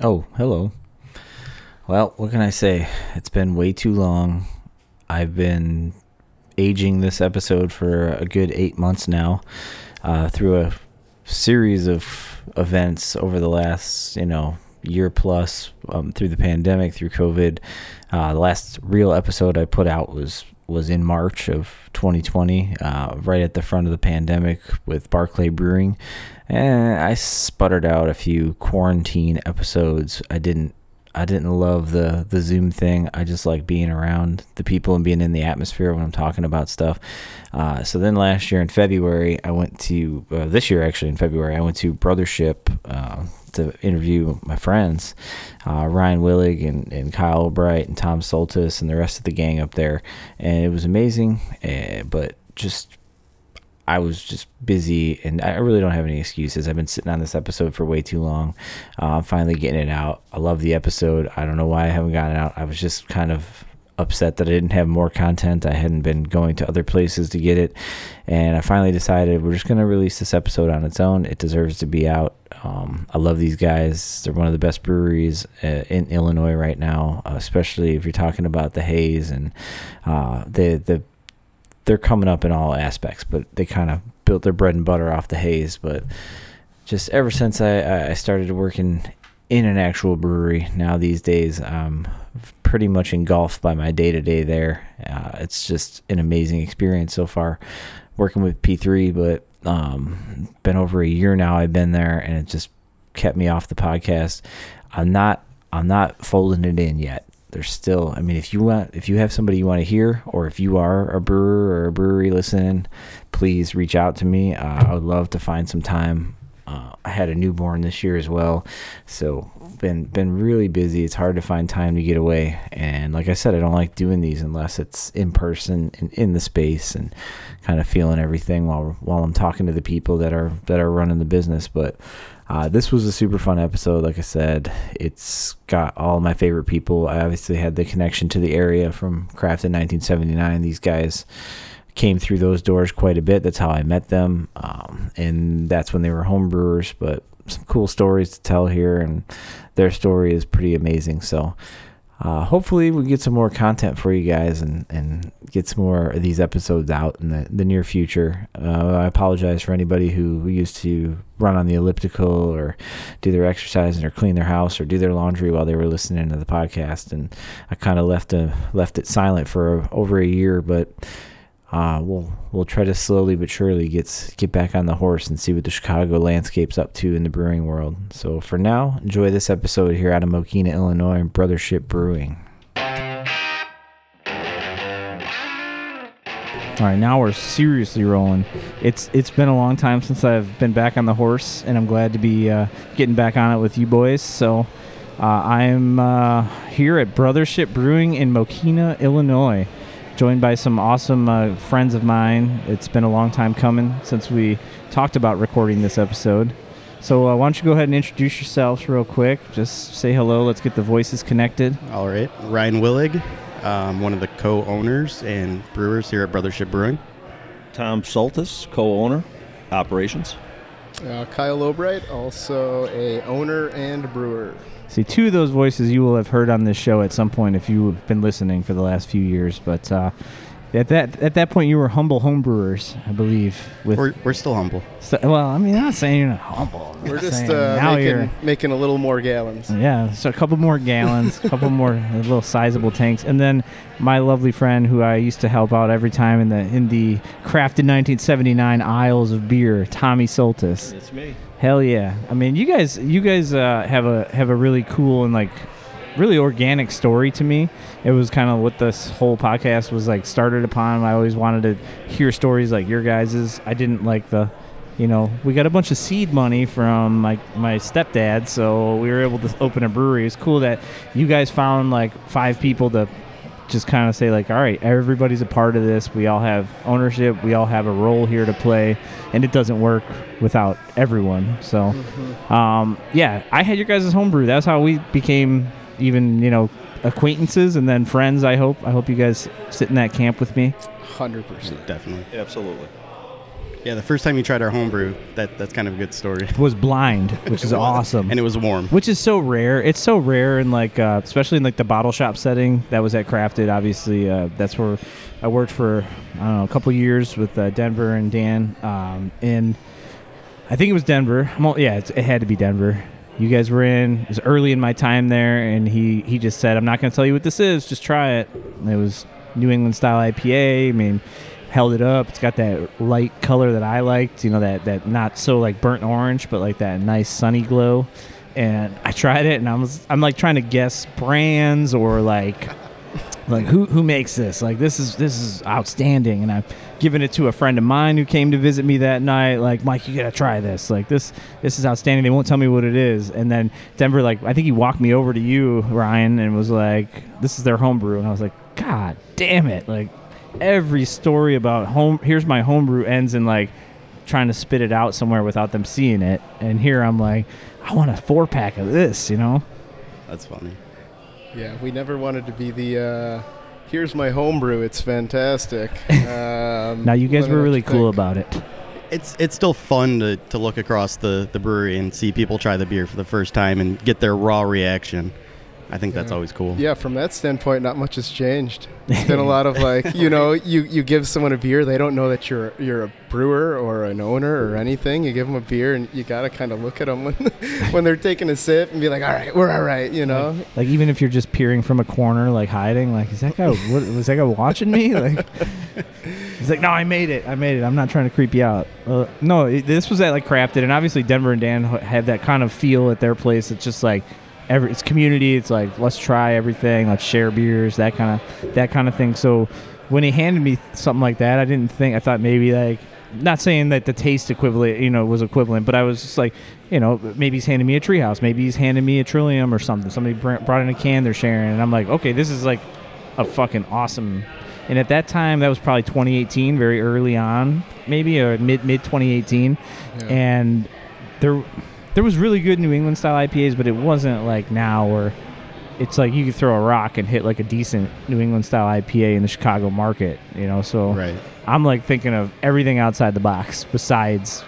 Oh, hello. Well, what can I say? It's been way too long. I've been aging this episode for a good eight months now uh, through a series of events over the last, you know, year plus um, through the pandemic, through COVID. Uh, the last real episode I put out was was in March of 2020, uh, right at the front of the pandemic with Barclay Brewing. And I sputtered out a few quarantine episodes. I didn't I didn't love the the Zoom thing. I just like being around the people and being in the atmosphere when I'm talking about stuff. Uh, so then last year in February, I went to uh, this year actually in February, I went to Brothership uh, to interview my friends, uh, Ryan Willig and, and Kyle Albright and Tom Soltis and the rest of the gang up there, and it was amazing. Uh, but just I was just busy, and I really don't have any excuses. I've been sitting on this episode for way too long. Uh, I'm finally getting it out. I love the episode. I don't know why I haven't gotten it out. I was just kind of upset that I didn't have more content. I hadn't been going to other places to get it, and I finally decided we're just going to release this episode on its own. It deserves to be out. Um, I love these guys. They're one of the best breweries uh, in Illinois right now, uh, especially if you're talking about the haze and uh, the the they're coming up in all aspects, but they kind of built their bread and butter off the haze. But just ever since I, I started working in an actual brewery, now these days I'm pretty much engulfed by my day to day there. Uh, it's just an amazing experience so far working with P3, but um, been over a year now I've been there and it just kept me off the podcast. I'm not I'm not folding it in yet there's still i mean if you want if you have somebody you want to hear or if you are a brewer or a brewery listening please reach out to me. Uh, i would love to find some time. Uh, i had a newborn this year as well so been been really busy. It's hard to find time to get away. And like i said i don't like doing these unless it's in person and in the space and kind of feeling everything while while i'm talking to the people that are that are running the business. But uh, this was a super fun episode. Like I said, it's got all my favorite people. I obviously had the connection to the area from Crafted 1979. These guys came through those doors quite a bit. That's how I met them. Um, and that's when they were homebrewers, but some cool stories to tell here. And their story is pretty amazing. So, uh, hopefully we get some more content for you guys and, and get some more of these episodes out in the, the near future. Uh, I apologize for anybody who, used to run on the elliptical or do their exercise or clean their house or do their laundry while they were listening to the podcast. And I kind of left a, left it silent for over a year, but uh, we'll we'll try to slowly but surely get get back on the horse and see what the Chicago landscape's up to in the brewing world. So for now, enjoy this episode here out of Mokena, Illinois, and Brothership Brewing. All right, now we're seriously rolling. It's it's been a long time since I've been back on the horse, and I'm glad to be uh, getting back on it with you boys. So uh, I'm uh, here at Brothership Brewing in Mokena, Illinois joined by some awesome uh, friends of mine. It's been a long time coming since we talked about recording this episode. So uh, why don't you go ahead and introduce yourselves real quick? Just say hello. Let's get the voices connected. All right. Ryan Willig, um, one of the co-owners and brewers here at Brothership Brewing. Tom Soltis, co-owner, operations. Uh, Kyle Albright, also a owner and brewer. See, two of those voices you will have heard on this show at some point if you've been listening for the last few years. But uh, at that at that point, you were humble homebrewers, I believe. With we're, we're still humble. So, well, I mean, I'm not saying you're not humble. I'm we're just uh, making, making a little more gallons. Yeah, so a couple more gallons, a couple more little sizable tanks, and then my lovely friend who I used to help out every time in the in the crafted 1979 aisles of beer, Tommy Soltis. It's me. Hell yeah! I mean, you guys, you guys uh, have a have a really cool and like really organic story to me. It was kind of what this whole podcast was like started upon. I always wanted to hear stories like your guys's. I didn't like the, you know, we got a bunch of seed money from my my stepdad, so we were able to open a brewery. It's cool that you guys found like five people to just kind of say like all right everybody's a part of this. We all have ownership. We all have a role here to play. And it doesn't work without everyone so mm-hmm. um, yeah i had your guys' homebrew. That's how we became even you know acquaintances and then friends i hope. I hope you guys sit in that camp with me. 100% definitely. Absolutely Yeah, the first time you tried our homebrew, that that's kind of a good story. Was blind, which is awesome. and it was warm. which is so rare. It's so rare in like, uh, especially in like the bottle shop setting. That was at Crafted. Obviously, uh, that's where I worked for. I don't know, a couple years with uh, Denver and Dan. Um, and I think it was Denver. I'm all, yeah, it's, it had to be Denver. You guys were in. It was early in my time there, and he he just said, "I'm not going to tell you what this is. Just try it." And it was New England style IPA. I mean, held it up. It's got that light color that I liked. You know, that that not so like burnt orange, but like that nice sunny glow. And I tried it, and I was I'm like trying to guess brands or like like who who makes this like this is this is outstanding and i've given it to a friend of mine who came to visit me that night like mike you gotta try this like this this is outstanding they won't tell me what it is and then denver like i think he walked me over to you ryan and was like this is their homebrew and i was like god damn it like every story about home here's my homebrew ends in like trying to spit it out somewhere without them seeing it and here i'm like i want a four pack of this you know That's funny. Yeah, we never wanted to be the. Uh, Here's my homebrew. It's fantastic. Um, now you guys were really cool think. about it It's it's still fun to, to look across the, the brewery and see people try the beer for the first time and get their raw reaction. I think that's always cool. Yeah, from that standpoint, not much has changed. It's been a lot of like, you know, you, you give someone a beer, they don't know that you're you're a brewer or an owner or anything. You give them a beer, and you gotta kind of look at them when when they're taking a sip and be like, all right, we're all right, you know. Like even if you're just peering from a corner, like hiding, like is that guy? What, was that guy watching me? Like he's like, no, I made it. I made it. I'm not trying to creep you out. Uh, no, it, this was at like crafted, and obviously Denver and Dan h- have that kind of feel at their place. It's just like every it's community. It's like let's try everything. Let's share beers. That kind of that kind of thing. So when he handed me something like that, I didn't think. I thought maybe like. Not saying that the taste equivalent, you know, was equivalent, but I was just like, you know, maybe he's handing me a treehouse, maybe he's handing me a Trillium or something. Somebody brought in a can they're sharing, and I'm like, okay, this is like a fucking awesome. And at that time, that was probably 2018, very early on, maybe or mid mid 2018, Yeah. and there there was really good New England style IPAs, but it wasn't like now where it's like you could throw a rock and hit like a decent New England style IPA in the Chicago market, you know. So Right. I'm like thinking of everything outside the box besides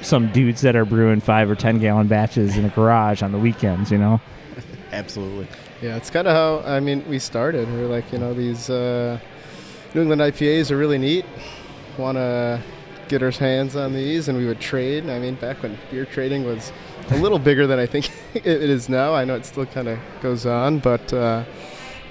some dudes that are brewing five or ten gallon batches in a garage on the weekends, you know. Absolutely. Yeah, it's kind of how I mean we started. We are like, you know, these uh, New England IPAs are really neat. Want to get our hands on these, and we would trade. I mean, back when beer trading was a little bigger than I think it it is now. I know it still kind of goes on, but uh,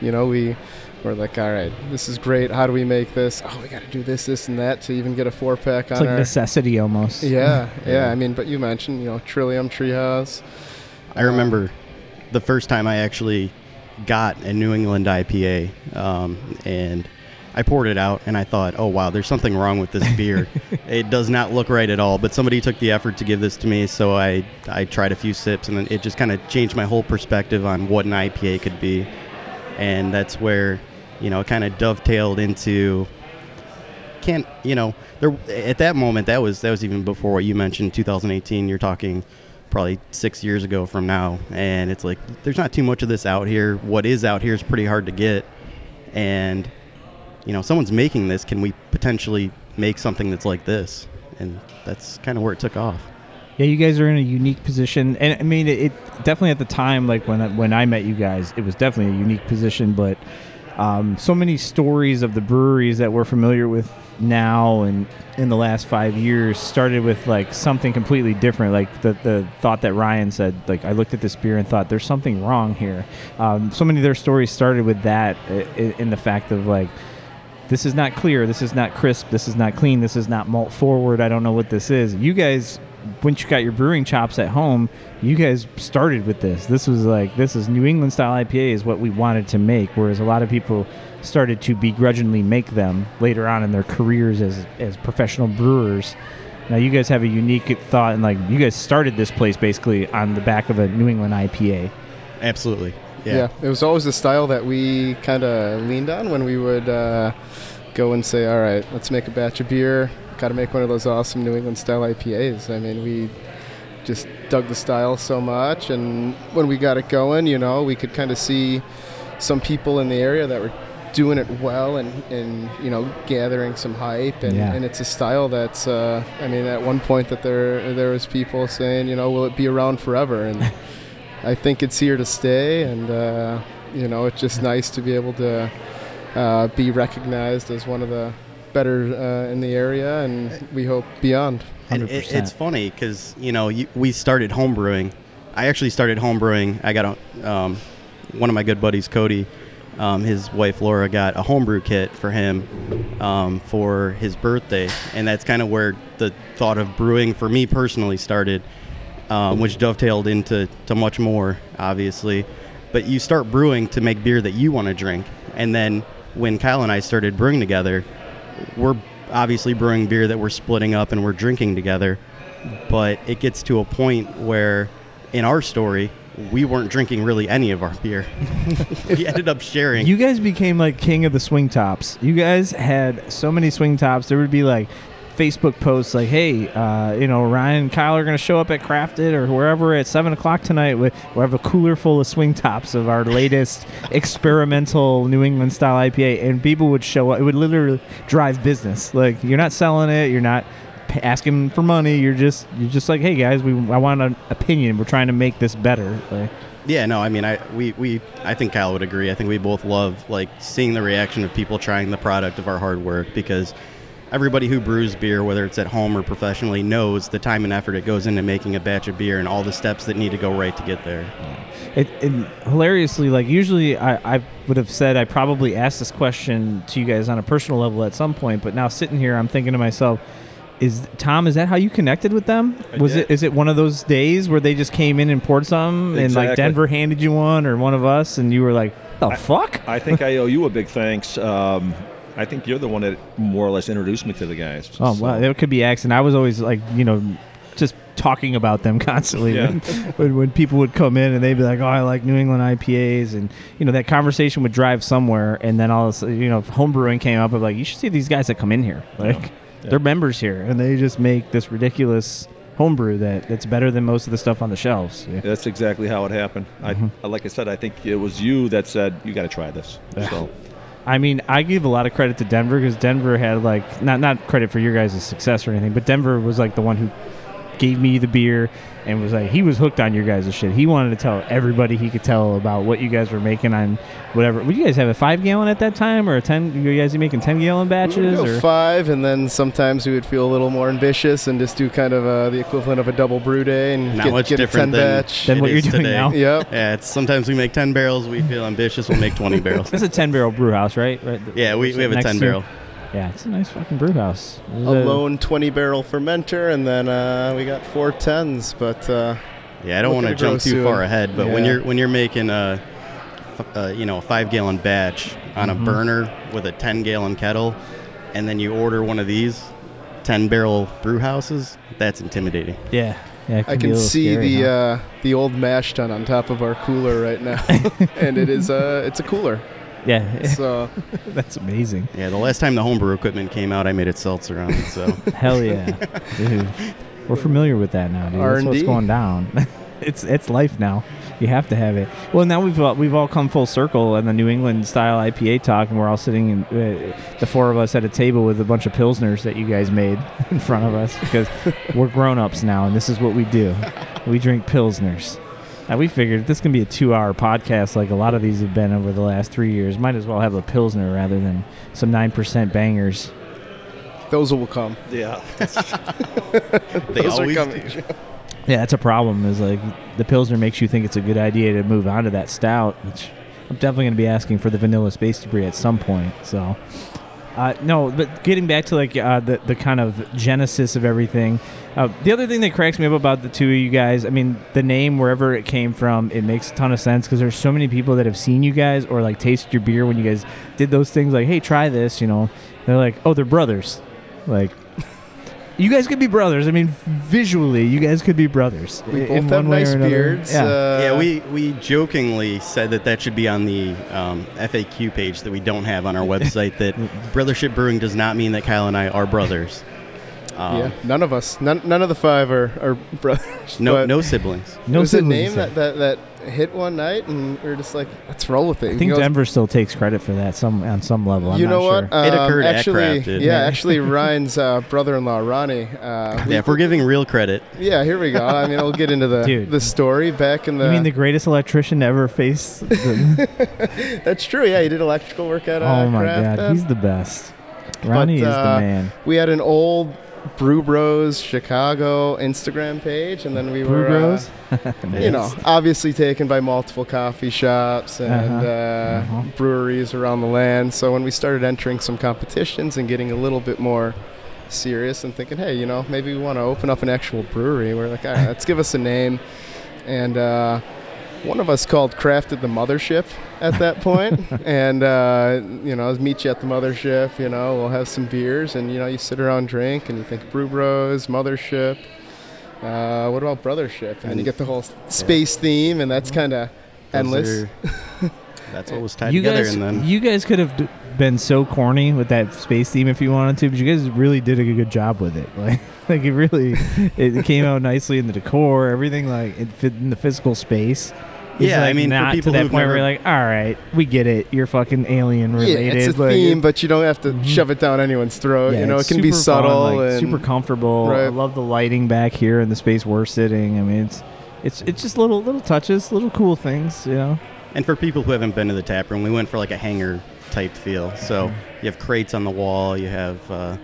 you know, we were like, all right, this is great. How do we make this? Oh, we got to do this, this, and that to even get a four pack on. It's on like our. necessity almost. Yeah, yeah, Yeah. I mean, but you mentioned, you know, Trillium Treehouse. I remember the first time I actually got a New England IPA, um, and I poured it out, and I thought, "Oh wow, there's something wrong with this beer. it does not look right at all." But somebody took the effort to give this to me, so I I tried a few sips, and then it just kind of changed my whole perspective on what an IPA could be, and that's where you know it kind of dovetailed into can't you know there at that moment that was that was even before what you mentioned 2018 you're talking probably six years ago from now and it's like there's not too much of this out here what is out here is pretty hard to get and you know someone's making this can we potentially make something that's like this and that's kind of where it took off Yeah, you guys are in a unique position, and I mean, it, it definitely at the time, like when I, when I met you guys, it was definitely a unique position. But um, so many stories of the breweries that we're familiar with now and in the last five years started with like something completely different. Like the the thought that Ryan said, like I looked at this beer and thought there's something wrong here. Um, so many of their stories started with that, i- i- in the fact of like this is not clear, this is not crisp, this is not clean, this is not malt forward. I don't know what this is. You guys, once you got your brewing chops at home, you guys started with this. This was like this is New England style IPA is what we wanted to make, whereas a lot of people started to begrudgingly make them later on in their careers as as professional brewers. Now you guys have a unique thought, and like you guys started this place basically on the back of a New England IPA. absolutely Yeah. it was always the style that we kind of leaned on when we would uh, go and say, all right, let's make a batch of beer. Got to make one of those awesome New England style IPAs. I mean, we just dug the style so much. And when we got it going, you know, we could kind of see some people in the area that were doing it well and, and you know gathering some hype and, Yeah. and it's a style that's uh, I mean at one point that there there was people saying you know will it be around forever and I think it's here to stay and uh, you know it's just nice to be able to uh, be recognized as one of the better uh, in the area and we hope beyond. And it, 100%. it's funny because you know you, we started homebrewing. I actually started homebrewing. I got a, um, one of my good buddies, Cody. Um, his wife Laura got a homebrew kit for him um, for his birthday, and that's kind of where the thought of brewing for me personally started, um, which dovetailed into to much more, obviously. But you start brewing to make beer that you want to drink, and then when Kyle and I started brewing together, we're obviously brewing beer that we're splitting up and we're drinking together. But it gets to a point where, in our story, we weren't drinking really any of our beer. we ended up sharing. You guys became like king of the swing tops. You guys had so many swing tops. There would be like Facebook posts like, "Hey, uh, you know, Ryan and Kyle are going to show up at Crafted or wherever at seven o'clock tonight. We we have a cooler full of swing tops of our latest experimental New England style IPA." And people would show up. It would literally drive business. Like you're not selling it. You're not asking for money. You're just you're just like, "Hey guys, we I want an opinion. We're trying to make this better." Like, Yeah, no, I mean, I we, we I think Kyle would agree. I think we both love like seeing the reaction of people trying the product of our hard work because everybody who brews beer, whether it's at home or professionally, knows the time and effort it goes into making a batch of beer and all the steps that need to go right to get there. It, and hilariously, like usually, I, I would have said I probably asked this question to you guys on a personal level at some point, but now sitting here, I'm thinking to myself, is Tom? Is that how you connected with them? I Was did. it? Is it one of those days where they just came in and poured some, and like Denver handed you one, or one of us, and you were like, "The fuck?" I think I owe you a big thanks. Um, I think you're the one that more or less introduced me to the guys. Oh, So- well, it could be accident. I was always like, you know, just talking about them constantly. Yeah. When, when, people would come in and they'd be like, "Oh, I like New England IPAs," and you know that conversation would drive somewhere, and then all of a sudden, you know, homebrewing came up, I'm like, "You should see these guys that come in here. Like, Yeah. they're members here, and they just make this ridiculous homebrew that that's better than most of the stuff on the shelves." Yeah. That's exactly how it happened. Mhm. I, like I said, I think it was you that said you got to try this. Yeah. So I mean, I give a lot of credit to Denver because Denver had like not not credit for your guys' success or anything, but Denver was like the one who gave me the beer and was like he was hooked on your guys' shit. He wanted to tell everybody he could tell about what you guys were making on whatever. Would you guys have a five gallon at that time or a ten? You guys making ten gallon We would batches go or? five, and then sometimes we would feel a little more ambitious and just do kind of uh, the equivalent of a double brew day and Not get, much get a different ten than- batch. Than what you're doing today. now. Yep. Yeah, it's sometimes we make ten barrels. We feel ambitious. We'll make twenty barrels. That's a ten barrel brew house, right? Right. Yeah, we, we have a ten to- barrel. Yeah, it's a nice fucking brew house. A lone 20 barrel fermenter, and then uh, we got four tens. But uh, Yeah, I don't want to to jump too soon. far ahead, but when you're when you're making a, f- uh, you know, a five gallon batch on Mhm. a burner with a ten gallon kettle, and then you order one of these ten barrel brew houses, that's intimidating. Yeah. Yeah. it I can see scary, the huh? uh, the old mash tun on top of our cooler right now, and it is uh, it's a cooler. Yeah. So That's amazing. Yeah, the last time the homebrew equipment came out, I made it seltzer on it. So Hell yeah, dude. We're familiar with that now, dude. That's what's R&D. going down. it's it's life now. You have to have it. Well, now we've all, we've all come full circle in the New England style IPA talk, and we're all sitting in uh, the four of us at a table with a bunch of pilsners that you guys made in front of us because we're grown ups now, and this is what we do. We drink pilsners. Now we figured this can be a two-hour podcast, like a lot of these have been over the last three years. Might as well have a pilsner rather than some nine percent bangers. those will come. yeah, they those are always coming. do. Yeah, that's a problem. Is like the pilsner makes you think it's a good idea to move on to that stout. Which I'm definitely going to be asking for the vanilla space debris at some point. So, uh, no, but getting back to like uh, the the kind of genesis of everything. Uh, the other thing that cracks me up about the two of you guys, I mean, the name wherever it came from, it makes a ton of sense because there's so many people that have seen you guys or like tasted your beer when you guys did those things. Like, hey, try this. You know, they're like, oh, they're brothers. Like, you guys could be brothers. I mean, visually, you guys could be brothers. We i- both in have one way or nice another. beards. Yeah. Uh, yeah, we, we jokingly said that that should be on the um, FAQ page that we don't have on our website. That brothership brewing does not mean that Kyle and I are brothers. Um, yeah, none of us, none, none of the five are, are brothers. No, no siblings. no there's a siblings name that, that that hit one night, and we were just like, let's roll with it. I think goes, Denver still takes credit for that some on some level. I'm you know not what? Sure. It Um, occurred at actually, Crafted. Yeah, Yeah. actually, Ryan's uh, brother-in-law, Ronnie. Uh, Yeah, if we're giving real credit, yeah, here we go. I mean, we'll get into the Dude. the story back in the. you mean the greatest electrician to ever face? The, That's true. Yeah, he did electrical work at. Uh, oh my Craft God, he's the best. Ronnie is uh, the man. we had an old Brew Bros Chicago Instagram page, and then we Brew were, Bros? uh, you know, obviously taken by multiple coffee shops and Uh-huh. uh, Uh-huh. breweries around the land. So when we started entering some competitions and getting a little bit more serious and thinking, hey, you know, maybe we want to open up an actual brewery, we're like, all right, let's give us a name. And uh, one of us called Crafted the Mothership at that and, uh, you know, I'll meet you at the Mothership, you know, we'll have some beers and, you know, you sit around, drink, and you think Brew Bros, Mothership. Uh, what about Brothership? And, And- you get the whole s- space theme, and that's kind of endless. are- that's what was tied You together, guys, and then you guys could have d- been so corny with that space theme if you wanted to, but you guys really did a good job with it. Like, like it really, it came out nicely in the decor, everything. Like it fit in the physical space. It's, Yeah, I like, mean, for not people to that point never- where you're like, all right, we get it. You're fucking alien related. Yeah, it's a like, theme, but you don't have to Mhm. shove it down anyone's throat. yeah, you know, it can be super fun, subtle like, and super comfortable. I love the lighting back here in the space we're sitting. I mean, it's it's it's just little little touches, little cool things, you know. And for people who haven't been to the tap room, we went for like a hangar type feel. So you have crates on the wall. You have, uh,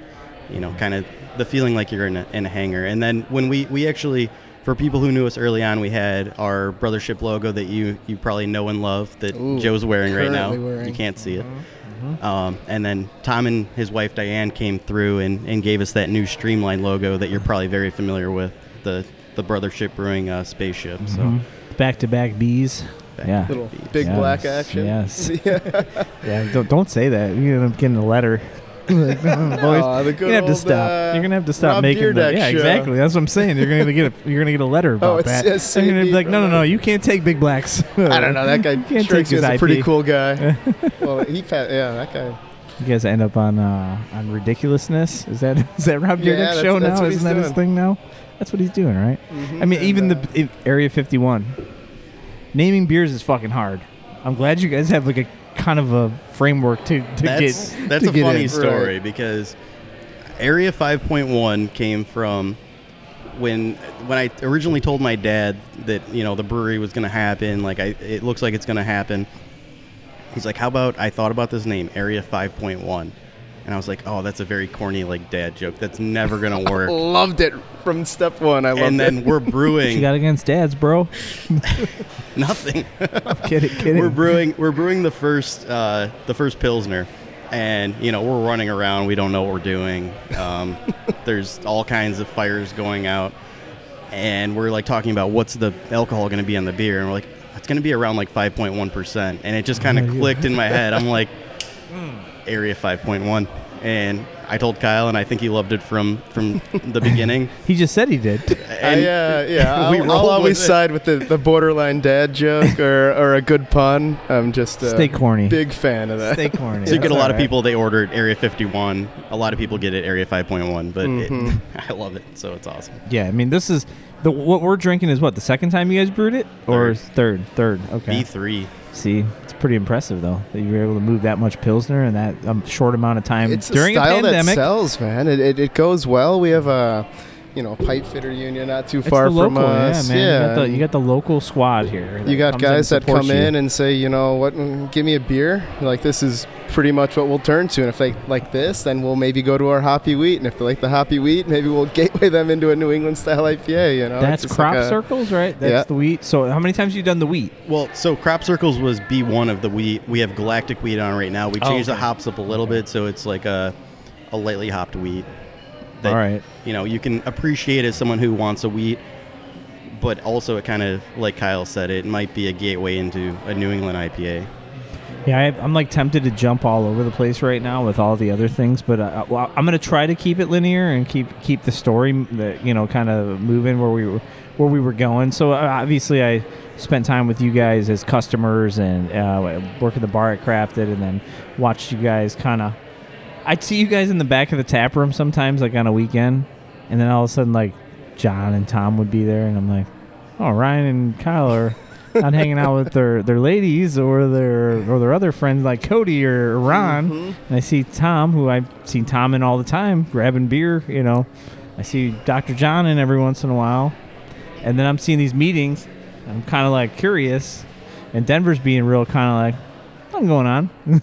you know, kind of the feeling like you're in a, in a hangar. And then when we we actually, for people who knew us early on, we had our brothership logo that you you probably know and love that Ooh, Joe's wearing right now. wearing. You can't see it. Mm-hmm. Um, and then Tom and his wife Diane came through and, and gave us that new Streamline logo that you're probably very familiar with the the Brothership Brewing uh, spaceship. So Back to back bees. back Yeah. little bees. big Yes, black action. yes. yeah. Yeah, don't, don't say that. You're gonna getting a letter. like, oh, boys, Aw, the you're gonna have to old, stop. uh, you're gonna have to stop Rob making that. Dyrdek Yeah, show. exactly. That's what I'm saying. You're gonna get a you're gonna get a letter about Oh, it's- that. it's You're gonna be like, no, no, no. You can't take big blacks. I don't know. That guy can't strikes take me as his a pretty IP. cool guy. well, he yeah, that guy. You guys end up on uh, on ridiculousness. Is that is that Rob Yeah, Dyrdek's that's- show that's now? Isn't that his doing. thing now? That's what he's doing, right? Mhm. I mean, even uh, the i- Area 51 naming beers is fucking hard. I'm glad you guys have like a kind of a framework to, to that's get. that's to a get funny in. story because Area 5.1 came from when when I originally told my dad that you know the brewery was going to happen. Like I, it looks like it's going to happen. He's like, "How about I thought about this name, Area 5.1," and I was like, "Oh, that's a very corny like dad joke. That's never going to work." loved it from step one. I loved it. and then it. we're What you got against dads, bro? nothing. kidding, kidding. we're brewing we're brewing the first uh, the first pilsner and you know we're running around we don't know what we're doing um, there's all kinds of fires going out and we're like talking about what's the alcohol going to be on the beer and we're like it's going to be around like 5.1% and it just kind of Oh, yeah. clicked in my head i'm like area 5.1 and i told kyle and i think he loved it from from the beginning He just said he did. and I, uh, yeah, we I'll, I'll always with side with the, the borderline dad joke or, or a good pun. I'm just a Stay corny. big fan of that. Stay corny. So you get a That's lot of people they ordered Area 51. A lot of people get it Area 5.1, but Mhm. it, I love it. So it's awesome. Yeah, I mean, this is the what we're drinking is what the second time you guys brewed it, or third, third. Okay. B3. See, it's pretty impressive though that you were able to move that much pilsner in that um, short amount of time It's during a a style that sells, man. It, it, it goes well. We have a, you know, pipe fitter union not too It's far the local, from us. yeah, man. you, got the, you got the local squad here. you got guys that come you. in and say, you know what, mm, give me a beer. Like this is pretty much what we'll turn to. And if they like this, then we'll maybe go to our hoppy wheat. And if they like the hoppy wheat, maybe we'll gateway them into a New England style IPA. You know, That's crop like a- circles, right? That's Yeah. the wheat. So how many times have you done the wheat? Well, so Crop Circles was B1 of the wheat. We have Galactic wheat on right now. We Oh, changed the hops up a little bit, so it's like a, a lightly hopped wheat. That, All right. You know, you can appreciate as someone who wants a wheat, but also it kind of, like Kyle said, it might be a gateway into a New England IPA. Yeah, I, I'm like tempted to jump all over the place right now with all the other things, but uh, well, I'm gonna try to keep it linear and keep keep the story, that you know, kind of moving where we were where we were going. So uh, obviously, I spent time with you guys as customers and uh, work at the bar at Crafted, and then watched you guys kind of. I'd see you guys in the back of the tap room sometimes, like on a weekend, and then all of a sudden, like John and Tom would be there, and I'm like, oh, Ryan and Kyle are not hanging out with their, their ladies or their or their other friends like Cody or Ron. Mhm. And I see Tom, who I've seen Tom in all the time, grabbing beer. You know, I see Dr. John in every once in a while, and then I'm seeing these meetings. I'm kind of like curious, and Denver's being real kind of like, "What's going on?"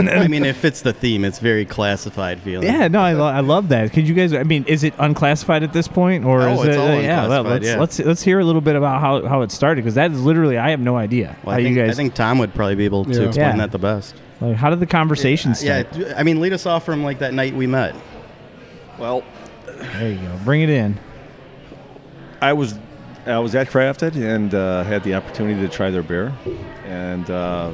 I mean, it fits the theme. It's very classified feeling. Yeah, no, I, lo- I love that. Could you guys? I mean, is it unclassified at this point, or Oh, is it's it? all uh, yeah, let- unclassified, let's yeah. let's let's hear a little bit about how, how it started because that is literally I have no idea Well, how I, think, you guys. I think Tom would probably be able to Yeah. explain Yeah. that the best. like, how did the conversation Yeah, start? I mean, lead us off from like that night we met. Well, There you go. Bring it in. I was I was at Crafted and uh, had the opportunity to try their beer, and uh,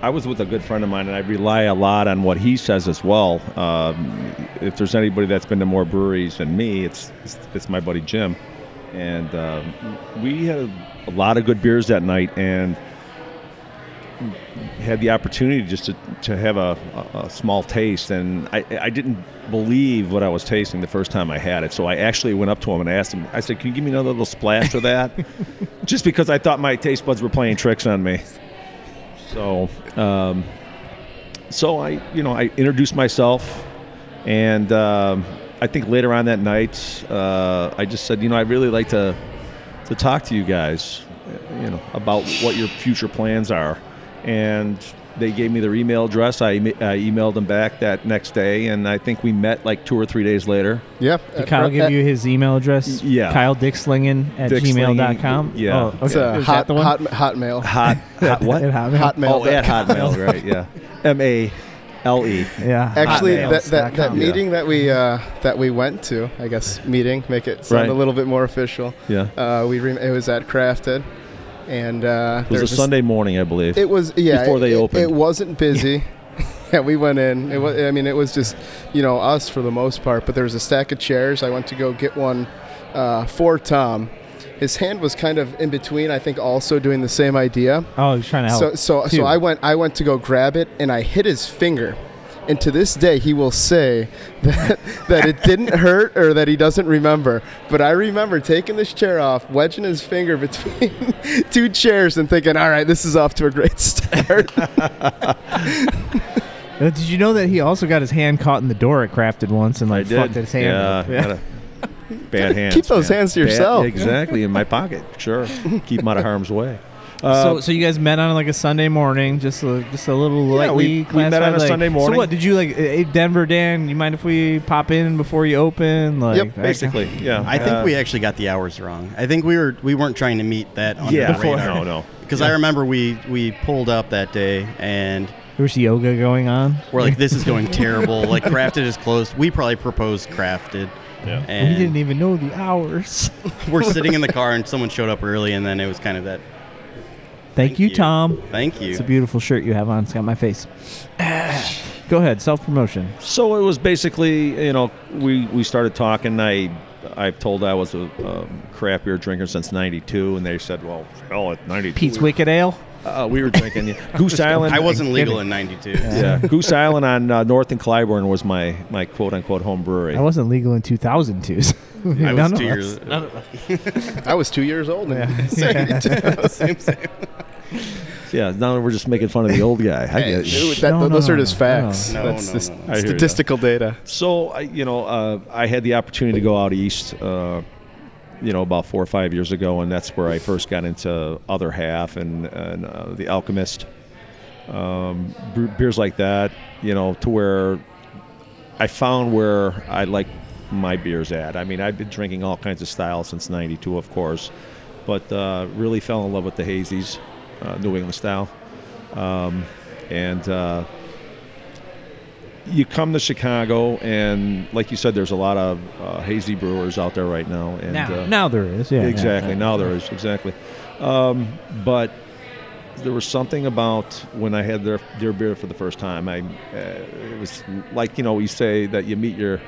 I was with a good friend of mine, and I rely a lot on what he says as well. Um, if there's anybody that's been to more breweries than me, it's it's, it's my buddy Jim, and uh, we had a, lot of good beers that night, and had the opportunity just to, to have a, a, a small taste, and I, I didn't believe what I was tasting the first time I had it. So I actually went up to him and asked him. I said, "Can you give me another little splash of that?" just because I thought my taste buds were playing tricks on me. So, um, so I, you know, I introduced myself, and um, I think later on that night, uh, I just said, you know, I'd really like to to talk to you guys, you know, about what your future plans are. And they gave me their email address. I, I emailed them back that next day, and I think we met like two or three days later. Yep. Did Kyle give you his email address? Yeah. Kyle Dickslingen at Dickslingen, gmail.com? yeah. Oh, It's okay. a Is hot, that the one? hot, hotmail. Hot, hot what? At Hotmail? Hotmail. Oh, at Hotmail, right? Yeah, M A L E. Yeah. Actually, that, that, that com. meeting that we uh, that we went to, I guess meeting, make it sound Right. a little bit more official. Yeah, Uh, we re- it was at Crafted, and uh, it was a Sunday morning, I believe. It was yeah. Before they it, opened. It wasn't busy. yeah, we went in. It was. I mean, it was just you know us for the most part. But there was a stack of chairs. I went to go get one uh, for Tom. His hand was kind of in between. I think also doing the same idea. Oh, he's trying to help. So so too. so I went I went to go grab it and I hit his finger. And to this day, he will say that, that it didn't hurt or that he doesn't remember. But I remember taking this chair off, wedging his finger between two chairs, and thinking, all right, this is off to a great start. Uh, Did you know that he also got his hand caught in the door at Crafted once and I like did. fucked his hand yeah, up? had a bad hands. Keep those man. hands to Bad- yourself. exactly in my pocket. Sure, keep them out of harm's way. Uh, so, so you guys met on like a Sunday morning, just a, just a little Yeah, we- we met on classified, a like- Sunday morning. So what did you like? Hey, Denver, Dan, you mind if we pop in before you open? Like, Yep, that basically, yeah. I think Uh, we actually got the hours wrong. I think we were we weren't trying to meet that on yeah. the radar. No, no. Because I remember we we pulled up that day and kind- There's yoga going on. we're like, this is going terrible. Like Crafted is closed. We probably proposed Crafted. Yeah. we didn't even know the hours. we're sitting in the car and someone showed up early and then it was kind of that. Thank, Thank you, you. Tom. Thank you. It's a beautiful shirt you have on. It's got my face. Go ahead, self promotion. So it was basically, you know, we, we started talking. I I've told I was a um, craft beer drinker since '92, and they said, "Well, hell, at '92, Pete's Wicked Ale. Uh, we were drinking yeah. Goose Island." I wasn't legal in '92. Yeah, Goose Island on uh, North and Clybourn was my my quote unquote home brewery. I wasn't legal in 2002. so I was two years. I was two years old. Yeah. same, same. yeah, now we're just making fun of the old guy. I Hey, get you. dude, that- No, no, those no, are just facts. no. That's No, just no, no. I statistical data. So I, you know, uh, I had the opportunity to go out east, uh, you know, about four or five years ago, and that's where I first got into Other Half and, and uh, the Alchemist, um, beers like that. You know, to where I found where I like my beers at. I mean, I've been drinking all kinds of styles since '92, of course, but uh, really fell in love with the hazies, uh, New England style, um, and. You come to Chicago, and like you said, there's a lot of uh, hazy brewers out there right now. And now, uh, now there is. Yeah. exactly. yeah, Now there is exactly. Um, but there was something about when I had their their beer for the first time. I uh, it was like you know you say that you meet your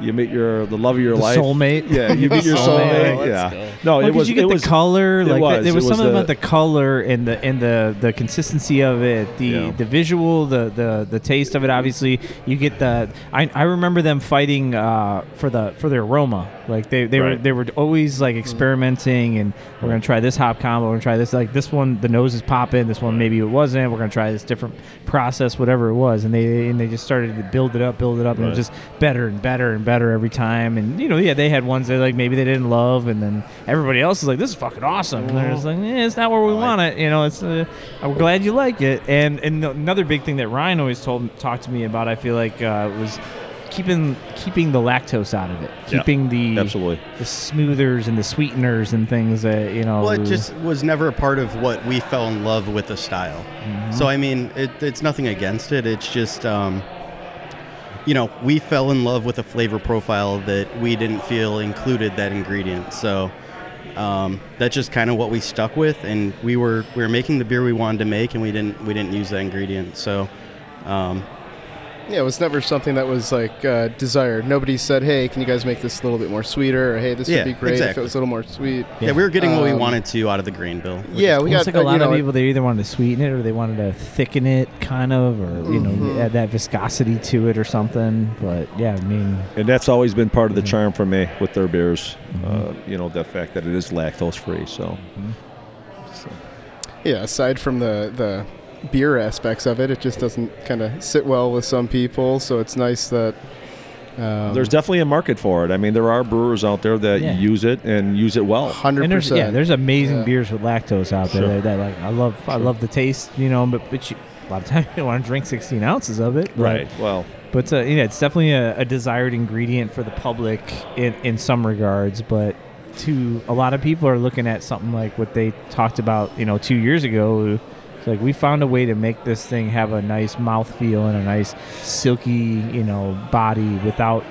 you meet your the love of your The life. soulmate. Yeah, you meet your Soulmate. soulmate. Yeah. go. No, Well, it was you get it the was color, like was. the- there It was, was something the- about the color and the and the the consistency of it, the Yeah. the visual, the the the taste of it. Obviously, you get the. I, I remember them fighting uh, for the for their aroma. Like they, they were they were always like experimenting and we're gonna try this hop combo. We're gonna try this like this one. The nose is popping. This one maybe it wasn't. We're gonna try this different process, whatever it was. And they and they just started to build it up, build it up, and it was just better and better and better every time. And you know, yeah, they had ones that like maybe they didn't love, and then everybody else is like, "This is fucking awesome." And they're just like, eh, "It's not where we want it." You know, it's. Uh, I'm glad you like it. And and another big thing that Ryan always told talked to me about, I feel like, uh, was keeping keeping the lactose out of it, Yeah, keeping the absolutely. the smoothers and the sweeteners and things that you know. Well, it just was never a part of what we fell in love with the style. So I mean, it, it's nothing against it. It's just, um, you know, we fell in love with a flavor profile that we didn't feel included that ingredient. So um, that's just kind of what we stuck with, and we were we were making the beer we wanted to make, and we didn't we didn't use that ingredient. So. Um, Yeah, it was never something that was like uh, desired. Nobody said, "Hey, can you guys make this a little bit more sweeter?" or "Hey, this Yeah, would be great if it exactly. was a little more sweet." yeah. we were getting what we Um, wanted to out of the grain bill. We Yeah, just- we Almost got like a uh, lot you of people, they either wanted to sweeten it or they wanted to thicken it, kind of, or you know, Mhm. add that viscosity to it or something. But yeah, I mean, And that's always been part of the Mhm. charm for me with their beers. Uh, Mhm. you know, the fact that it is lactose free. So, so Yeah, aside from the the beer aspects of it, it just doesn't kind of sit well with some people. So it's nice that um, there's definitely a market for it. I mean, there are brewers out there that Yeah. use it and use it well. hundred percent. yeah, there's amazing Yeah. beers with lactose out there Sure. that, that, like I love. I love the taste, you know, but, but you, a lot of times you don't want to drink 16 ounces of it. but- Well, But uh, yeah, it's definitely a, a desired ingredient for the public in, in some regards. But to a lot of people are looking at something like what they talked about, you know, two years ago. It's like we found a way to make this thing have a nice mouthfeel and a nice silky, you know, body without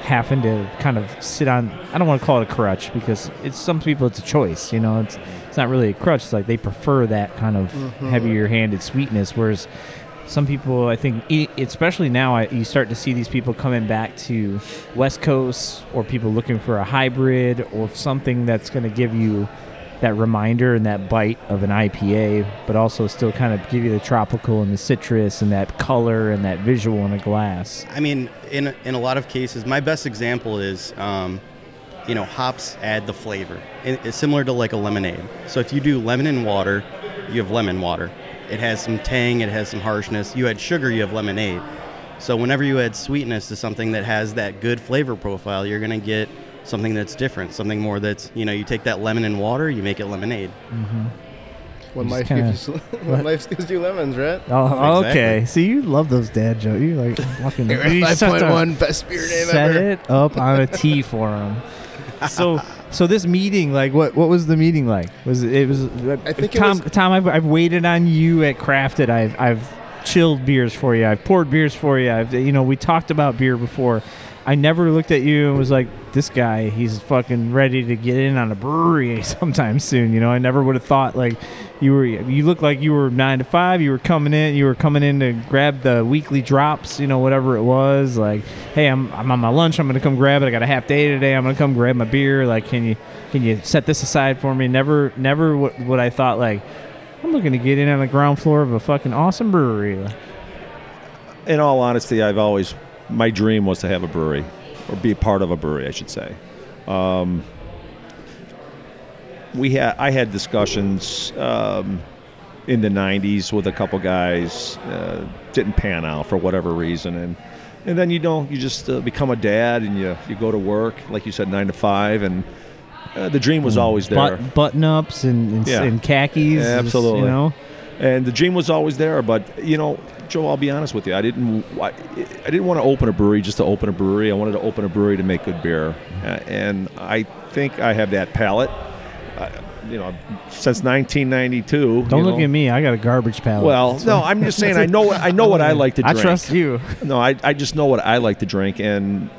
having to kind of sit on. I don't want to call it a crutch because it's some people it's a choice. You know, it's it's not really a crutch. It's like they prefer that kind of Mhm. heavier handed sweetness, whereas some people i think especially now I, you start to see these people coming back to west coast or people looking for a hybrid or something that's going to give you that reminder and that bite of an ipa but also still kind of give you the tropical and the citrus and that color and that visual in a glass I mean, in in a lot of cases, my best example is, um, you know, hops add the flavor. It- it's similar to like a lemonade. So if you do lemon and water, you have lemon water. It has some tang, it has some harshness. You add sugar, you have lemonade. So whenever you add sweetness to something that has that good flavor profile, you're gonna get something that's different, something more that's you know, you take that lemon and water, you make it lemonade. mm-hmm. when life kinda- gives you when life gives you lemons, right? oh Exactly. okay see you love those dad jokes you like fucking you Five set one best beer name set ever. it up on a tee for him. So, so this meeting, like, what what was the meeting like? Was it, it was? I think it Tom. was- Tom, I've, I've waited on you at Crafted. I've I've chilled beers for you. I've poured beers for you. I've you know we talked about beer before. I never looked at you and was like, this guy, he's fucking ready to get in on a brewery sometime soon. You know, I never would have thought like you were. You looked like you were nine to five. You were coming in. You were coming in to grab the weekly drops. You know, whatever it was. Like, hey, I'm I'm on my lunch. I'm gonna come grab it. I got a half day today. I'm gonna come grab my beer. Like, can you can you set this aside for me? Never never what what I thought like. I'm looking to get in on the ground floor of a fucking awesome brewery. in all honesty, I've always my dream was to have a brewery or be a part of a brewery, I should say. Um, we had I had discussions um, in the '90s with a couple guys. Uh, didn't pan out for whatever reason, and and then you know you just uh, become a dad and you you go to work like you said nine to five, and uh, the dream was always there. But, button ups and, and, Yeah. and khakis. Absolutely. You know. and the dream was always there. But you know, Joe, I'll be honest with you. I didn't. I, I didn't want to open a brewery just to open a brewery. I wanted to open a brewery to make good beer, uh, and I think I have that palate. Uh, you know, since 1992. Don't look know. at me. I got a garbage palate. Well, no, I'm just saying. I know. I know what I like to drink. I trust you. No, I, I just know what I like to drink, and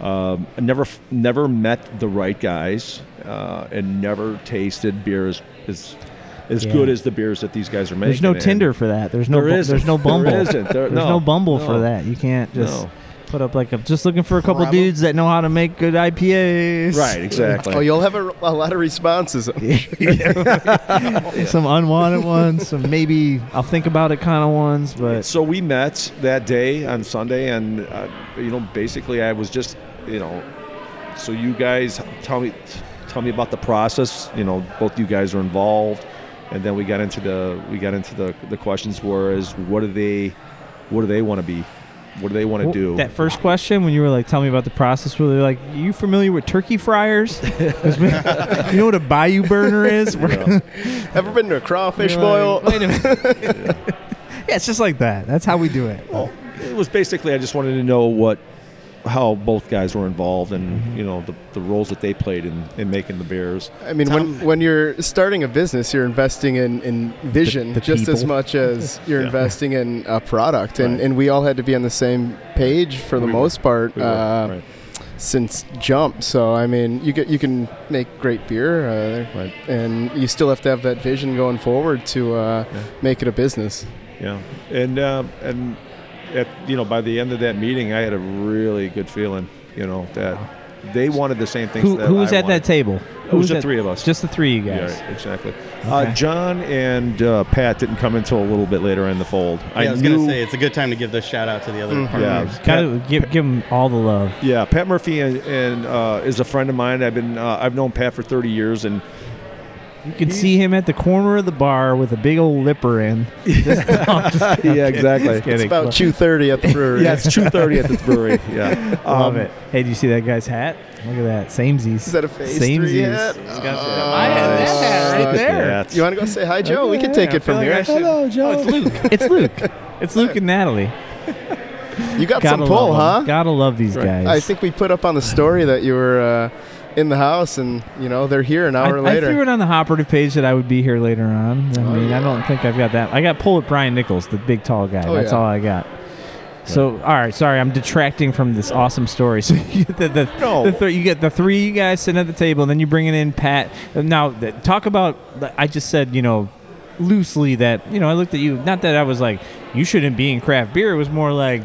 um, I never never met the right guys, uh, and never tasted beers as as Yeah. good as the beers that these guys are making. There's no and- Tinder for that. There's no. There bu- There's no Bumble. isn't. There- there's no, no Bumble no. for that. You can't just. No. Put up like a, just looking for a couple Problem. dudes that know how to make good IPAs. Right, exactly. Oh, you'll have a, a lot of responses. some unwanted ones, some maybe I'll think about it kind of ones, but So we met that day on Sunday, and uh, you know, basically, I was just, you know, so you guys tell me, tell me about the process. You know, both you guys are involved, and then we got into the we got into the the questions were is what do they, what do they want to be, what do they want to Well, do? That first question when you were like, "Tell me about the process," were they like, are "You familiar with turkey fryers? we- you know what a bayou burner is?" We're- Ever been to a crawfish You're boil? like, Wait a minute. yeah, it's just like that. That's how we do it. Well, it was basically I just wanted to know what how both guys were involved and Mm-hmm. you know the, the roles that they played in, in making the beers. I mean, when, when you're starting a business, you're investing in, in vision the just as much as you're Yeah. investing in a product. And, Right. and we all had to be on the same page for the We were. most part We uh, right. since jump. So, I mean, you, get, you can make great beer, uh, Right. and you still have to have that vision going forward to uh, Yeah. make it a business. Yeah, and uh, and at you know by the end of that meeting, I had a really good feeling. You know that they wanted the same things. Who, that who was I at that table? It Who was the at- three of us. Just the three of you yeah, guys. right, exactly. Okay. Uh, John and uh, Pat didn't come until a little bit later in the fold. Yeah, I, was knew, gonna say it's a good time to give this shout out to the other Mhm. partners. Yeah, Gotta give, give them all the love. Yeah, Pat Murphy and, and uh, is a friend of mine. I've been uh, I've known Pat for 30 years, and You can see him at the corner of the bar with a big old lipper in. yeah, exactly. Just kidding. It's about 2.30 at the brewery. Yeah, it's 2:30 at the brewery. Yeah, Love Um, it. Hey, do you see that guy's hat? Look at that. Samesies. Is that a phase Samesies. three hat? Oh. I had that hat right there. That's- You want to go say hi, Joe? we can take I it from feel like here. Hello, Joe. Oh, it's Luke. It's Luke. It's Luke and Natalie. You got Gotta some pull, huh? Gotta love these Right. guys. I think we put up on the story that you were uh, in the house, and you know they're here an hour I, I later. threw it on the Hoperative page that I would be here later on. I Oh, mean, I don't think I've got that. I got pull with Brian Nichols, the big tall guy. Oh, That's yeah. all I got. So, all right, sorry, I'm detracting from this awesome story. So, you get the, the, No. the th- you get the three you guys sitting at the table, and then you bringing in Pat. Now, th- talk about. I just said, you know, loosely that you know I looked at you. Not that I was like you shouldn't be in craft beer. It was more like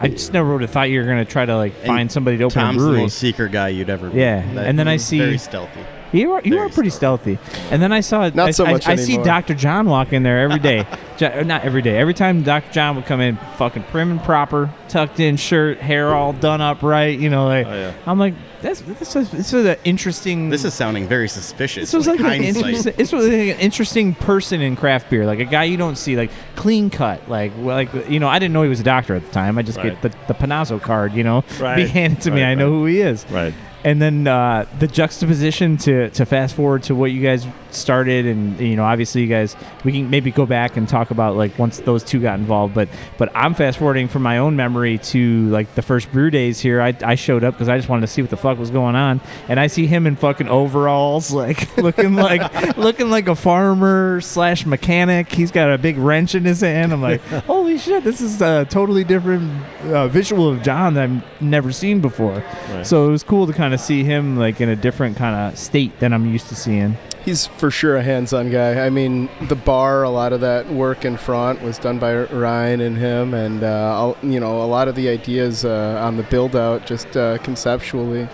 I just never would have thought you were gonna try to like And find somebody to open Tom's a the brewery. most secret guy you'd ever meet. Yeah, That- and then I see- very stealthy. You are you Very are pretty stealthy. And then I saw Not I, so I- much I, see anymore. Dr. John walk in there every day. Jo- uh, not every day. Every time Dr. John would come in, fucking prim and proper, tucked in shirt, hair all done up right. You know, like Oh, yeah. I'm like that's this is this is an interesting. This is sounding very suspicious. this was like, an interesting, this was like an interesting person in craft beer, like a guy you don't see, like clean cut, like well, like you know. I didn't know he was a doctor at the time. I just Right. get the the Panazzo card, you know, Right. be handed to me. Right, I know who he is Right. and then uh, the juxtaposition to, to fast forward to what you guys started and you know obviously you guys we can maybe go back and talk about like once those two got involved but but i'm fast forwarding from my own memory to like the first brew days here i, I showed up because i just wanted to see what the fuck was going on and i see him in fucking overalls like looking like looking like a farmer slash mechanic he's got a big wrench in his hand i'm like holy shit this is a totally different uh, visual of john that i've never seen before Right. so it was cool to kind of see him like in a different kind of state than I'm used to seeing. He's for sure a hands-on guy. I mean, the bar, a lot of that work in front was done by Ryan and him, and uh, you know, a lot of the ideas uh, on the build-out just uh, conceptually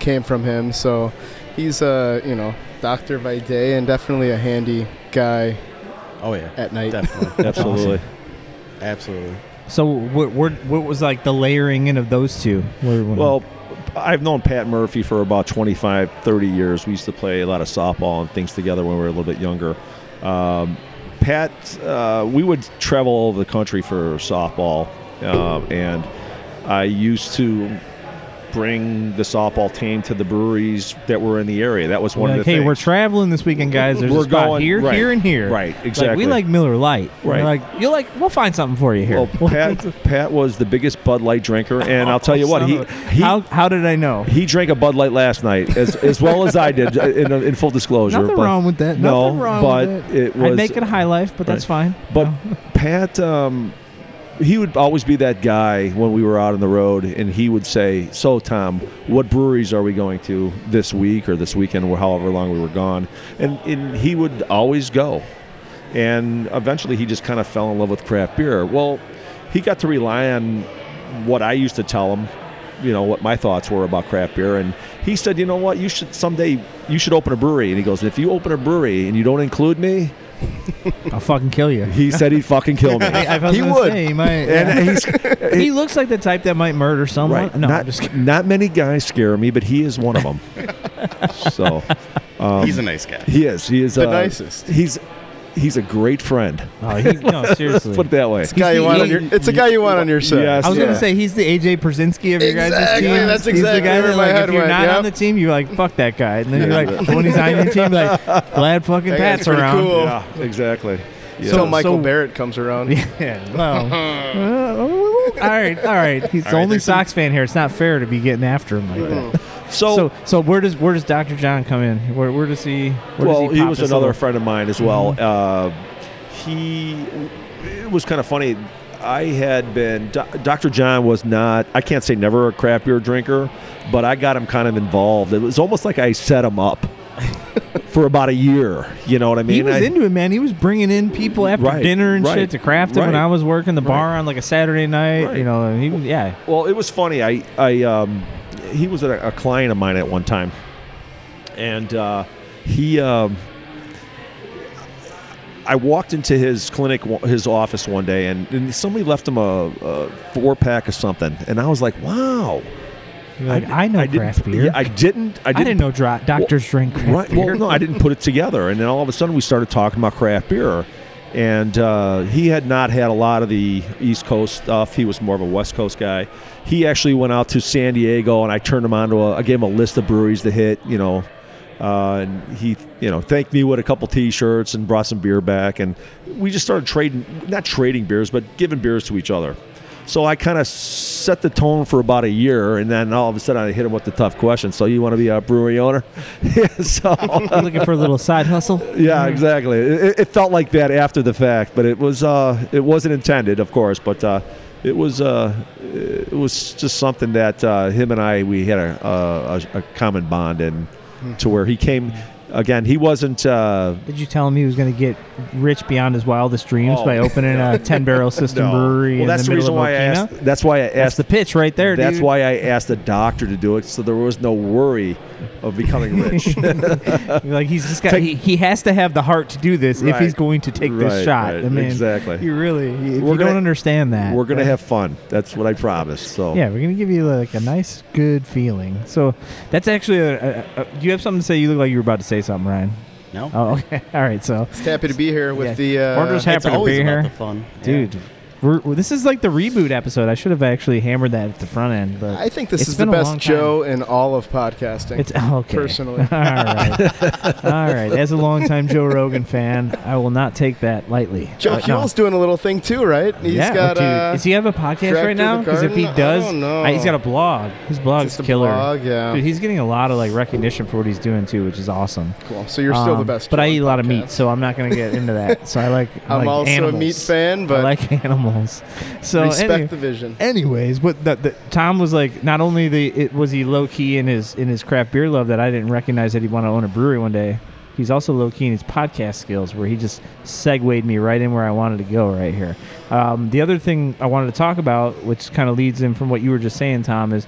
came from him. So he's a you know doctor by day and definitely a handy guy Oh yeah, at night. definitely, Absolutely. absolutely. So what, what, what was like the layering in of those two? Where- when- Well, I've known Pat Murphy for about 25, 30 years. We used to play a lot of softball and things together when we were a little bit younger. Um, Pat, uh, we would travel all over the country for softball, um, and I used to bring the softball team to the breweries that were in the area. That was one like, of the hey, things. we're traveling this weekend, guys. There's We're a spot going- here, right, here, and here. right, Like, exactly. we like Miller Light. Right. We're like you like. We'll find something for you here. well, Pat, Pat was the biggest Bud Light drinker, and I'll tell you what, he, he how how did I know? He drank a Bud Light last night, as, as well as I did, uh, in, in full disclosure. Nothing but, wrong with that. No, Nothing wrong but with it was. make it a high life, but that's fine. but No. Pat, um, he would always be that guy when we were out on the road, and he would say, "So, Tom, what breweries are we going to this week or this weekend, or however long we were gone?" And, and he would always go. And eventually, he just kind of fell in love with craft beer. Well, he got to rely on what I used to tell him, you know, what my thoughts were about craft beer, and he said, you know what, you should someday you should open a brewery. And he goes, if you open a brewery and you don't include me, I'll fucking kill you. he said he'd fucking kill me. I was He would. Say, he might. yeah. and he's he looks like the type that might murder someone. right. No, not, I'm just kidding. not many guys scare me, but he is one of them. so um, He's a nice guy. he is. He is The uh, nicest. He's he's a great friend. Oh, he, no, seriously. Put it that way. It's a guy you the- want on your. It's a guy you want on your side. Yes. I was Yeah. gonna say he's the AJ Pierzynski of your guys' Exactly, team. that's he's the guy where that my like head if you're went, not yep. on the team, you're like fuck that guy, and then you're like when he's on your team, like glad fucking That Pat's pretty around. cool. Yeah, exactly. Yeah. Till So- Michael so- Barrett comes around. Yeah, well, uh, all right, all right. He's the right, only there's some- Sox fan here. It's not fair to be getting after him like that. So, So, so where does where does Dr. John come in? Where, where does he? Where well, does he, pop was another friend of mine as well. Mm-hmm. Uh, he it was kind of funny. I had been Dr. John was not. I can't say never a craft beer drinker, but I got him kind of involved. It was almost like I set him up for about a year. You know what I mean? He was I- into it, man. He was bringing in people after Right, dinner and right, shit to craft it when. I was working the bar Right. on like a Saturday night. Right. You know, he, yeah. Well, it was funny. I, I, um, he was a, a client of mine at one time, and uh, he, um, I walked into his clinic, his office one day, and, and somebody left him a, a four pack of something, and I was like, "Wow, like, I, know didn't- craft beer. Yeah, I didn't. I I didn't, didn't know dro- doctors drink craft Right. beer. Well, no, I didn't put it together, and then all of a sudden we started talking about craft beer, and uh, he had not had a lot of the East Coast stuff. He was more of a West Coast guy. He actually went out to San Diego, and I turned him on to a. I gave him a list of breweries to hit. You know. Uh, and he, you know, thanked me with a couple T-shirts and brought some beer back, and we just started trading, not trading beers, but giving beers to each other. So I kind of set the tone for about a year, and then all of a sudden I hit him with the tough question. So you want to be a brewery owner? So You looking for a little side hustle? yeah, exactly. It, it felt like that after the fact, but it was uh, it wasn't intended, of course. But uh, it was uh, it was just something that uh, him and I we had a, a, a common bond, and to where he came again. He wasn't. Uh, Did you tell him he was going to get rich beyond his wildest dreams Oh. by opening a ten barrel system no. brewery Well, that's the the reason why I asked. That's why I That's asked. the pitch right there, that's dude. why I asked the doctor to do it, so there was no worry of becoming rich. like he's just got Take- he, he has to have the heart to do this if he's going to take this shot. right, I mean, exactly. You really, if We're you gonna- don't understand that, We're gonna then- have fun. That's what I promised. So Yeah, we're gonna give you like a nice, good feeling. So that's actually a, a, a. Do you have something to say? You look like you were about to say something, Ryan. No, Oh, okay. All right. So, Just happy to be here with Yeah. the. Uh, We're happy it's to be about here. the fun, dude, we're, we're- this is like the reboot episode. I should have actually hammered that at the front end, but I think this is the been a long best. Joe in all of podcasting. it's okay. Personally. All right. All right. As a longtime Joe Rogan fan, I will not take that lightly. Joe But no. Doing a little thing too, right? He's yeah, got. dude. uh, Does he have a podcast right now? Because if he? I does, uh, he's got a blog. His blog's killer. blog, yeah. Dude, he's getting a lot of like recognition for what he's doing too, which is awesome. cool. So you're still the Um, best. But I Joe eat a lot of meat, so I'm not going to get into that. So I like. I I'm like also animals. a meat fan, but I like animals. So respect any- the vision. anyways, but the, the, Tom was like. Not only the it was he low key in his in his craft beer love that I didn't recognize that he'd want to own a brewery one day. He's also low key in his podcast skills, where he just segued me right in where I wanted to go right here. Um, the other thing I wanted to talk about, which kind of leads in from what you were just saying, Tom, is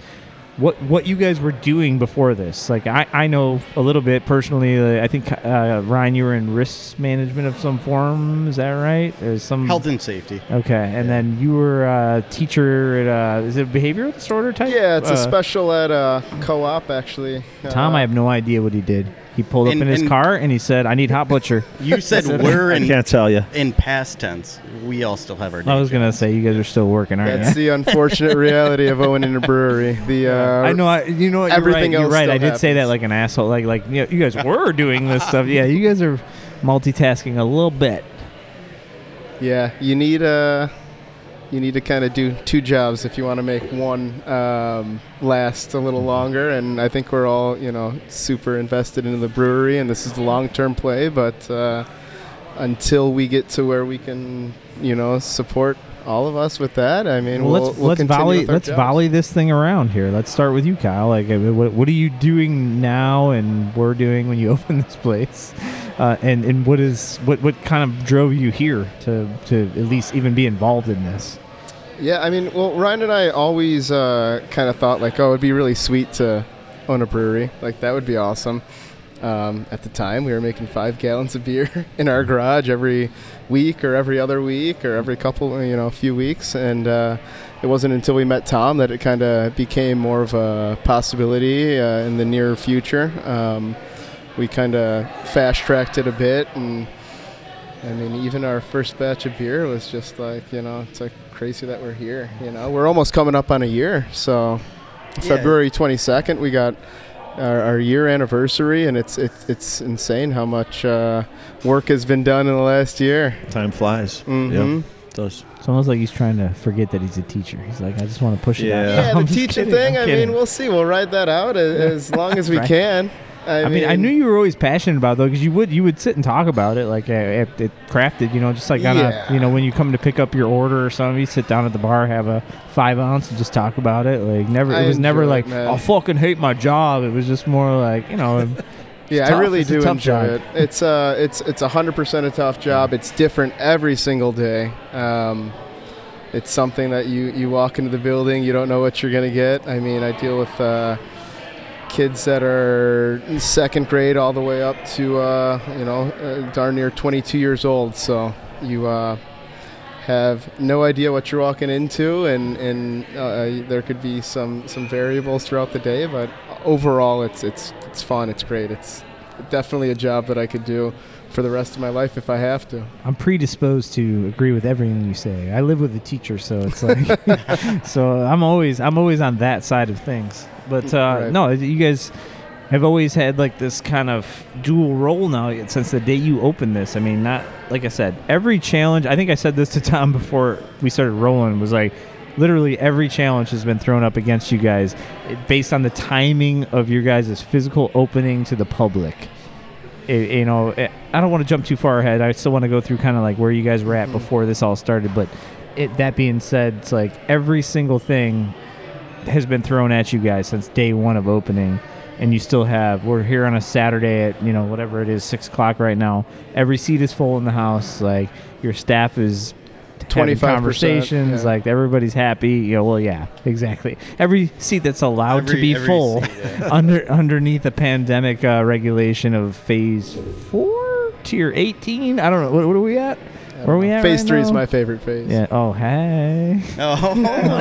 what what you guys were doing before this. Like I, I know a little bit personally. uh, I think uh, Ryan, you were in risk management of some form. Is that right? There's some Health and safety. Okay, and then you were a teacher at uh, is it a behavioral disorder type? Yeah, it's Uh, a special ed uh, co-op actually. Tom, Uh, I have no idea what he did. He pulled up And- in his and- car and he said, "I need hot butcher." You said That's we're I in can't tell you. in past tense. We all still have our. I was day gonna jobs. say you guys are still working, aren't That's you? the unfortunate reality of owning a brewery. The uh, I know. I, you know what? You're everything right. You're else right. I still did say that happens. like an asshole. Like like you, know, you guys were doing this stuff. Yeah, you guys are multitasking a little bit. Yeah, you need uh you need to kind of do two jobs if you want to make one um, last a little longer. And I think we're all you know super invested in the brewery, and this is the long term play. But uh, until we get to where we can you know support all of us with that, I mean, Well, we'll, let's we'll let's volley let's jobs. volley this thing around here. Let's start with you, Kyle. Like, what, what are you doing now, and we're doing when you open this place, uh, and and what is what what kind of drove you here to to at least even be involved in this? Yeah, I mean, well, Ryan and I always uh, kind of thought like, oh, it'd be really sweet to own a brewery. Like that would be awesome. Um, at the time, we were making five gallons of beer in our garage every week, or every other week, or every couple, you know, a few weeks. And uh, it wasn't until we met Tom that it kind of became more of a possibility uh, in the near future. Um, we kind of fast tracked it a bit, and I mean, even our first batch of beer was just like, you know, it's like crazy that we're here. You know, we're almost coming up on a year. So, Yeah. February 22nd, we got our, our year anniversary, and it's it's it's insane how much uh, work has been done in the last year. Time flies. Mhm. Yeah, it does. It's almost like he's trying to forget that he's a teacher. He's like, I just want to push it out. Yeah. Yeah, the just teaching kidding, thing. I'm I kidding. mean, we'll see. We'll ride that out as, as long as we Right. can. I, I mean, I knew you were always passionate about it, though, because you would you would sit and talk about it, like uh, at, at crafted, you know, just like on Yeah. a, you know, when you come to pick up your order or something, you sit down at the bar, have a five ounce, and just talk about it. Like never, I it was never enjoy like, man. I fucking hate my job. It was just more like, you know, Yeah, tough. I really It's do enjoy job. it. It's uh, it's it's hundred percent a tough job. It's different every single day. Um, it's something that you you walk into the building, you don't know what you're gonna get. I mean, I deal with uh, kids that are second grade all the way up to uh, you know uh, darn near 22 years old. So you uh, have no idea what you're walking into, and and uh, there could be some some variables throughout the day. But overall, it's it's it's fun. It's great. It's definitely a job that I could do for the rest of my life if I have to. I'm predisposed to agree with everything you say. I live with a teacher, so it's like, so I'm always I'm always on that side of things. But uh, Right. no, you guys have always had like this kind of dual role now since the day you opened this. I mean, not like I said, every challenge. I think I said this to Tom before we started rolling. Was like. Literally every challenge has been thrown up against you guys eh, based on the timing of your guys' physical opening to the public it, you know, it, I don't want to jump too far ahead. I still want to go through kind of like where you guys were at mm-hmm. before this all started. But it, that being said, it's like every single thing has been thrown at you guys since day one of opening, and you still have. We're here on a Saturday at you know whatever it is, six o'clock right now. Every seat is full in the house. Like your staff is. having 25%, conversations yeah. like everybody's happy you know well yeah exactly every seat that's allowed to be full seat, yeah. under underneath the pandemic uh, regulation of phase four, tier eighteen. I don't know. What, what are we at? Where are we at? Phase right three is my favorite phase. Yeah. Oh, hey. Oh,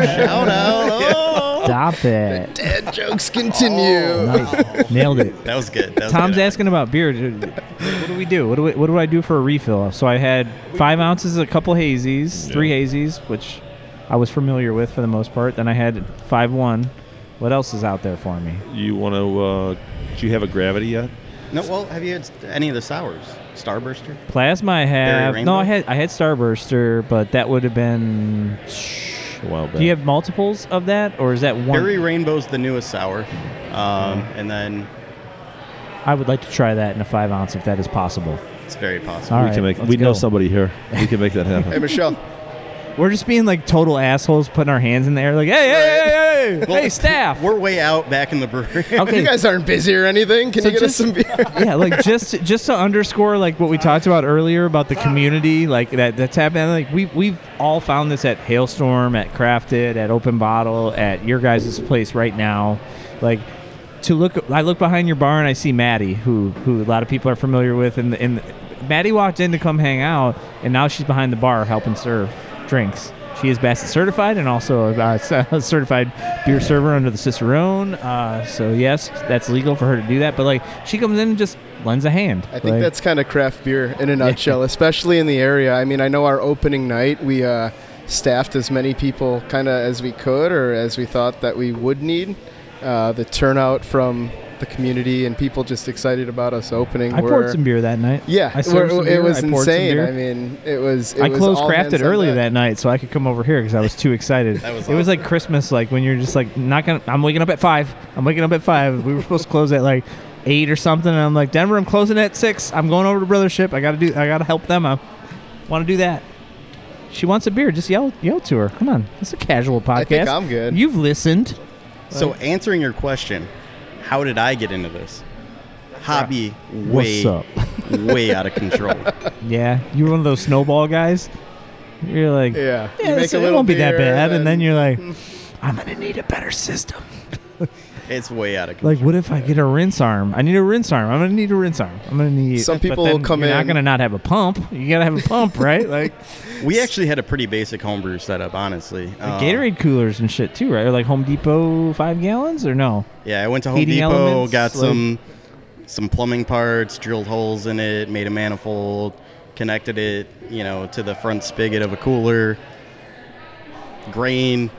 shout out! Oh. Stop it. Dad jokes continue. Nice. Nailed it. That was good. That was Tom's good. asking about beer. What do we do? What do we, what do I do for a refill? So I had five ounces, a couple hazies, three hazies, which I was familiar with for the most part. Then I had five one. What else is out there for me? You want to? Uh, do you have a gravity yet? No, well, have you had any of the sours? Starburster? Plasma I have. Berry No, I had I had Starburster, but that would have been. well. Do you have multiples of that, or is that one? Berry Rainbow's the newest sour. Um, and then I would like to try that in a five ounce if that is possible. it's very possible. All we right, can make. let's We know somebody here. We can make that happen. Hey Michelle, We're just being like total assholes, putting our hands in the air, like, hey, hey, hey, hey, Well, hey, staff. We're way out back in the brewery. Okay. you guys aren't busy or anything. Can So you get just- us some beer? yeah, like just just to underscore like what we talked about earlier about the community, like that that's happening. Like we we've all found this at Hailstorm, at Crafted, at Open Bottle, at your guys' place right now. Like to look, I look behind your bar and I see Maddie, who who a lot of people are familiar with, and and Maddie walked in to come hang out, and now she's behind the bar helping serve drinks. She is BASSET certified and also a uh, certified beer server under the Cicerone. Uh, so yes, that's legal for her to do that. But like, she comes in and just lends a hand. I think Like, that's kind of craft beer in a nutshell, especially in the area. I mean, I know our opening night we uh, staffed as many people kind of as we could or as we thought that we would need. Uh, the turnout from the community and people just excited about us opening. I were- poured some beer that night. Yeah, I served we're- some it beer, was I poured some insane. beer. I mean, it was. It I was closed all crafted on early deck. that night so I could come over here because I was too excited. That was it was like Christmas, like when you're just like not gonna. I'm waking up at five. I'm waking up at five. We were supposed to close at like eight or something, and I'm like Denver. I'm closing at six. I'm going over to Brothership. I gotta do. I gotta help them. I want to do that. She wants a beer. Just yell, yell to her. Come on, it's a casual podcast. I think I'm good. You've listened. So answering your question, how did I get into this? Hobby What's way, up? way out of control. Yeah, you were one of those snowball guys. You're like, Yeah. yeah, You make this- a it won't be that bad, and then and- you're like, I'm gonna need a better system. It's way out of control. Like, what if I get a rinse arm? I need a rinse arm. I'm gonna need a rinse arm. I'm gonna need. Some but people then come you're not gonna not have a pump. You gotta have a pump, right? Like we actually had a pretty basic homebrew setup, honestly. like Um, Gatorade coolers and shit too, right? Or like Home Depot five gallons or no? Yeah, I went to Home Heating Depot, elements, got like- some some plumbing parts, drilled holes in it, made a manifold, connected it, you know, to the front spigot of a cooler. Grain.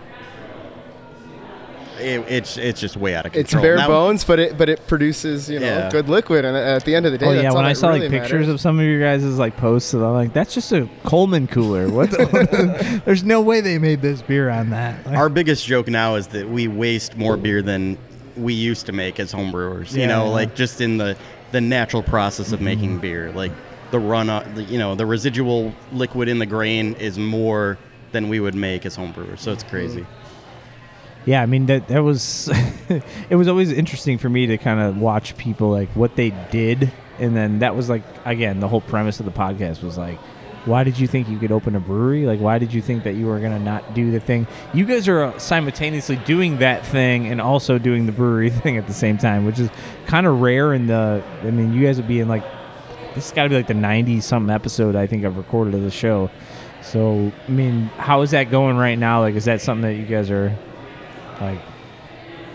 It, it's it's just way out of control. It's bare Now- bones, but it but it produces you know Yeah. good liquid, and at the end of the day, oh that's yeah, all when I saw really like pictures matters. of some of your guys' like posts, and I'm like, that's just a Coleman cooler. What? The, there's no way they made this beer on that. Like, Our biggest joke now is that we waste more beer than we used to make as homebrewers. You Yeah. know, like just in the the natural process of making beer, like the run, uh, the, you know, the residual liquid in the grain is more than we would make as homebrewers. So it's crazy. Yeah, I mean that that was it was always interesting for me to kind of watch people like what they did and then that was like again the whole premise of the podcast was like why did you think you could open a brewery? Like why did you think that you were going to not do the thing? You guys are simultaneously doing that thing and also doing the brewery thing at the same time, which is kind of rare in the I mean, you guys would be in like this has got to be like the 90 something episode I think I've recorded of the show. So, I mean, how is that going right now? Like is that something that you guys are like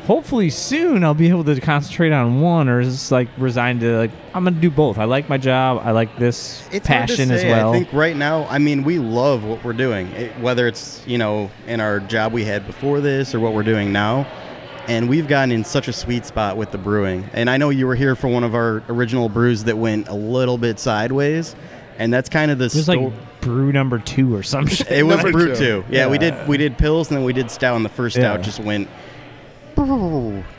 hopefully soon I'll be able to concentrate on one or just like resigned to like I'm gonna do both. I like my job, I like this It's passion as well. I think right now, I mean, we love what we're doing, it, whether it's you know in our job we had before this or what we're doing now. And we've gotten in such a sweet spot with the brewing. And I know you were here for one of our original brews that went a little bit sideways, and that's kind of the it was sto- like brew number two or some shit. It was Number brew two. two. Yeah, we did we did pills and then we did stout, and the first stout Yeah. just went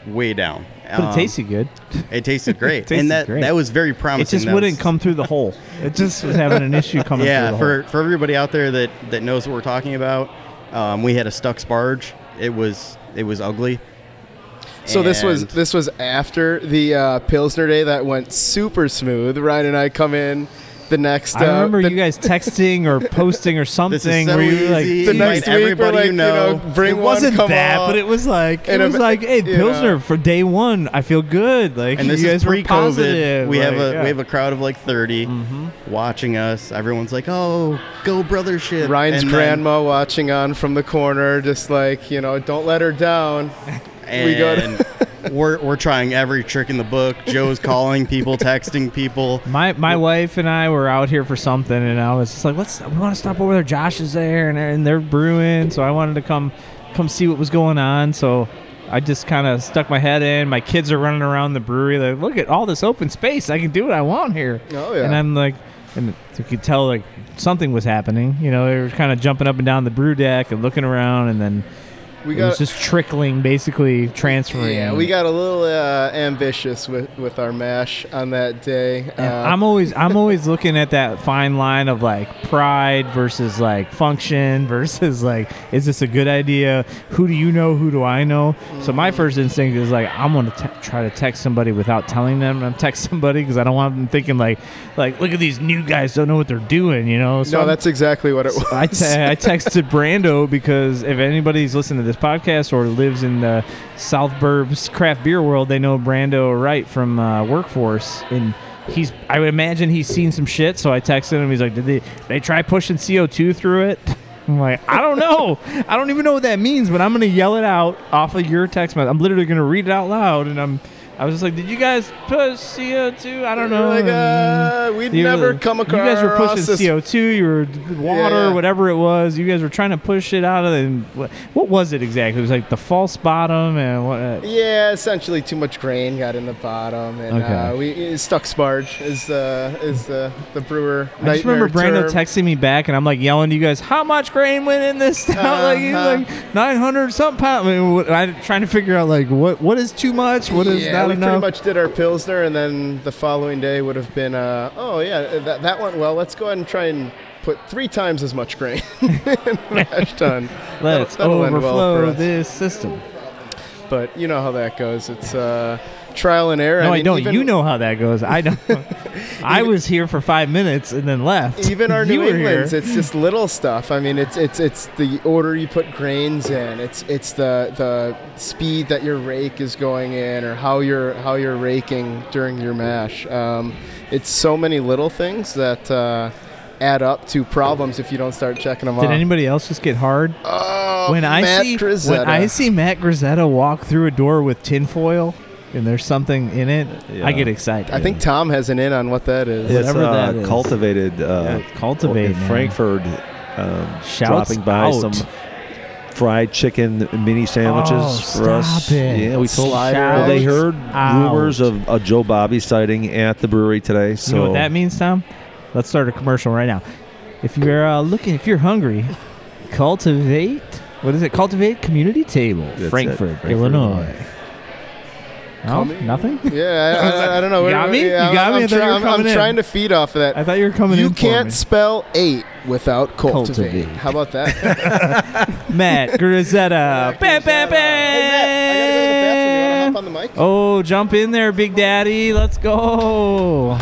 way down. But Um, it tasted good. It tasted great, tasted and that great. that was very promising. It promising. just That wouldn't was- come through the hole. It just was having an issue coming Yeah, through the for hole. for everybody out there that that knows what we're talking about, um, we had a stuck sparge. It was it was ugly. So this was And- this was after the uh, Pilsner day that went super smooth. Ryan and I come in the next. I uh, remember the, you guys texting or posting or something This is so where you like, the next week everybody like, you know. bring it one, wasn't come that, on. but it was like it And was if- like, hey, Pilsner know. for day one. I feel good. Like and this you is guys were pre-COVID. We have a yeah. we have a crowd of like 30 Mhm. watching us. Everyone's like, "Oh, go brothership!" Ryan's And then- grandma watching on from the corner, just like you know, don't let her down. and We got- we're we're trying every trick in the book. Joe's calling people, texting people. My my wife and I were out here for something, and I was just like, let's we want to stop over there. Josh is there, and they're, and they're brewing, so I wanted to come come see what was going on. So I just kind of stuck my head in. My kids are running around the brewery. Like, look at all this open space. I can do what I want here. Oh yeah. And I'm like, and you could tell like something was happening. You know, they were kind of jumping up and down the brew deck and looking around, and then we it was just trickling, basically transferring. yeah, we got a little uh, ambitious with, with our mash on that day. Uh, I'm always I'm always looking at that fine line of like pride versus like function versus like is this a good idea? Who do you know? Who do I know? So my Mm-hmm. first instinct is like I'm gonna te- try to text somebody without telling them I'm text somebody because I don't want them thinking like like look at these new guys don't know what they're doing. You know? So no, that's exactly what it was. I, te- I texted Brando because if anybody's listening to this podcast or lives in the South Burbs craft beer world, they know Brando Wright from uh, Werk Force, and he's. I would imagine he's seen some shit. So I texted him. He's like, "Did they they try pushing CO two through it?" I'm like, I don't know. I don't even know what that means, but I'm gonna yell it out off of your text message. I'm literally gonna read it out loud, and I'm. I was just like, "Did you guys push CO2? I don't know." Like, uh, we'd you never were- come across. You guys were pushing this- CO2. You were water, Yeah, yeah. whatever it was. You guys were trying to push it out of the. What, what was it exactly? It was like the false bottom and what? Uh, Yeah, essentially too much grain got in the bottom, and Okay. uh, we stuck sparge is uh, is the the brewer. I just remember nightmare Brando term. texting me back, and I'm like yelling to you guys, "How much grain went in this stout? Like, Uh-huh. like 900 something pounds." I mean, I'm trying to figure out like what what is too much, what is yeah, not we enough. pretty much did our pilsner, and then the following day would have been, uh, oh yeah, that, that went well. Let's go ahead and try and put three times as much grain in the mash tun. Let's That'll- that'll end well overflow this system. But but you know how that goes. It's uh, trial and error. No, I, mean, don't. even- you know how that goes. I don't. I was here for five minutes and then left. even our New were here. England's, it's just little stuff. I mean, it's it's it's the order you put grains in. It's it's the the speed that your rake is going in, or how you're how you're raking during your mash. Um, it's so many little things that uh, add up to problems if you don't start checking them Did off. anybody else just get hard? oh, when I Matt see Grisetta. when I see Matt Grisetta walk through a door with tinfoil and there's something in it, Yeah. I get excited. I think Tom has an in on what that is. It's Whatever uh, that is. cultivated. Yeah, Uh, cultivate in man. Frankfort, um, dropping by out. some fried chicken mini sandwiches Oh, for us. it. Yeah, we told. Slider Well, they heard out. rumors of a Joe Bobby sighting at the brewery today. So You know what that means, Tom? Let's start a commercial right now. If you're uh, looking, if you're hungry, cultivate. What is it? Cultivate Community Table, That's it, Frankfort, Frankfort, Illinois. No, nothing. Yeah, I, I, I don't know. You got me? yeah, You got I'm, me? I'm, try- I'm- I'm trying to feed off of that. I thought you were coming you in. for can't spell eight without cultivate. Cultivate. How about that? Matt Grisetta. bam, bam, Hey, Matt, I gotta go to the bathroom. You wanna hop on the mic? Oh, jump in there, Big Daddy. Let's go.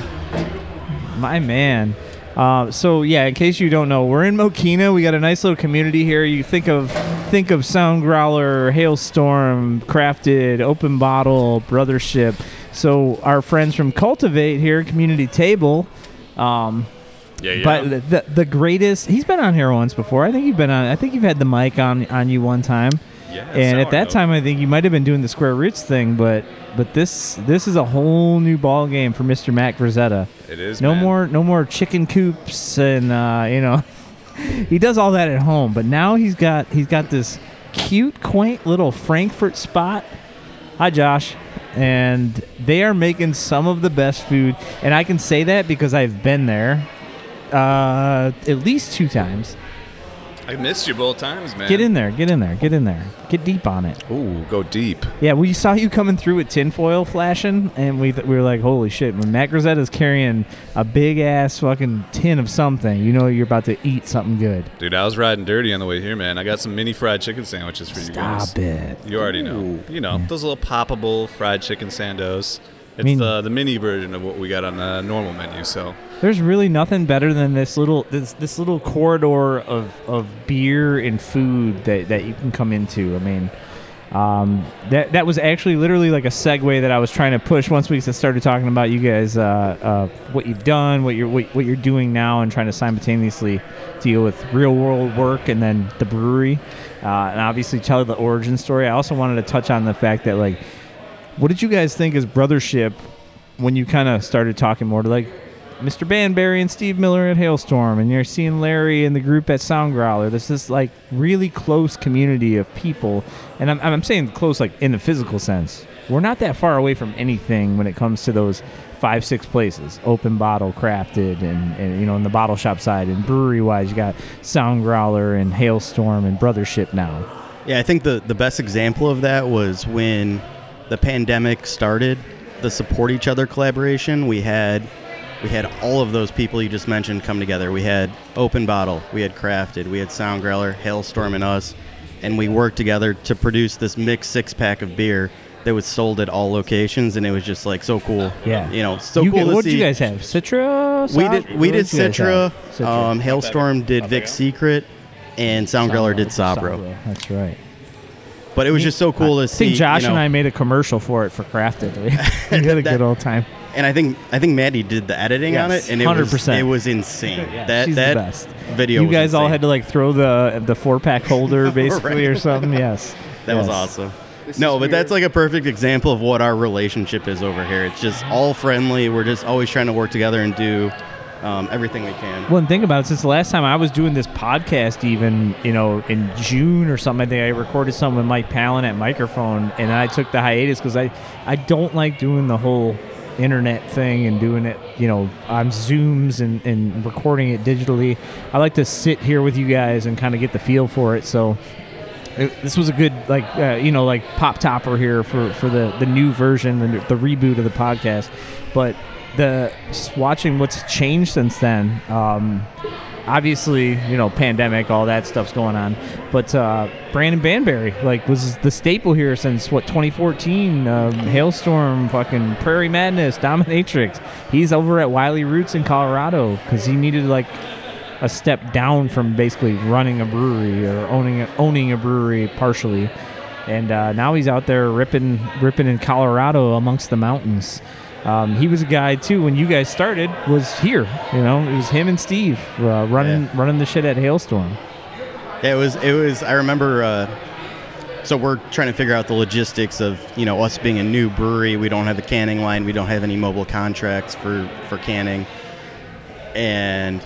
My man. Uh, so yeah, in case you don't know, we're in Mokena. We got a nice little community here. You think of think of Sound Growler, Hailstorm, Crafted, Open Bottle, Brothership. So our friends from Cultivate here, Community Table. Um, Yeah, yeah. But the, the the greatest, he's been on here once before. I think you've been on. I think you've had the mic on on you one time. Yeah, And at that time, I think you might have been doing the square roots thing, but but this this is a whole new ball game for Mr. Matt Grisetta. it is No man. more no more chicken coops and uh, you know he does all that at home, but now he's got he's got this cute, quaint little Frankfort spot. Hi, Josh. And they are making some of the best food, and I can say that because I've been there uh, at least two times. I missed you both times, man. Get in there, get in there, get in there, get deep on it. Ooh, go deep. Yeah, we saw you coming through with tinfoil flashing, and we th- we were like, "Holy shit!" When Matt Grisetta's carrying a big ass fucking tin of something, you know you're about to eat something good. Dude, I was riding dirty on the way here, man. I got some mini fried chicken sandwiches for you guys. Stop it. You already know. You know, Yeah. those little poppable fried chicken sandos. It's mean- the the mini version of what we got on the normal menu. So There's really nothing better than this little this this little corridor of, of beer and food that, that you can come into. I mean, um, that that was actually literally like a segue that I was trying to push once we started talking about you guys, uh, uh, what you've done, what you're what, what you're doing now, and trying to simultaneously deal with real world work and then the brewery, uh, and obviously tell the origin story. I also wanted to touch on the fact that like, what did you guys think as brothership when you kind of started talking more to like Mr. Banbury and Steve Miller at Hailstorm, and you're seeing Larry and the group at Sound Growler. This is like really close community of people, and I'm, I'm saying close like in the physical sense. We're not that far away from anything when it comes to those five, six places. Open bottle, crafted, and, and you know, in the bottle shop side, and brewery wise, you got Sound Growler and Hailstorm and Brothership now. Yeah, I think the, the best example of that was when the pandemic started, the support each other collaboration. We had we had all of those people you just mentioned come together. We had Open Bottle, we had Crafted, we had Sound Growler, Hailstorm, and us, and we worked together to produce this mixed six pack of beer that was sold at all locations, and it was just like so cool. Yeah. you know, so you cool gu- to what see. did you guys have? Citra? We did we what did Citra. Citra. Um, Hailstorm did Vic Secret, and Soundgrowler did Sabro. Sabro, That's right. But it was just so cool to see. I think Josh you know, and I made a commercial for it for Crafted. We we had a That- good old time. And I think I think Maddie did the editing on it, and it was 100%. it was insane. that She's that the best. video. You was guys all had to like throw the the four pack holder basically or something. Yes, That was awesome. This No, is but that's like a perfect example of what our relationship is over here. It's just all friendly. We're just always trying to work together and do um, everything we can. Well, and think about it. Since the last time I was doing this podcast, even you know in June or something, I think I recorded something with Mike Palin at microphone, and I took the hiatus because I I don't like doing the whole internet thing and doing it you know on zooms and, and recording it digitally. I like to sit here with you guys and kind of get the feel for it. So it, this was a good like uh, you know like pop topper here for for the the new version the, the reboot of the podcast. But the just watching what's changed since then um obviously, you know, pandemic, all that stuff's going on. But uh, Brandon Banbury, like, was the staple here since what 2014. Um, Hailstorm, fucking Prairie Madness, Dominatrix. He's over at Wiley Roots in Colorado because he needed like a step down from basically running a brewery or owning a, owning a brewery partially. And uh, now he's out there ripping ripping in Colorado amongst the mountains. Um, he was a guy too when you guys started. Was here, you know, it was him and Steve uh, running Yeah. running the shit at Hailstorm. Yeah, it was. It was. I remember. Uh, so we're trying to figure out the logistics of you know us being a new brewery. We don't have a canning line. We don't have any mobile contracts for for canning, and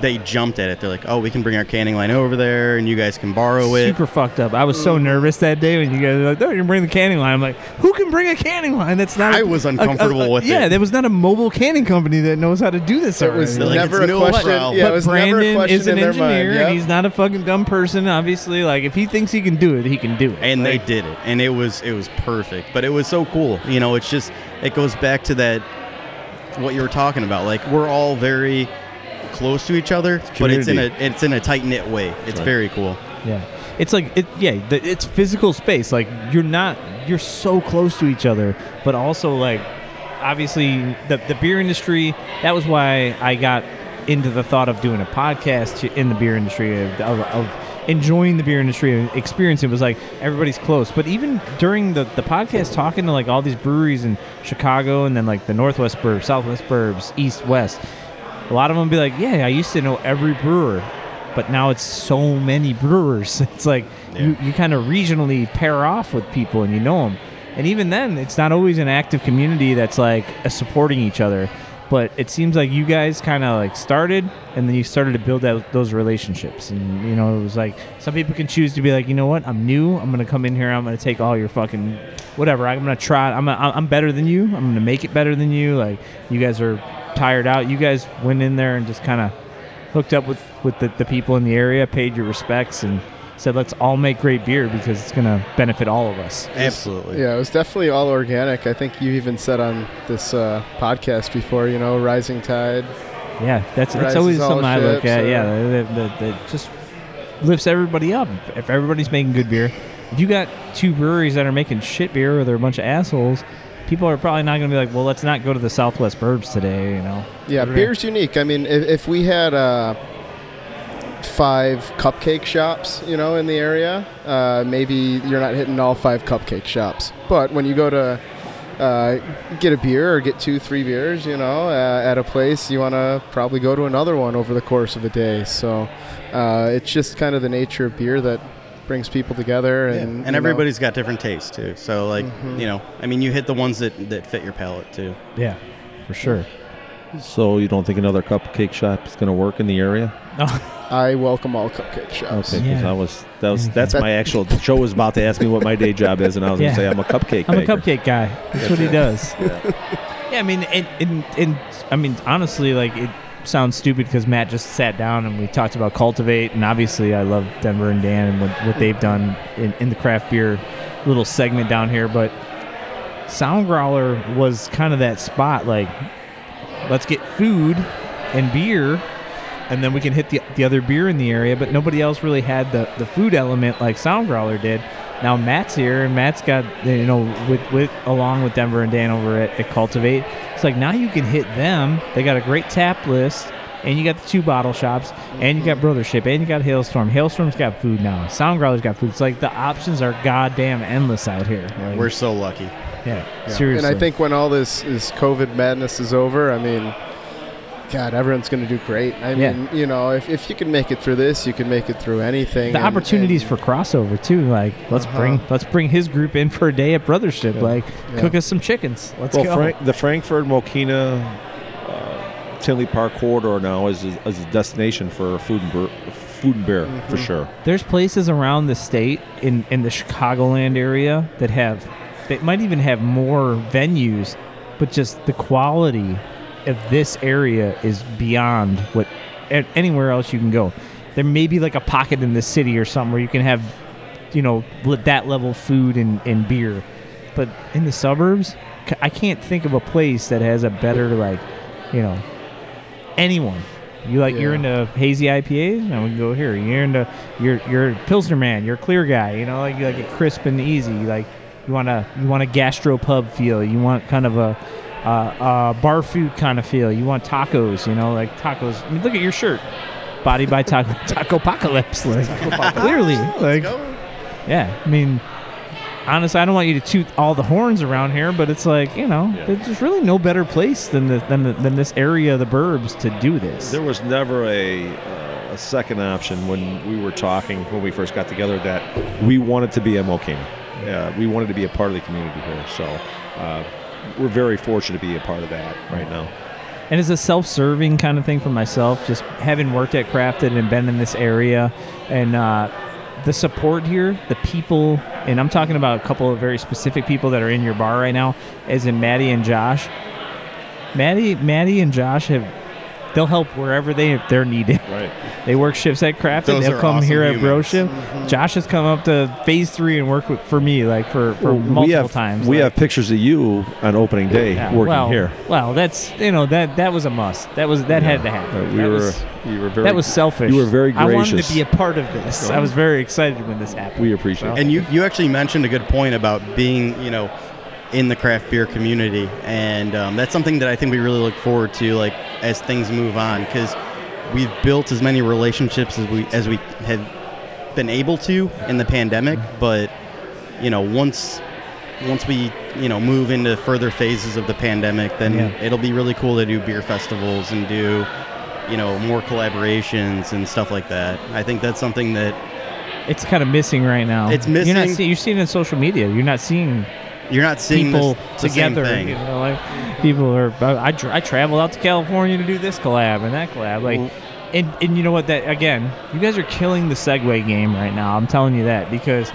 they jumped at it. They're like, "Oh, we can bring our canning line over there, and you guys can borrow it." Super fucked up. I was so nervous that day when you guys were like, "Oh, you can bring the canning line." I'm like, "Who can bring a canning line?" That's not. a- I was a- a- uncomfortable a- with yeah, it. Yeah, there was not a mobile canning company that knows how to do this. It was like, never a no question. problem." Yeah, it but was never a Brandon question is an in their engineer, mind. and he's not a fucking dumb person. Obviously, like if he thinks he can do it, he can do it. and they did it and it was it was perfect but it was so cool you know it's just it goes back to that what you were talking about like we're all very close to each other but it's in a it's in a tight knit way it's right. very cool Yeah, it's like it. Yeah, the, it's physical space. Like you're not. You're so close to each other, but also like obviously the the beer industry. That was why I got into the thought of doing a podcast in the beer industry of, of, of enjoying the beer industry and experiencing it was like everybody's close but even during the, the podcast talking to like all these breweries in chicago and then like the northwest burbs southwest burbs east west a lot of them be like yeah i used to know every brewer but now it's so many brewers. It's like you, you kind of regionally pair off with people and you know them and even then it's not always an active community that's like supporting each other. But it seems like you guys kind of like started and then you started to build out those relationships. And you know it was like some people can choose to be like you know what? I'm new. I'm gonna come in here. I'm gonna take all your fucking whatever. I'm gonna try. I'm, i I'm better than you. I'm gonna make it better than you. Like you guys are tired out you guys went in there and just kind of hooked up with with the, the people in the area paid your respects and said let's all make great beer because it's gonna benefit all of us absolutely Yeah, it was definitely all organic. I think you even said on this uh, podcast before, you know, rising tide. Yeah, that's that's always something I look at. or- Yeah, that, that, that just lifts everybody up. If everybody's making good beer, if you got two breweries that are making shit beer or they're a bunch of assholes, people are probably not going to be like, well, let's not go to the Southwest Burbs today. You know? Yeah, We're beer's unique. I mean, if, if we had uh, five cupcake shops, you know, in the area, uh, maybe you're not hitting all five cupcake shops. But when you go to uh, get a beer or get two, three beers, you know, uh, at a place, you want to probably go to another one over the course of a day. So uh, it's just kind of the nature of beer that brings people together, Yeah, and and you know, everybody's got different tastes too so like Mhm. you know i mean you hit the ones that that fit your palate too Yeah, for sure. So you don't think another cupcake shop is going to work in the area? I welcome all cupcake shops. Okay, 'cause Yeah. I was that was that's That- my actual. Joe was about to ask me what my day job is, and I was Yeah. going to say I'm a cupcake. I'm a cupcake guy. That's what he does. Yeah, I mean, and, and, and I mean, honestly, like it sounds stupid because Matt just sat down and we talked about cultivate, and obviously, I love Denver and Dan and what, what they've done in, in the craft beer little segment down here. But Sound Growler was kind of that spot, like let's get food and beer. And then we can hit the, the other beer in the area, but nobody else really had the, the food element like Sound Growler did. Now Matt's here, and Matt's got you know with with along with Denver and Dan over at, at Cultivate. It's like now you can hit them. They got a great tap list, and you got the two bottle shops, and you got Brothership, and you got Hailstorm. Hailstorm's got food now. Sound Growler's got food. It's like the options are goddamn endless out here. Like, we're so lucky yeah, Yeah. seriously. And I think when all this is COVID madness is over, I mean, God, everyone's going to do great. I Yeah. mean, you know, if, if you can make it through this, you can make it through anything. the and- opportunities and- for crossover too. Like let's Uh-huh. bring let's bring his group in for a day at Brothership. Yeah. Like Yeah. cook us some chickens. Let's well, go. Frank, the Frankfort Mokena uh, Tinley Park corridor now is a, is a destination for food and beer, food and beer for Mhm. sure. There's places around the state in in the Chicagoland area that have that might even have more venues, but just the quality of this area is beyond what anywhere else you can go. There may be like a pocket in the city or something where you can have, you know, that level food and, and beer, but in the suburbs, I can't think of a place that has a better like, you know, anyone You like you're Yeah. into hazy IPAs? and we can go here. You're into you're you're a pilsner man. You're a clear guy. You know, like you like it crisp and easy. Like you want a you want a gastro pub feel. You want kind of a uh, uh, bar food kind of feel. You want tacos. You know, like tacos. I mean, look at your shirt. Body by taco taco apocalypse. Like, clearly, like yeah. I mean, honestly, I don't want you to toot all the horns around here, but it's like you know, Yeah. there's really no better place than the, than the, than this area of the burbs to do this. There was never a, uh, a second option when we were talking when we first got together that we wanted to be a Mokena. Uh, we wanted to be a part of the community here. So uh, we're very fortunate to be a part of that right now. and it's a self-serving kind of thing for myself just having worked at crafted and been in this area and uh, the support here the people and i'm talking about a couple of very specific people that are in your bar right now as in maddie and josh maddie maddie and josh have they'll help wherever they they're needed Right. they work shifts at Craft Those they'll come awesome here at bro humans. shift josh has come up to phase three and work with, for me like for, for multiple we have, times We like- have pictures of you on opening day yeah, working well, here. Well, that's you know that that was a must. That was that had to happen. Uh, we That were was- you were very that was selfish. You were very I wanted to be a part of this. I was very excited when this happened. We appreciate it. And you, you actually mentioned a good point about being, you know, in the craft beer community, and um, that's something that I think we really look forward to, like as things move on, because we've built as many relationships as we as we have been able to in the pandemic. But you know, once once we you know move into further phases of the pandemic, then Yeah. it'll be really cool to do beer festivals and do you know more collaborations and stuff like that. I think that's something that It's kind of missing right now. It's missing. You're not seeing. You're seeing it in social media. You're not seeing you're not seeing people this, together. thing. You know, like people are. I, I traveled out to California to do this collab and that collab. Like, Well- and and you know what? That again, you guys are killing the segue game right now. I'm telling you that because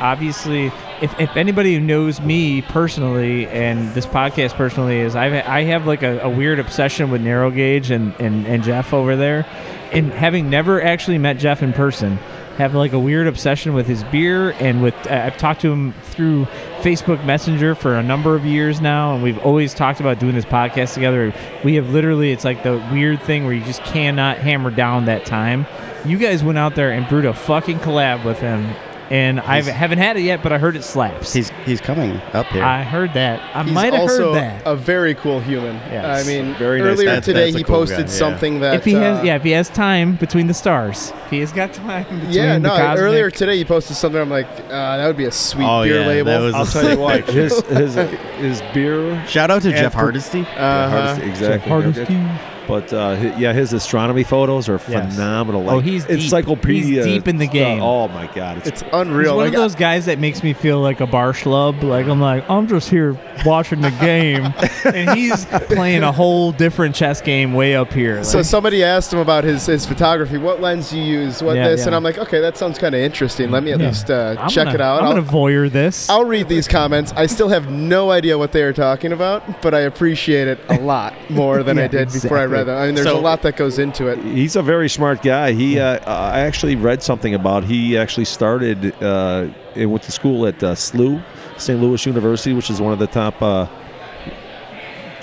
obviously, if, if anybody who knows me personally and this podcast personally is I've, I have like a, a weird obsession with narrow gauge and, and and Jeff over there, and having never actually met Jeff in person have like a weird obsession with his beer and with uh, I've talked to him through Facebook Messenger for a number of years now and we've always talked about doing this podcast together. We have literally it's like the weird thing where you just cannot hammer down that time. You guys went out there and brewed a fucking collab with him and I haven't had it yet but I heard it slaps. He's he's coming up here. I heard that. I He's might have heard that. a very cool human. Yes. I mean, Very nice. earlier That's- today that's he cool posted guy, yeah. something that if he has uh, yeah, if he has time between the stars. If he has got time between Yeah, the no. cosmic, Earlier today, he posted something. I'm like, uh, that would be a sweet Oh, beer yeah, label. that was- I'll tell you what, his his his beer Shout out to Jeff for- Hardesty. Uh-huh. Hardest- exactly. Hardesty. But uh, hi- yeah, his astronomy photos are Yes. phenomenal. Oh, Like, he's deep. encyclopedia. He's deep in the stuff. game. Oh my god, it's, It's He's unreal. one Like, of those guys that makes me feel like a bar schlub. Like I'm like I'm just here watching the game, and he's playing a whole different chess game way up here. So somebody asked him about his, his photography. What lens do you use? What Yeah, this? yeah. And I'm like, okay, that sounds kind of interesting. Let me at Yeah. least uh, I'm check gonna- it out. I'm I'll, gonna voyeur this. I'll read these comments. I still have no idea what they are talking about, but I appreciate it a lot more than Yeah, I did before I them. I mean, there's So- a lot that goes into it. he's a very smart guy. He uh, I actually read something about he actually started uh, and went to school at uh, SLU, St. Louis University, which is one of the top.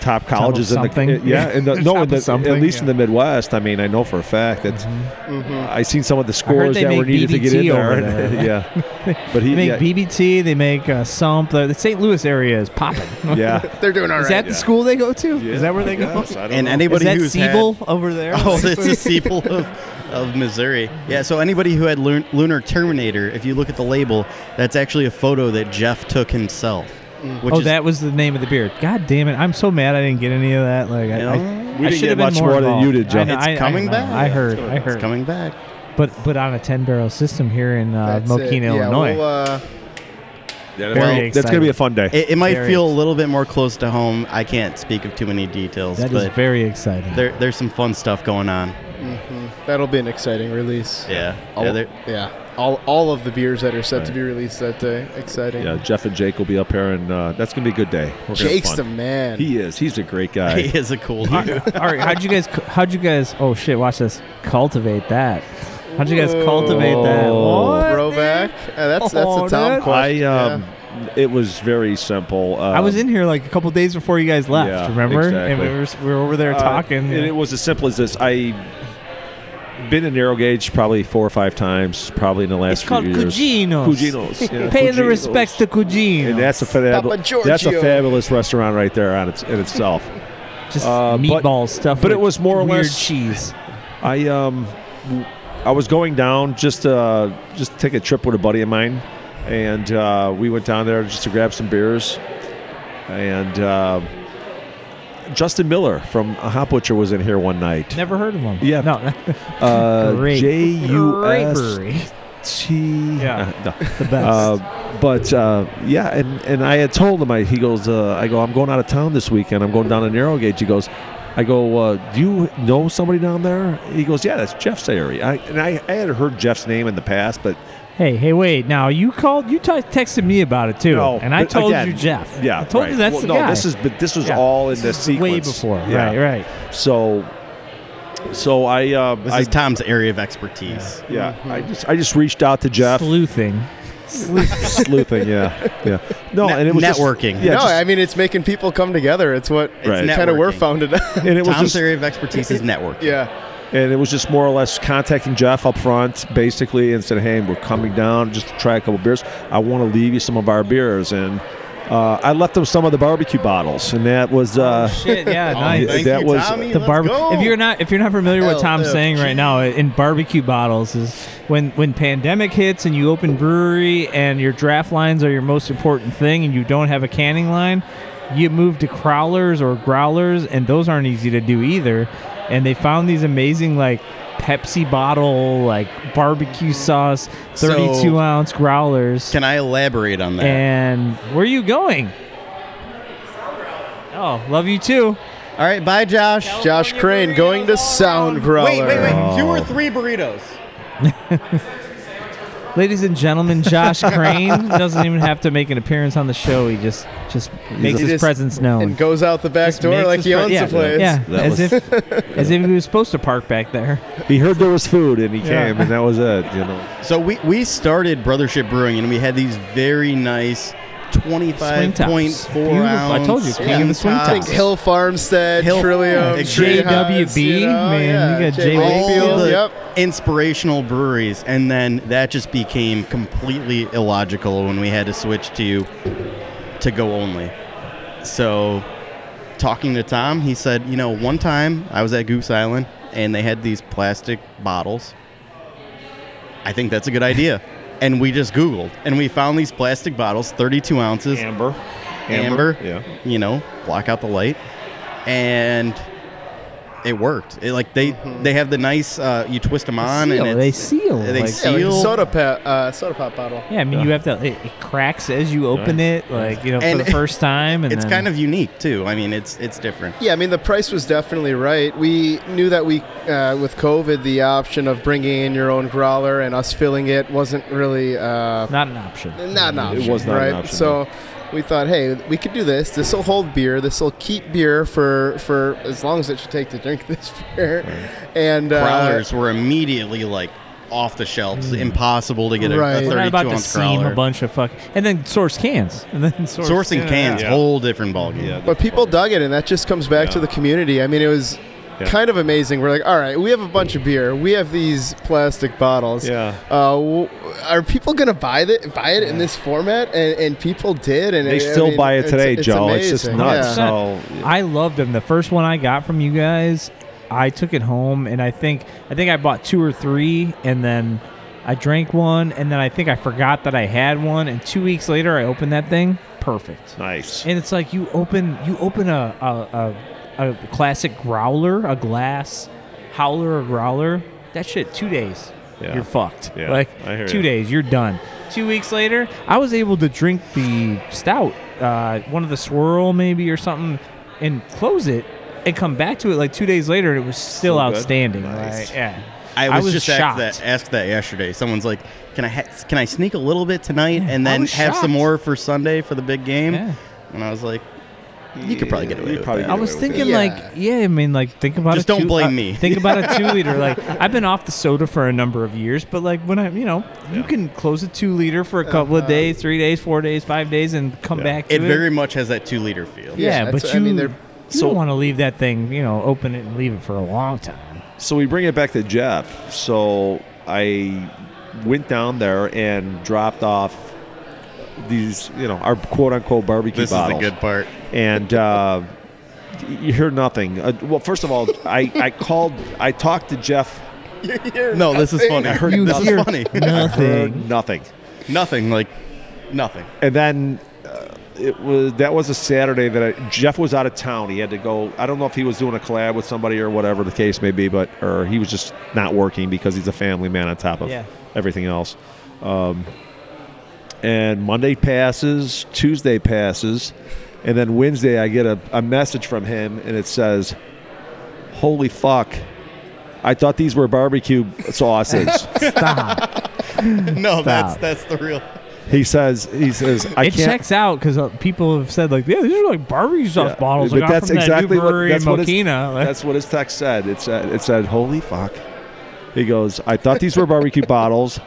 Uh, Top colleges in something. the yeah, in the, no, Top in the, at least in the Midwest. I mean, I know for a fact that Mm-hmm. I seen some of the scores that were make needed to get in there. there. yeah, but he They make yeah, BBT. They make uh, Sump. The, the St. Louis area is popping. yeah. They're doing all right. Is that the school they go to? Yeah, Is that where they go? guess. And know. anybody Is that who's had- over there? Oh, it's a steeple of, of Missouri. Yeah, so anybody who had Lunar Terminator, if you look at the label, that's actually a photo that Jeff took himself. Which oh, is, that was the name of the beer. God damn it! I'm so mad I didn't get any of that. Like, I, You I, know, we I didn't should get have been much more, more than you involved. did, Jeff. I know, It's I- I coming back. I heard. it's I it's heard. coming back. But but on a 10 barrel system here in uh, Mokena, Yeah, Illinois. we'll, uh, Yeah, Very that's- That's gonna be a fun day. It, it might Very feel a little bit more close to home. I can't speak of too many details, that is but very exciting. there, there's some fun stuff going on. mhm. That'll be an exciting release. Yeah. Yeah yeah. All, all of the beers that are set to be released that day. Exciting. yeah, Jeff and Jake will be up here, and uh, that's gonna be a good day. We're Jake's the man. He is. He's a great guy. he is a cool dude. all right, how'd you guys? How'd you guys? Oh shit! Watch this. Cultivate that. How'd you guys cultivate that? Whoa. What? Throwback. Uh, that's that's Oh, a Tom that- question. I um, it was very simple. Um, I was in here like a couple days before you guys left. yeah, remember? And exactly. we were we were over there uh, talking. and it was as simple as this. I been in narrow gauge probably four or five times, probably in the last It's called few years. Cugino's. Cugino's. yeah, Pay the respects to Cugino. And that's a fabulous. That's a fabulous restaurant right there on its in itself. just uh, but- meatball stuff. but it was more or weird less- cheese. I um, I was going down just uh just take a trip with a buddy of mine, and uh, we went down there just to grab some beers, and uh, Justin Miller from a Hop Butcher was in here one night. Never heard of him. Yeah. no, Uh. J U S. T. Yeah. uh, no. the best. Uh, but uh, yeah, and, and I had told him, I, he goes, uh, I go, I'm going out of town this weekend. I'm going down to Narrow Gauge. He goes, I go, uh, do you know somebody down there? He goes, yeah, that's Jeff's area. I, and I, I had heard Jeff's name in the past, but hey, hey, wait! Now you called, you t- texted me about it too, No, and I but told again, you Jeff. yeah, I told right. you that's well, the no, guy. this is, but this was Yeah. all in the This is way sequence. before. Yeah. Right, right. So, so I, uh, This I, is Tom's area of expertise. yeah, I just, I just reached out to Jeff. Sleuthing. Sleuthing, yeah, yeah. No, Net- and it was just- networking. yeah, no, just- I mean it's making people come together. It's what Right. It's kind of we're networking. founded on. and it was Tom's just, area of expertise is networking. yeah. And it was just more or less contacting Jeff up front, basically, and said, "Hey, we're coming down just to try a couple beers. I want to leave you some of our beers." And uh, I left them some of the barbecue bottles, and that was uh, Shit, yeah, Oh, nice. that you, was- Tommy. the barbecue. If you're not if you're not familiar with what Tom's saying right now, in barbecue bottles is when when pandemic hits and you open brewery and your draft lines are your most important thing and you don't have a canning line, you move to crowlers or growlers and those aren't easy to do either. And they found these amazing like Pepsi bottle like barbecue mm. sauce, So- 32 ounce growlers. Can I elaborate on that? And where are you going? Oh, love you too. All right, bye, Josh. Josh Crane going to Sound Growler. Wait, wait, wait. Two or three burritos. Ladies and gentlemen, Josh Crane doesn't even have to make an appearance on the show. He just just makes He his just- presence known. And goes out the back Just door like his he pre- owns yeah, the place. Yeah, That as was- if as if he was supposed to park back there. he heard there was food, and he Yeah. came, and that was it. You know, So we, we started Brothership Brewing, and we had these very nice Swing tops. 25.4 Beautiful. ounce. I told you, king of the swing tops. tops. Hill Farmstead, Hill- Trillium, JWB, you know, man, yeah, you got J. J. all Wakefield, the Yep. inspirational breweries, and then that just became completely illogical when we had to switch to to go only. So, talking to Tom, he said, you know, one time I was at Goose Island and they had these plastic bottles. I think that's a good idea. And we just Googled and we found these plastic bottles, 32 ounces, amber, Amber. yeah. you know, block out the light, and it worked. It, like they they have the nice uh, you twist them on seal. and They seal. they like- Yeah, like a seal. soda pop, uh, soda pop bottle. yeah, I mean, you have to. It, it cracks as you open it, like you know, for the first time, and it's then- kind of unique too. I mean, it's it's different. Yeah, I mean the price was definitely right. We knew that we, uh, with COVID, the option of bringing in your own growler and us filling it wasn't really uh, not an option. not an option. It was not an right? option, So we thought, hey, we could do this. This will hold beer. This will keep beer for for as long as it should take to drink this beer. And uh, Growlers were immediately like off the shelves, impossible to get a, Right. a We're not 32 about to ounce seam a bunch of fuck, and then source cans, and then source Sourcing yeah, cans, yeah. whole different ballgame. Yeah. But people dug it, and that just comes back to the community. I mean, it was Yeah. kind of amazing. We're like, all right, we have a bunch of beer. We have these plastic bottles. Yeah. Uh, w- are people gonna buy it? Buy it in this format? And, and people did, and They it- I still mean, buy it today, it's Joe. It's just amazing. nuts. Yeah. So I loved them. The first one I got from you guys, I took it home, and I think I think I bought two or three, and then I drank one, and then I think I forgot that I had one, and two weeks later I opened that thing. Perfect. nice. And it's like you open you open a a, a, a classic growler, a glass howler or growler. That shit two days. Yeah. You're fucked. Yeah, Like I hear two you. days, you're done. Two weeks later, I was able to drink the stout, uh, one of the swirl maybe or something, and close it and come back to it like two days later, and it was still, Still outstanding. Nice. Right? Yeah. I I was, was just shocked. asked that, asked that yesterday. Someone's like, "Can I ha- can I sneak a little bit tonight and then have shocked. some more for Sunday for the big game?" Yeah. And I was like, "You could probably get away with probably that." I was thinking Yeah. like, yeah, I mean, like, think about Just a don't two- blame uh, me. Think about a two liter. Like, I've been off the soda for a number of years, but like when I, you know, you can close a two liter for a couple of days, three days, four days, five days, and come Yeah. back. To It it very much has that two liter feel. yeah, Yeah, but that's- you, I mean, they're- you So- don't want to leave that thing, you know, open it and leave it for a long time. so we bring it back to Jeff. So I went down there and dropped off these, you know, our quote unquote barbecue This bottles. is the good part. and uh, you hear nothing. Uh, well, first of all, I, I called, I talked to Jeff. No, this is funny. I heard this nothing. is funny. Heard nothing. Nothing like nothing. And then uh, it was that was a Saturday that I, Jeff was out of town. He had to go. I don't know if he was doing a collab with somebody or whatever the case may be, but or he was just not working because he's a family man on top of Yeah. everything else. Um, and Monday passes, Tuesday passes, and then Wednesday I get a, a message from him and it says, "Holy fuck." I thought these were barbecue sauces. Stop. No, that's Stop. that's the real. he says. He says. I it can't. checks out because uh, people have said like, yeah, these are like barbecue sauce Yeah, bottles. I but got that's from exactly that new what brewery that's in what his, Mokena. Like, that's what his text said. It said it said, "Holy fuck." He goes, "I thought these were barbecue bottles.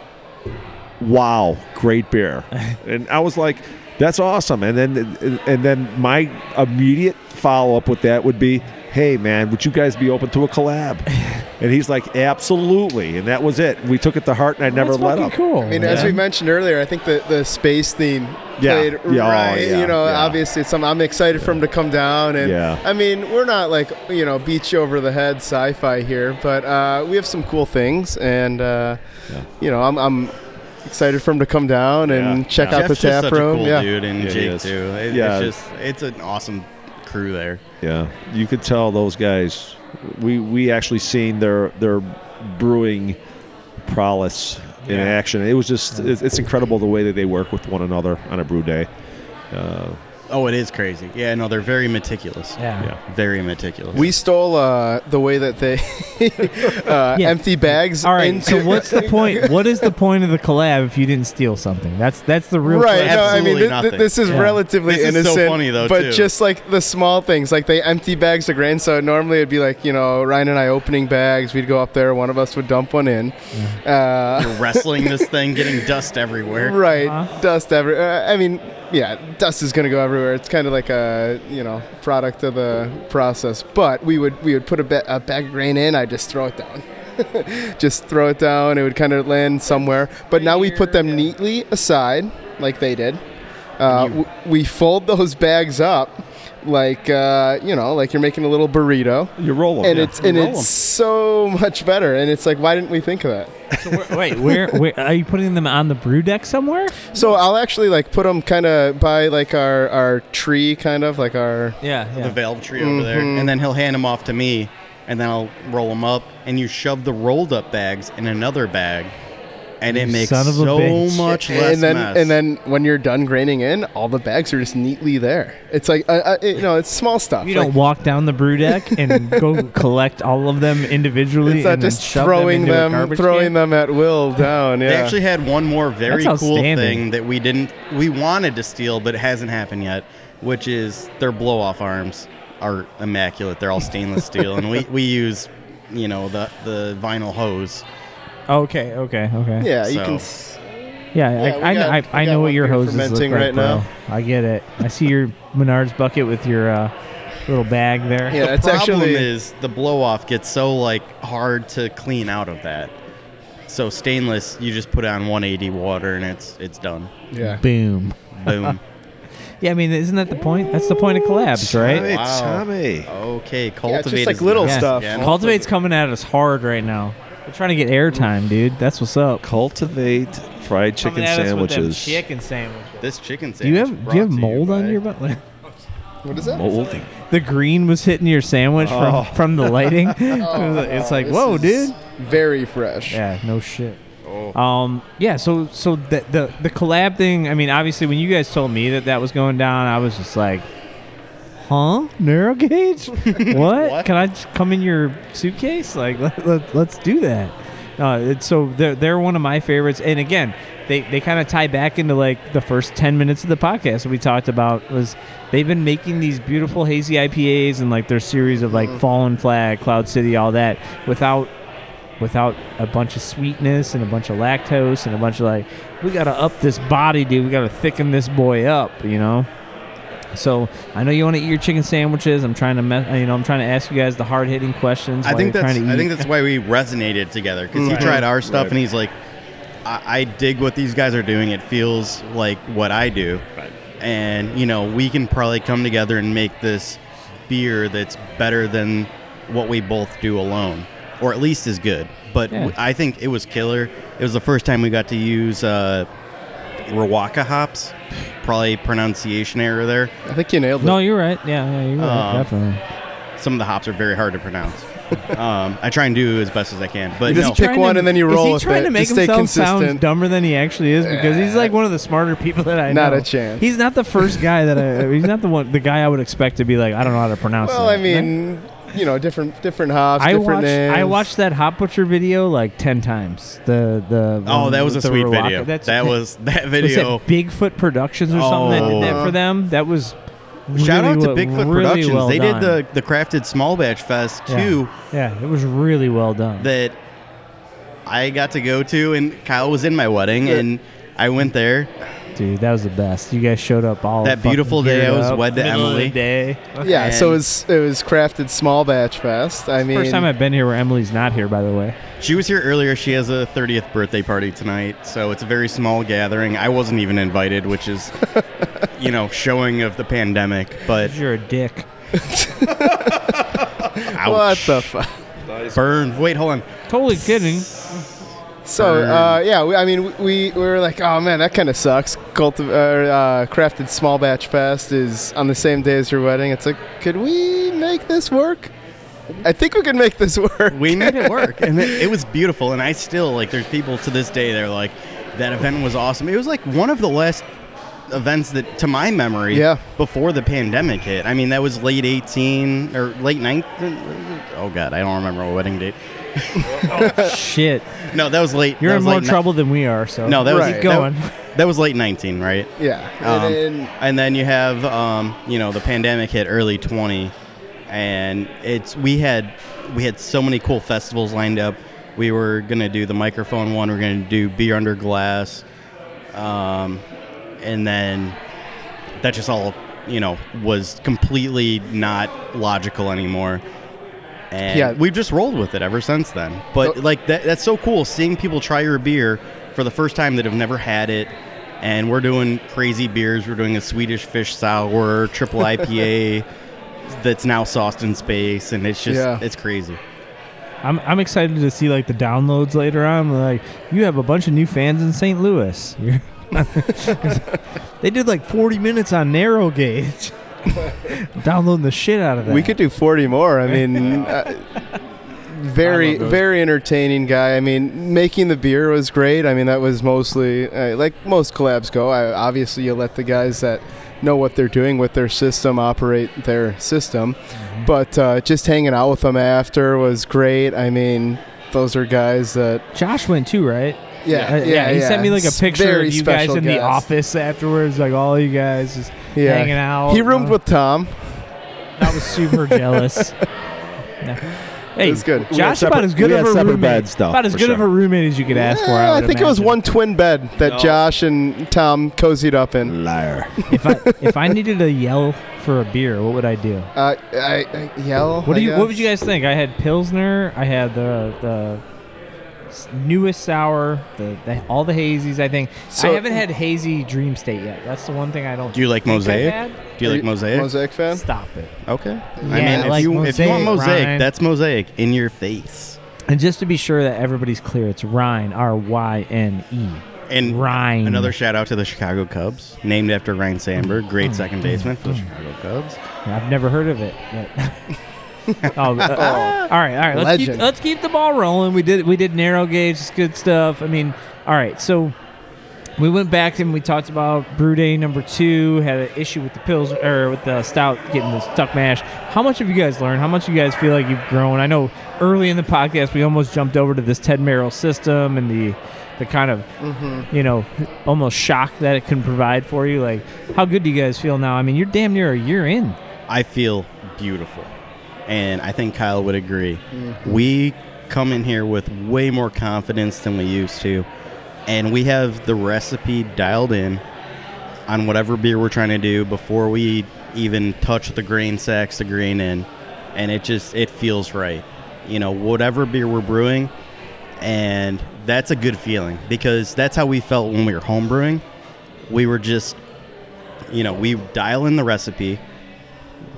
Wow, great beer." And I was like, "That's awesome." And then and then my immediate follow up with that would be, "Hey man, would you guys be open to a collab?" And he's like, "Absolutely." And that was it. We took it to heart, and I never let fucking up. Cool. I mean, as we mentioned earlier, I think the, the space theme Yeah. played Yeah, oh, right. yeah, you know, yeah. obviously, it's something I'm excited for him to come down. And Yeah. I mean, we're not like you know beat you over the head sci-fi here, but uh, we have some cool things, and uh, Yeah. you know, I'm, I'm excited for him to come down and Yeah. check Yeah. out the Jeff's just tap such room. a cool yeah. dude, and Yeah, Jake too. It, Yeah. It's just it's an awesome crew there. Yeah, you could tell those guys. We we actually seen their their brewing prowess in action. It was just it's, it's incredible the way that they work with one another on a brew day. Uh, Oh, it is crazy. Yeah, no, they're very meticulous. Yeah. yeah, Very meticulous. We stole uh, the way that they uh, Yeah. empty bags. All right. Into So what's the point? What is the point of the collab if you didn't steal something? That's that's the real Right. question. No, I mean, th- th- this is Yeah. relatively This is so innocent. funny, though, but too. just like the small things, like they empty bags of grain. So normally it'd be like you know Ryne and I opening bags. We'd go up there. One of us would dump one in. Uh, You're wrestling this thing, getting dust everywhere. right. Uh-huh. Dust every. Uh, I mean, yeah, dust is gonna go everywhere. It's kind of like a you know product of the process. But we would we would put a, ba- a bag of grain in. I just throw it down. just throw it down. It would kind of land somewhere. But now we put them neatly aside, like they did. Uh, w- we fold those bags up, like uh, you know, like you're making a little burrito, you roll them. and yeah. it's and it's it's 'em. so much better. And it's like, why didn't we think of that? So where- wait, where, where are you putting them on the brew deck somewhere? So I'll actually like put them kind of by like our our tree, kind of like our. Yeah, The valve tree over there, Mhm. and then he'll hand them off to me, and then I'll roll them up, and you shove the rolled up bags in another bag, and it makes son of a so bitch. much less and then mess. and then when you're done graining in, all the bags are just neatly there. It's like uh, uh, you know, it's small stuff. You like, don't walk down the brew deck and go collect all of them individually. It's not and then just shove throwing them, into a them, garbage throwing can? them at will down. Yeah. They actually had one more very That's cool outstanding. thing that we didn't we wanted to steal, but it hasn't happened yet, which is their blow off arms are immaculate. They're all stainless steel, and we, we use you know the the vinyl hose. Okay, okay, okay. yeah, you So- can. s- Yeah, Yeah, we I, got- I, we I, I got know one what your here hoses look fermenting like, right bro. now. I get it. I see your Menards bucket with your uh, little bag there. Yeah, the it's problem actually is the blow off gets so like hard to clean out of that. So stainless, you just put it on 180 water and it's it's done. yeah. Boom. Boom. Yeah, I mean, isn't that the point? That's the point of collabs, right? Tommy, Wow. Tommy. Okay, Yeah, cultivate. it's just like is little next. stuff. Yeah, Cultivate's coming at us hard right now. We're trying to get airtime, dude. That's what's up. Cultivate fried chicken Coming at us with them sandwiches. Chicken sandwiches. This chicken Do you sandwich. have do you have brought to mold on by- your butt? What is that? Moldy. the green was hitting your sandwich Oh. from, from the lighting. Oh, it's like, this whoa, is dude. Very fresh. Yeah, no shit. Oh. Um, yeah. So, so the, the the collab thing. I mean, obviously, when you guys told me that that was going down, I was just like, "Huh? Narrow gauge? what? What? Can I just come in your suitcase? Like, let, let, let's do that." Uh, it's, so they're they're one of my favorites, and again, they they kind of tie back into like the first ten minutes of the podcast we talked about was they've been making these beautiful hazy IPAs and like their series of like Fallen Flag, Cloud City, all that without without a bunch of sweetness and a bunch of lactose and a bunch of like we gotta up this body dude we gotta thicken this boy up you know So I know you want to eat your chicken sandwiches. I'm trying to, me- you know, I'm trying to ask you guys the hard hitting questions. I think that's trying to I think that's why we resonated together because Right. he tried our stuff Right. and he's like, I, I dig what these guys are doing. It feels like what I do, Right. and you know we can probably come together and make this beer that's better than what we both do alone, or at least as good. But Yeah. w- I think it was killer. It was the first time we got to use uh, Riwaka hops. Probably pronunciation error there. I think you nailed it. no, you're right. Yeah, yeah you're right. Um, Definitely. Some of the hops are very hard to pronounce. um, I try and do as best as I can, but You just no. pick one to- and then you roll Is he with trying it. to make Just stay himself sound dumber than he actually is? Because he's like one of the smarter people that I know. Not a chance. He's not the first guy that I. He's not the one. The guy I would expect to be like, I don't know how to pronounce. Well, that. I mean, you know, different different hops, I different watched. names. I watched that Hop Butcher video like ten times. The the oh, that was a sweet Riwaka- video. That's, that was that was video. that Bigfoot Productions or something that did that Oh. for uh-huh. them. That was. Shout out to well- Bigfoot really Productions. well they done. did the the crafted small batch fest Yeah. too. Yeah, it was really well done. That I got to go to, and Kyle was in my wedding, Yeah. and I went there. Dude, that was the best. You guys showed up all That beautiful day geared I was up, wed to middle of the Emily. day. Yeah, so it was it was crafted small batch fest. I mean, First time I've been here where Emily's not here, by the way. She was here earlier. She has a 30th birthday party tonight, so it's a very small gathering. I wasn't even invited, which is, you know, showing of the pandemic. But You're a dick. what the fuck. burn. Wait, hold on. Totally kidding. So uh, yeah, we, I mean, we, we were like, oh man, that kind of sucks. Cultiv- uh, uh, crafted small batch fest is on the same day as your wedding. It's like, could we make this work? I think we can make this work. We made it work, and it, it was beautiful. And I still like. There's people to this day. They're like, that event was awesome. It was like one of the last events that, to my memory, Yeah. before the pandemic hit. I mean, that was late 18 or late 19. Oh god, I don't remember a wedding date. Shit. No, that was late. You're that in was more late ni- trouble than we are, so No, that was Right. keep going. That, that was late 19, right? Yeah. Um, and then, and then you have, um, you know, the pandemic hit early 20, and it's we had we had so many cool festivals lined up. We were gonna do the microphone one. We are gonna do beer under glass, um, and then that just all you know was completely not logical anymore. And Yeah. we've just rolled with it ever since then. But like that, that's so cool seeing people try your beer for the first time that have never had it. And we're doing crazy beers. We're doing a Swedish fish sour, triple IPA that's now sauced in space, and it's just Yeah. it's crazy. I'm I'm excited to see like the downloads later on. Like you have a bunch of new fans in St. Louis. They did like 40 minutes on narrow gauge. Downloading the shit out of that. we could do 40 more. I mean, uh, very I very entertaining guy. I mean, making the beer was great. I mean, that was mostly uh, like most collabs go. I, obviously, you let the guys that know what they're doing with their system operate their system. Mm-hmm. But uh, just hanging out with them after was great. I mean, those are guys that Josh went too, right? Yeah Uh, yeah, He sent me like a picture very of you guys special in the guest. office afterwards, like all you guys just Yeah. hanging out. He roomed Uh, with Tom. I was super jealous. No. Hey, was good. We had Josh about as good we of had a separate roommate. beds, though, about as for good of sure. a roommate as you could ask for. Yeah, I, I would think it was imagine. one twin bed that No. Josh and Tom cozied up in. Liar. If I if I needed to yell for a beer, what would I do? Uh, I, I yell. What I do you? What would you guys think? I had Pilsner. I had the the s- newest sour. The, the all the hazies. I think So- I haven't had hazy Dream State yet. That's the one thing I don't. Do you like think Mosaic? Do you Are like Mosaic? Mosaic fan? Stop it. Okay. I mean, I if like you if you want Mosaic, Mosaic, Ryne. that's Mosaic in your face. And just to be sure that everybody's clear, it's Ryne. R Y N E. And Ryne. Another shout out to the Chicago Cubs, named after Ryne Sandberg, great Mm, second mm, baseman for the mm. Chicago Cubs. I've never heard of it. But oh, uh, all right, all right. Let's keep let's keep the ball rolling. We did we did narrow gauge. It's good stuff. I mean, all right. So we went back and we talked about brew day number two. Had an issue with the pills or with the stout getting the stuck mash. How much have you guys learned? How much do you guys feel like you've grown? I know early in the podcast we almost jumped over to this ten barrel system and the the kind of Mm-hmm. you know almost shock that it can provide for you. Like, how good do you guys feel now? I mean, you're damn near a year in. I feel beautiful. And I think Kyle would agree. Mm-hmm. We come in here with way more confidence than we used to. And we have the recipe dialed in on whatever beer we're trying to do before we even touch the grain sacks, the grain in, and it just it feels right. You know, whatever beer we're brewing, and that's a good feeling because that's how we felt when we were home brewing. We were just, you know, we dial in the recipe.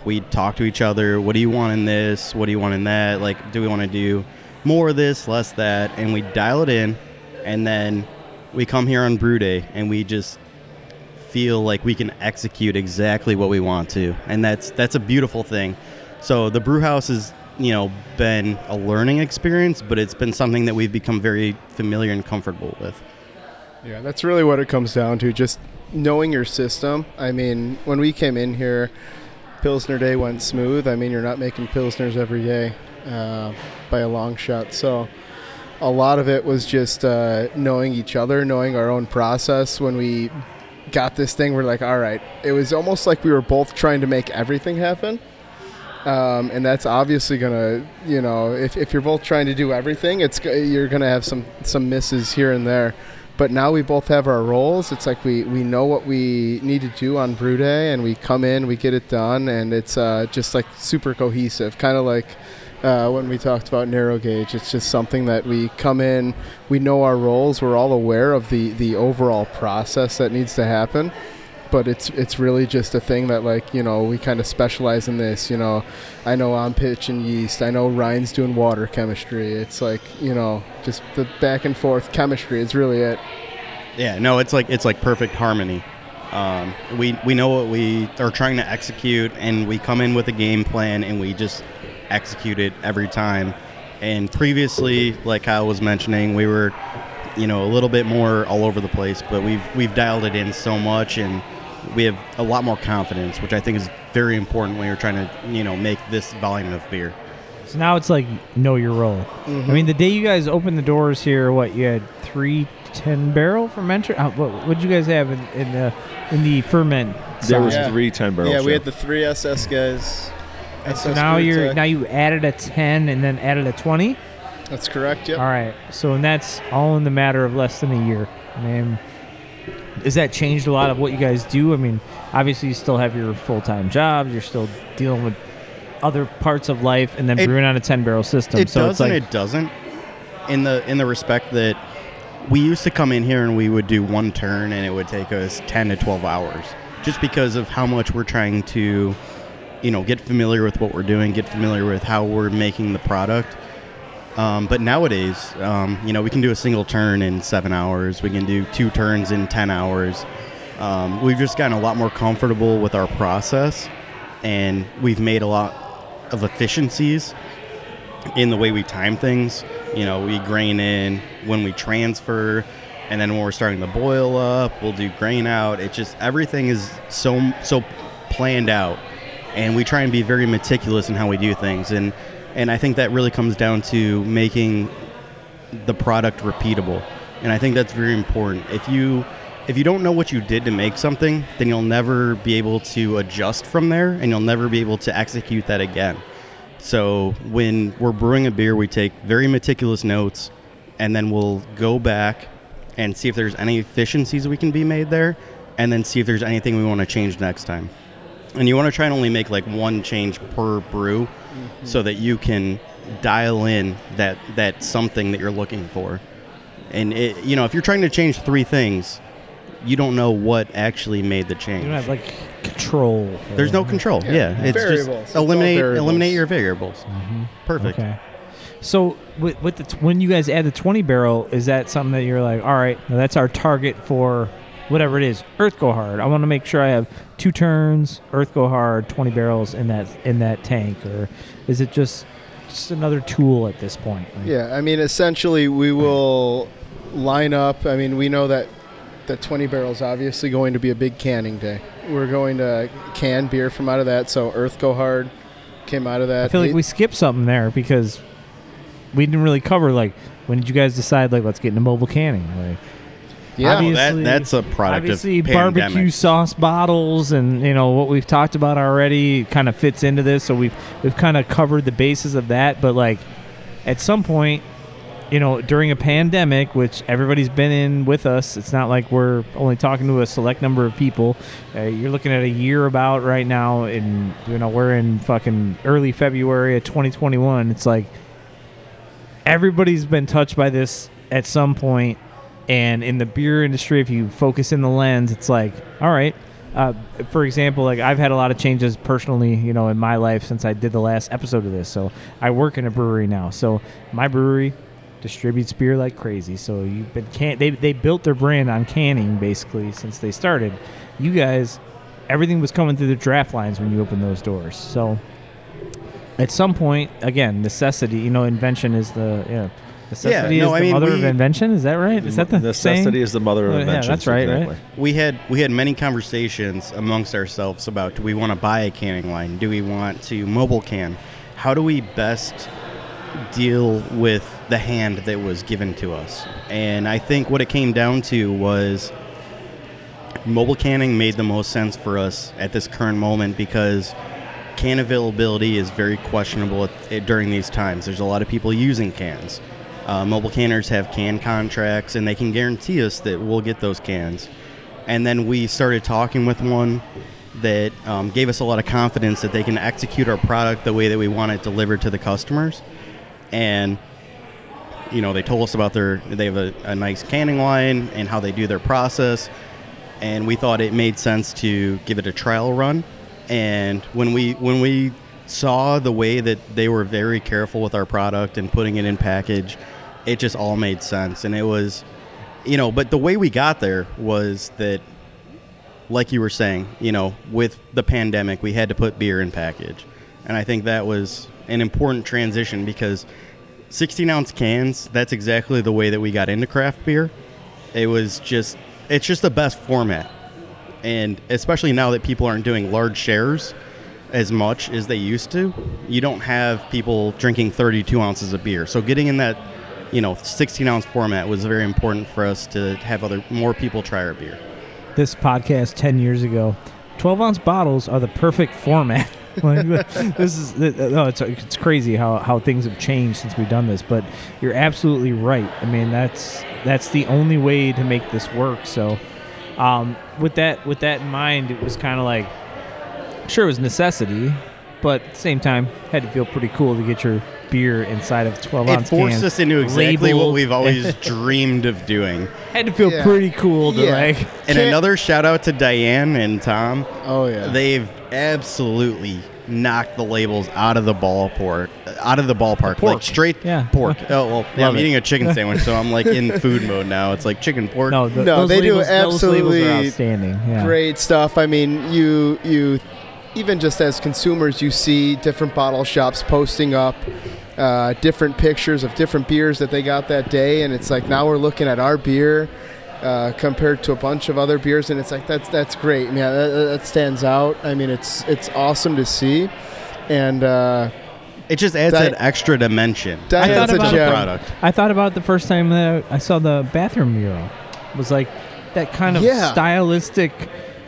We talk to each other. What do you want in this? What do you want in that? Like, do we want to do more of this, less that? And we dial it in, and then we come here on brew day, and we just feel like we can execute exactly what we want to, and that's that's a beautiful thing. So the brew house has you know been a learning experience, but it's been something that we've become very familiar and comfortable with. Yeah, that's really what it comes down to. Just knowing your system. I mean, when we came in here, Pilsner Day went smooth. I mean, you're not making Pilsners every day uh, by a long shot. So a lot of it was just uh, knowing each other, knowing our own process. When we got this thing, we're like, all right. It was almost like we were both trying to make everything happen. Um, and that's obviously gonna, you know, if, if you're both trying to do everything, it's you're gonna have some some misses here and there. But now we both have our roles. It's like we, we know what we need to do on brew day, and we come in, we get it done, and it's uh, just like super cohesive. Kind of like uh, when we talked about narrow gauge. It's just something that we come in, we know our roles, we're all aware of the the overall process that needs to happen. But it's it's really just a thing that like you know we kind of specialize in this. You know, I know I'm pitching yeast. I know Ryne's doing water chemistry. It's like you know just the back and forth chemistry is really it. Yeah, no, it's like it's like perfect harmony. Um, we we know what we are trying to execute, and we come in with a game plan, and we just execute it every time. And previously, like Kyle was mentioning, we were, you know, a little bit more all over the place, but we've we've dialed it in so much, and we have a lot more confidence, which I think is very important when you're trying to, you know, make this volume of beer. So now it's like know your role. I mean, the day you guys opened the doors here, what you had three ten barrel fermenter. Uh, what what did you guys have in, in the in the ferment? There was side? Yeah. three 10 barrels. yeah, we had the three SS guys. And so now you're Tech. now you added a ten and then added a twenty. That's correct. Yep. All right. So and that's all in the matter of less than a year. I mean, has that changed a lot of what you guys do? I mean, obviously you still have your full time jobs. You're still dealing with other parts of life, and then It- brewing on a ten barrel system. It so does like and it doesn't. In the in the respect that we used to come in here and we would do one turn and it would take us ten to twelve hours, just because of how much we're trying to, you know, get familiar with what we're doing, get familiar with how we're making the product. Um, but nowadays, um, you know, we can do a single turn in seven hours. We can do two turns in ten hours. Um, we've just gotten a lot more comfortable with our process, and we've made a lot of efficiencies in the way we time things. You know, we grain in when we transfer, and then when we're starting to boil up, we'll do grain out. It just everything is so so planned out, and we try and be very meticulous in how we do things. And and I think that really comes down to making the product repeatable. And I think that's very important. If you if you don't know what you did to make something, then you'll never be able to adjust from there and you'll never be able to execute that again. So when we're brewing a beer, we take very meticulous notes and then we'll go back and see if there's any efficiencies we can be made there and then see if there's anything we want to change next time. And you want to try and only make like one change per brew mm-hmm. so that you can dial in that that something that you're looking for. And it, you know, if you're trying to change three things, you don't know what actually made the you change. don't have like control. There's no control. Yeah, Yeah, it's variables. just eliminate variables. eliminate your variables. Mm-hmm. Perfect. Okay. So with, with the t- when you guys add the 20 barrel, is that something that you're like, all right, now that's our target for whatever it is, Earth Go Hard. I want to make sure I have two turns, Earth Go Hard, 20 barrels in that in that tank, or is it just just another tool at this point? Like, Yeah, I mean, essentially, we will line up. I mean, we know that the 20 barrels obviously going to be a big canning day. We're going to can beer from out of that. So Earth Go Hard came out of that. I feel like It- we skipped something there because we didn't really cover like when did you guys decide like let's get into mobile canning? Like yeah, obvious- that, Obviously- that's a product obviously of barbecue pandemic. sauce bottles and you know what we've talked about already kind of fits into this so we've we've kind of covered the basis of that but like at some point you know, during a pandemic, which everybody's been in with us, it's not like we're only talking to a select number of people. Uh, you're looking at a year about right now, and you know we're in fucking early February of 2021. It's like everybody's been touched by this at some point, and in the beer industry, if you focus in the lens, it's like, all right. Uh, for example, like I've had a lot of changes personally, you know, in my life since I did the last episode of this. So I work in a brewery now. So my brewery distributes beer like crazy. So you've been can they they built their brand on canning basically since they started. You guys, everything was coming through the draft lines when you opened those doors. So at some point, again, necessity. You know, invention is the yeah. Necessity no, is I the mean, mother of invention. Is that right? Is that the necessity saying? is the mother of Oh, yeah, invention? that's right, right? we had we had many conversations amongst ourselves about do we want to buy a canning line? Do we want to mobile can? How do we best deal with the hand that was given to us? And I think what it came down to was mobile canning made the most sense for us at this current moment because can availability is very questionable at, at- during these times. There's a lot of people using cans. Uh, mobile canners have can contracts, and they can guarantee us that we'll get those cans. And then we started talking with one that um, gave us a lot of confidence that they can execute our product the way that we want it delivered to the customers. And you know, they told us about their they have a, a nice canning line and how they do their process. And we thought it made sense to give it a trial run. And when we when we saw the way that they were very careful with our product and putting it in package, it just all made sense. And it was, you know, but the way we got there was that, like you were saying, you know, with the pandemic, we had to put beer in package. And I think that was an important transition because 16 ounce cans, that's exactly the way that we got into craft beer. It was just, it's just the best format. And especially now that people aren't doing large shares as much as they used to, you don't have people drinking 32 ounces of beer. So getting in that, you know, 16 ounce format was very important for us to have other more people try our beer. this podcast 10 years ago 12 ounce bottles are the perfect format. Like this is no it's, it's crazy how, how things have changed since we've done this but you're absolutely right. I mean that's that's the only way to make this work. So um, with that with that in mind it was kind of like sure it was necessity but at the same time had to feel pretty cool to get your beer inside of 12 It ounce forced cans, us into exactly what we've always dreamed of doing. had to feel Yeah. pretty cool to Yeah. like And Can't- another shout out to Diane and Tom. Oh yeah. They've absolutely knocked the labels out of the ballpark, out of the ballpark, pork. like straight Yeah. pork. Oh well, yeah, I'm it. eating a chicken sandwich, so I'm like in food mode now. It's like chicken pork. no, th- No, those they do labels, those labels are absolutely outstanding yeah. Great stuff. I mean, you you even just as consumers, you see different bottle shops posting up uh, different pictures of different beers that they got that day, and it's like now we're looking at our beer uh, compared to a bunch of other beers, and it's like that's that's great. Yeah, that, that stands out. I mean, it's it's awesome to see, and uh, It just adds Di- that extra dimension Di- I to thought the about- product. I thought about the first time that I saw the bathroom mural. It was like that kind of Yeah. stylistic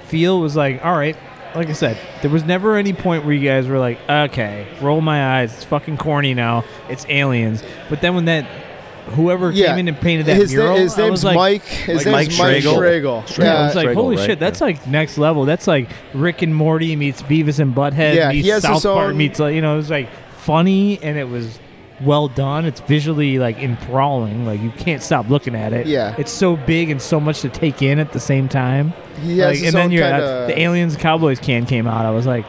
feel was like, all right. Like I said, there was never any point where you guys were like, okay, roll my eyes. It's fucking corny now. It's aliens. But then when that whoever yeah, came in and painted that his, na- mural, his I name's was like, Mike. His Mike name's Mike Schragle. Schragle. I Yeah, was like, Schragle, holy right, shit, that's like next level. That's like Rick and Morty meets Beavis and Butthead Yeah, he meets has South Park meets like you know, it was like funny and it was well done. It's visually like enthralling. Like you can't stop looking at it. Yeah. It's so big and so much to take in at the same time. he has like, and then you're kind of the Aliens Cowboys can came out. I was like,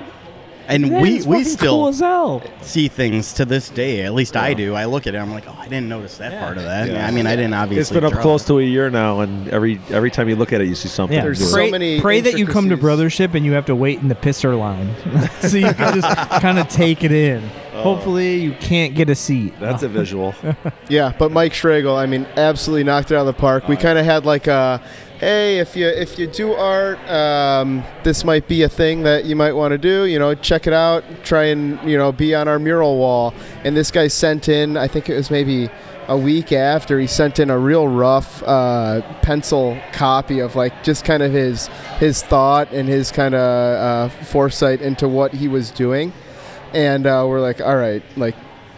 And we we still cool as hell. see things to this day. At least I do. I look at it. I'm like, oh, I didn't notice that Yeah. part of that. Yeah. I mean, I didn't obviously. It's been up close it. to a year now, and every every time you look at it, you see something. Yeah, There's new. so pray, many pray that you come to brothership and you have to wait in the pisser line, so you can just kind of take it in. Hopefully, you can't get a seat. That's a visual. Yeah, but Mike Schragle, I mean, absolutely knocked it out of the park. We kind of had like a, hey, if you if you do art, um, this might be a thing that you might want to do. You know, check it out. Try and you know be on our mural wall. And this guy sent in, I think it was maybe a week after he sent in a real rough uh, pencil copy of like just kind of his his thought and his kind of uh, foresight into what he was doing and uh, we're like, all right, like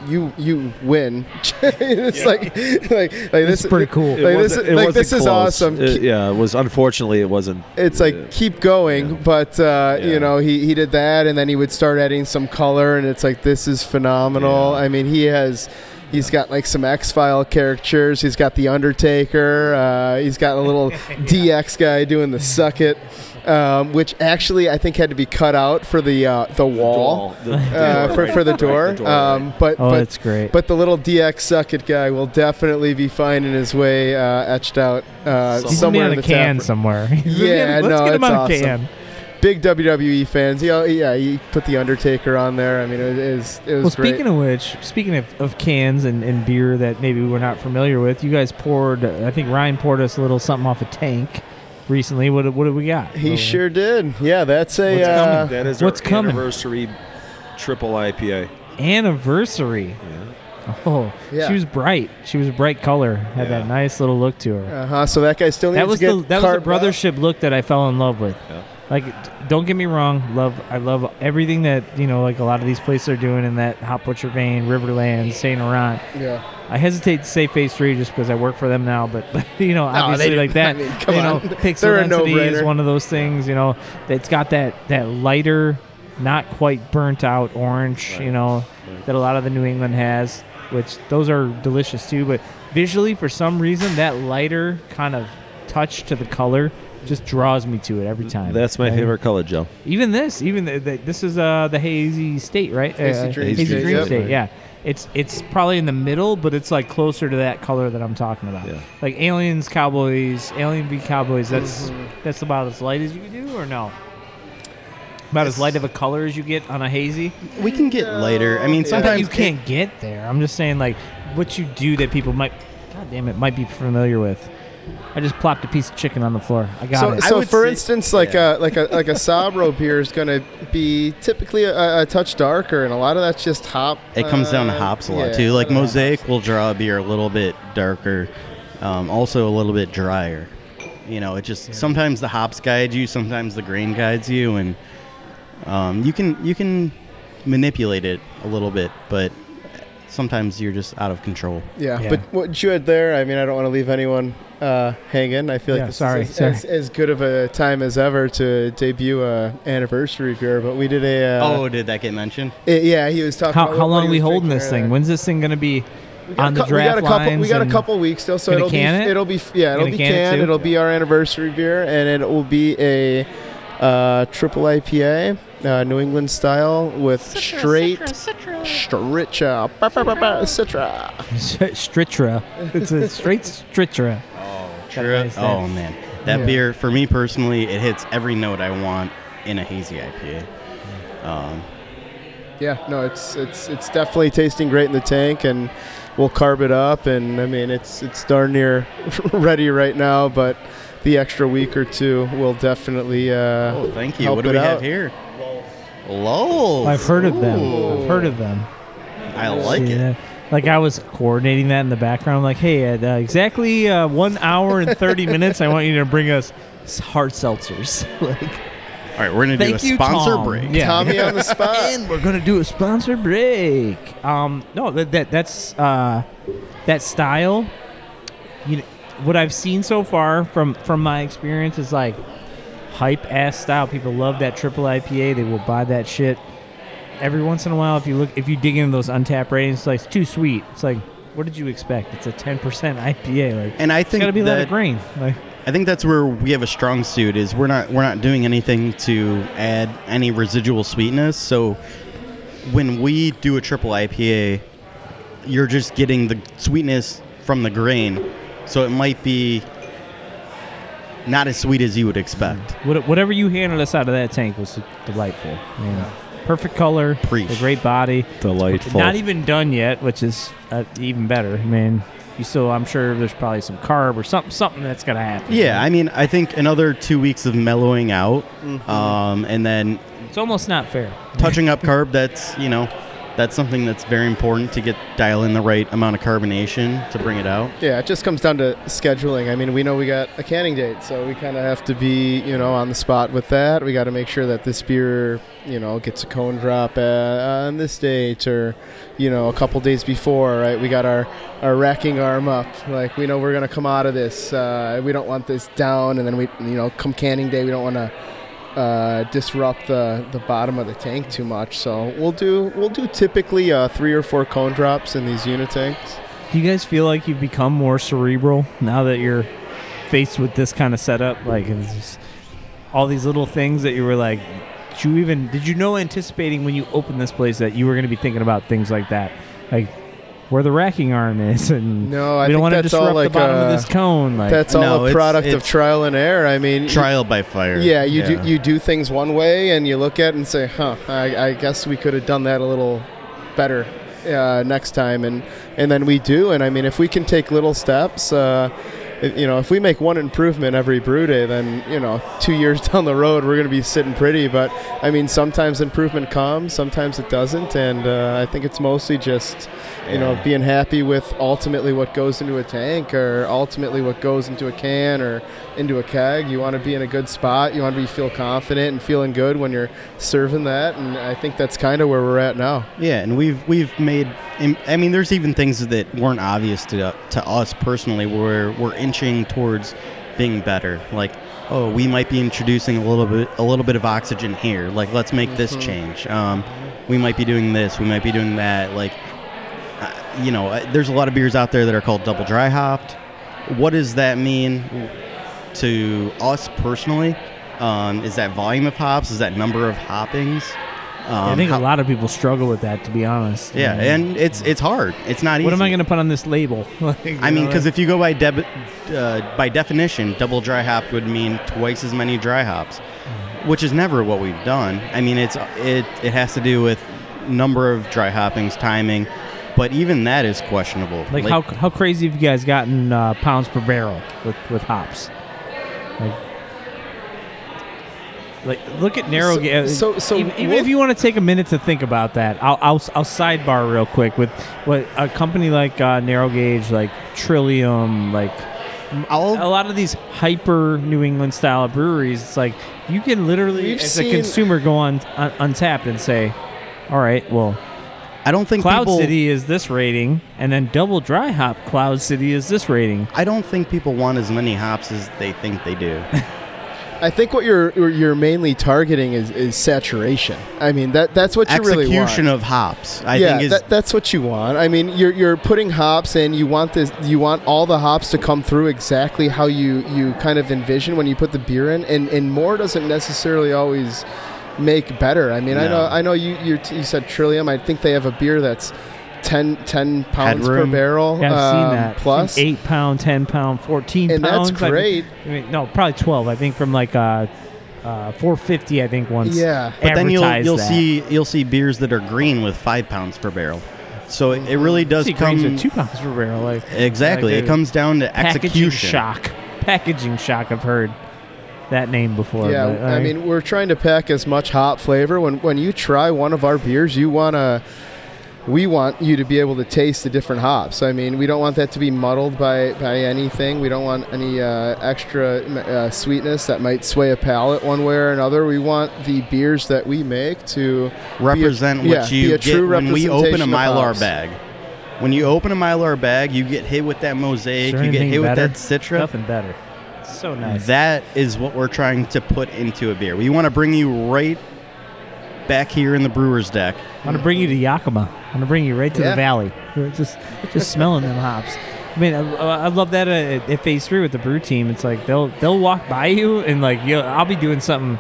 you you win. it's like like like this is pretty cool. It Like this, wasn't- it like wasn't this is close. awesome. It- yeah, it was unfortunately it wasn't. it's like keep going Yeah. but uh, Yeah. you know he, he did that and then he would start adding some color and it's like this is phenomenal Yeah. i mean he has he's got like some x-file characters he's got the undertaker uh, he's got a little dx guy doing the suck it um, which actually i think had to be cut out for the uh, the wall The- uh, the for, door, for the right, door, right, um, but Oh, but that's great. but the little DX suck it guy will definitely be finding his way uh, etched out uh, He's He's somewhere on in a the can tap. somewhere. Yeah, let's no, get him it's on a awesome. can. big WWE fans. Yeah, yeah, he put the Undertaker on there. I mean, it is it was Well, great. speaking of which, speaking of, of cans and, and beer that maybe we're not familiar with, you guys poured. uh, I think Ryne poured us a little something off a tank recently. What what do we got? he Little- sure did. Yeah, that's a. What's uh, coming? That is What's our coming? anniversary triple IPA. anniversary. Oh, Yeah. she was bright. She was a bright color. Had Yeah. that nice little look to her. Uh huh. So that guy still needs that was to get the that was carved the up. brothership look that I fell in love with. Yeah. Like, don't get me wrong, love I love everything that you know, like a lot of these places are doing in that Hop Butcher vein, Riverland, Saint Laurent. Yeah. I hesitate to say Phase Three just because I work for them now, but, but you know, No, obviously they- like that. I mean, you on. know, pixel They're density is one of those things. You know, that's got that that lighter, not quite burnt out orange. You Right. know, that a lot of the New England has, which those are delicious too. But visually, for some reason, that lighter kind of touch to the color just draws me to it every time. That's my Right? favorite color, Joe. Even this, even the, the, this is uh the hazy state, right? Hazy uh, Dream hazy State, dream yep. state. Yeah, it's it's probably in the middle, but it's like closer to that color that I'm talking about. Yeah. Like aliens, cowboys, alien v cowboys. That's Mm-hmm. that's about as light as you can do, or no? About as light of a color as you get on a hazy. We can get lighter. I mean, Yeah. Sometimes you can't get there. I'm just saying, like, what you do that people might, God damn it, might be familiar with. I just plopped a piece of chicken on the floor. I got So, it. So for say- instance, like yeah. a like a like a Sabro beer is going to be typically a, a touch darker, and a lot of that's just hop. It comes down to uh, hops a lot yeah, too. Like Mosaic will draw a beer a little bit darker, um, also a little bit drier. You know, it just sometimes the hops guide you, sometimes the grain guides you, and um, you can you can manipulate it a little bit, but sometimes you're just out of control. Yeah, Yeah. but what you had there, I mean, I don't want to leave anyone uh, hanging. I feel like Yeah, this sorry, is as, sorry. As, as good of a time as ever to debut a anniversary beer. But we did a. Uh, oh, did that get mentioned? it- yeah, he was talking. how about how long are we holding this thing? earlier. When's this thing gonna be We got on a the cou- we got a couple. We got a couple weeks still, so it'll be it? it'll be yeah it'll be can canned. too? It'll be our anniversary beer, and it will be a uh, triple IPA, uh, New England style with straight Stritcha, Ba, ba, ba, ba, Citra. Stritra. It's a straight Stritra. Got a True. nice Oh that. man, that Yeah. beer for me personally, it hits every note I want in a hazy IPA. Um, Yeah, no, it's it's it's definitely tasting great in the tank, and we'll carb it up, and I mean it's it's darn near ready right now, but the extra week or two will definitely. Uh, oh, thank you. help What do we out. have here? Lowell's. I've heard of them. Ooh. I've heard of them. I like See it. that? Like I was coordinating that in the background. Like, hey, at uh, exactly uh, one hour and thirty minutes, I want you to bring us s- hard seltzers. like, All right, we're gonna do a thank you, sponsor Tom. break. Yeah. Tommy on the spot. and we're gonna do a sponsor break. Um, no, that, that that's uh, that style. You know, what I've seen so far from from my experience is like hype ass style. People love that triple IPA. They will buy that shit. Every once in a while, if you look, if you dig into those Untappd ratings, it's like it's too sweet. It's like, what did you expect? It's a ten percent IPA. Like, And I it's think gotta be a that grain. Like, I think that's where we have a strong suit is we're not we're not doing anything to add any residual sweetness. So when we do a triple IPA, you're just getting the sweetness from the grain. So it might be not as sweet as you would expect. Whatever you handed us out of that tank was delightful. Man. Perfect color, Preach. a great body. Delightful. Not even done yet, which is uh, even better. I mean, you still, I'm sure there's probably some carb or something, something that's gonna happen. Yeah, I mean, I think another two weeks of mellowing out, Mm-hmm. um, and then it's almost not fair. touching up carb. That's you know, that's something that's very important to get dial in the right amount of carbonation to bring it out. Yeah, it just comes down to scheduling. I mean, we know we got a canning date, so we kind of have to be, you know, on the spot with that. We got to make sure that this beer, you know, gets a cone drop uh, on this date or, you know, a couple days before, right? We got our, our racking arm up. Like, we know we're going to come out of this. Uh, we don't want this down, and then we, you know, come canning day, we don't want to uh, disrupt the, the bottom of the tank too much. So we'll do we'll do typically uh, three or four cone drops in these unit tanks. Do you guys feel like you've become more cerebral now that you're faced with this kind of setup? Like all these little things that you were like, did you even did you know anticipating when you opened this place that you were going to be thinking about things like that, like where the racking arm is, and No, I we don't want to that's all disrupt like the bottom uh, of this cone. Like That's all No, a it's- product of trial and error. I mean, Trial by fire. Yeah, you do you do things one way, and you look at it and say, "Huh, I, I guess we could have done that a little better uh, next time." And and then we do. And I mean, if we can take little steps, uh, if- you know, if we make one improvement every brew day, then you know, two years down the road, we're going to be sitting pretty. But I mean, sometimes improvement comes, sometimes it doesn't, and uh, I think it's mostly just you know being happy with ultimately what goes into a tank or ultimately what goes into a can or into a keg. You want to be in a good spot. You want to be feel confident and feeling good when you're serving that. And I think that's kind of where we're at now. Yeah, and we've we've made. I mean, there's even things that weren't obvious to to us personally, where we're inching towards being better. Like, oh, we might be introducing a little bit a little bit of oxygen here. Like, let's make this change. Um, we might be doing this. We might be doing that. Like, uh, you know, uh, there's a lot of beers out there that are called double dry hopped. What does that mean to us personally? Um, is that volume of hops? Is that number of hoppings? Um, I think how- a lot of people struggle with that, to be honest. yeah, and it's it's hard. It's not easy. what am I going to put on this label? Like, I mean, because if you go by deb- uh, by definition, double dry hop would mean twice as many dry hops, which is never what we've done. I mean, it's it it has to do with number of dry hoppings, timing, but even that is questionable. Like, how, how crazy have you guys gotten uh, pounds per barrel with, with hops? Like, like look at narrow. So- ga- so- so even, even if you want to take a minute to think about that, I'll, I'll I'll sidebar real quick with what a company like uh, Narrow Gauge, like Trillium, like I'll- a lot of these hyper New England style breweries. It's like you can literally, as a consumer, go on un- Untappd and say, "All right, well." I don't think Cloud people, City is this rating, and then Double Dry Hop Cloud City is this rating. I don't think people want as many hops as they think they do. I think what you're you're mainly targeting is, is saturation. I mean that that's what you really want. Execution of hops, I yeah, think, is that, that's what you want. I mean, you're you're putting hops in. You want this. You want all the hops to come through exactly how you you kind of envision when you put the beer in, and and more doesn't necessarily always make better. I mean, I know I know you you, you said Trillium. I think they have a beer that's 10, 10 pounds Headroom. per barrel. Yeah, I've seen um, that. plus. eight pound, ten pound, fourteen And that's pounds. I mean- great. I mean, no, probably twelve. I think from like uh, uh, four fifty. I think once. Yeah. But then you'll you'll that. see you'll see beers that are green with five pounds per barrel. So it, it really does see come grains with two pounds per barrel. Like exactly. like it comes down to packaging execution. shock. Packaging shock. I've heard that name before. Yeah, but, I mean, we're trying to pack as much hop flavor. When when you try one of our beers, you wanna, we want you to be able to taste the different hops. I mean, we don't want that to be muddled by by anything. We don't want any uh, extra uh, sweetness that might sway a palate one way or another. We want the beers that we make to represent be a, what yeah, you be a get true when we open a mylar bag. When you open a mylar bag, you get hit with that mosaic. You get hit better? with that citra. Nothing better. So nice. That is what we're trying to put into a beer. We want to bring you right back here in the brewer's deck. I'm gonna bring you to Yakima. I'm gonna bring you right to Yeah. the valley. Just, just smelling them hops. I mean, I, I love that uh, at, at phase three with the brew team. It's like they'll they'll walk by you and like you I'll be doing something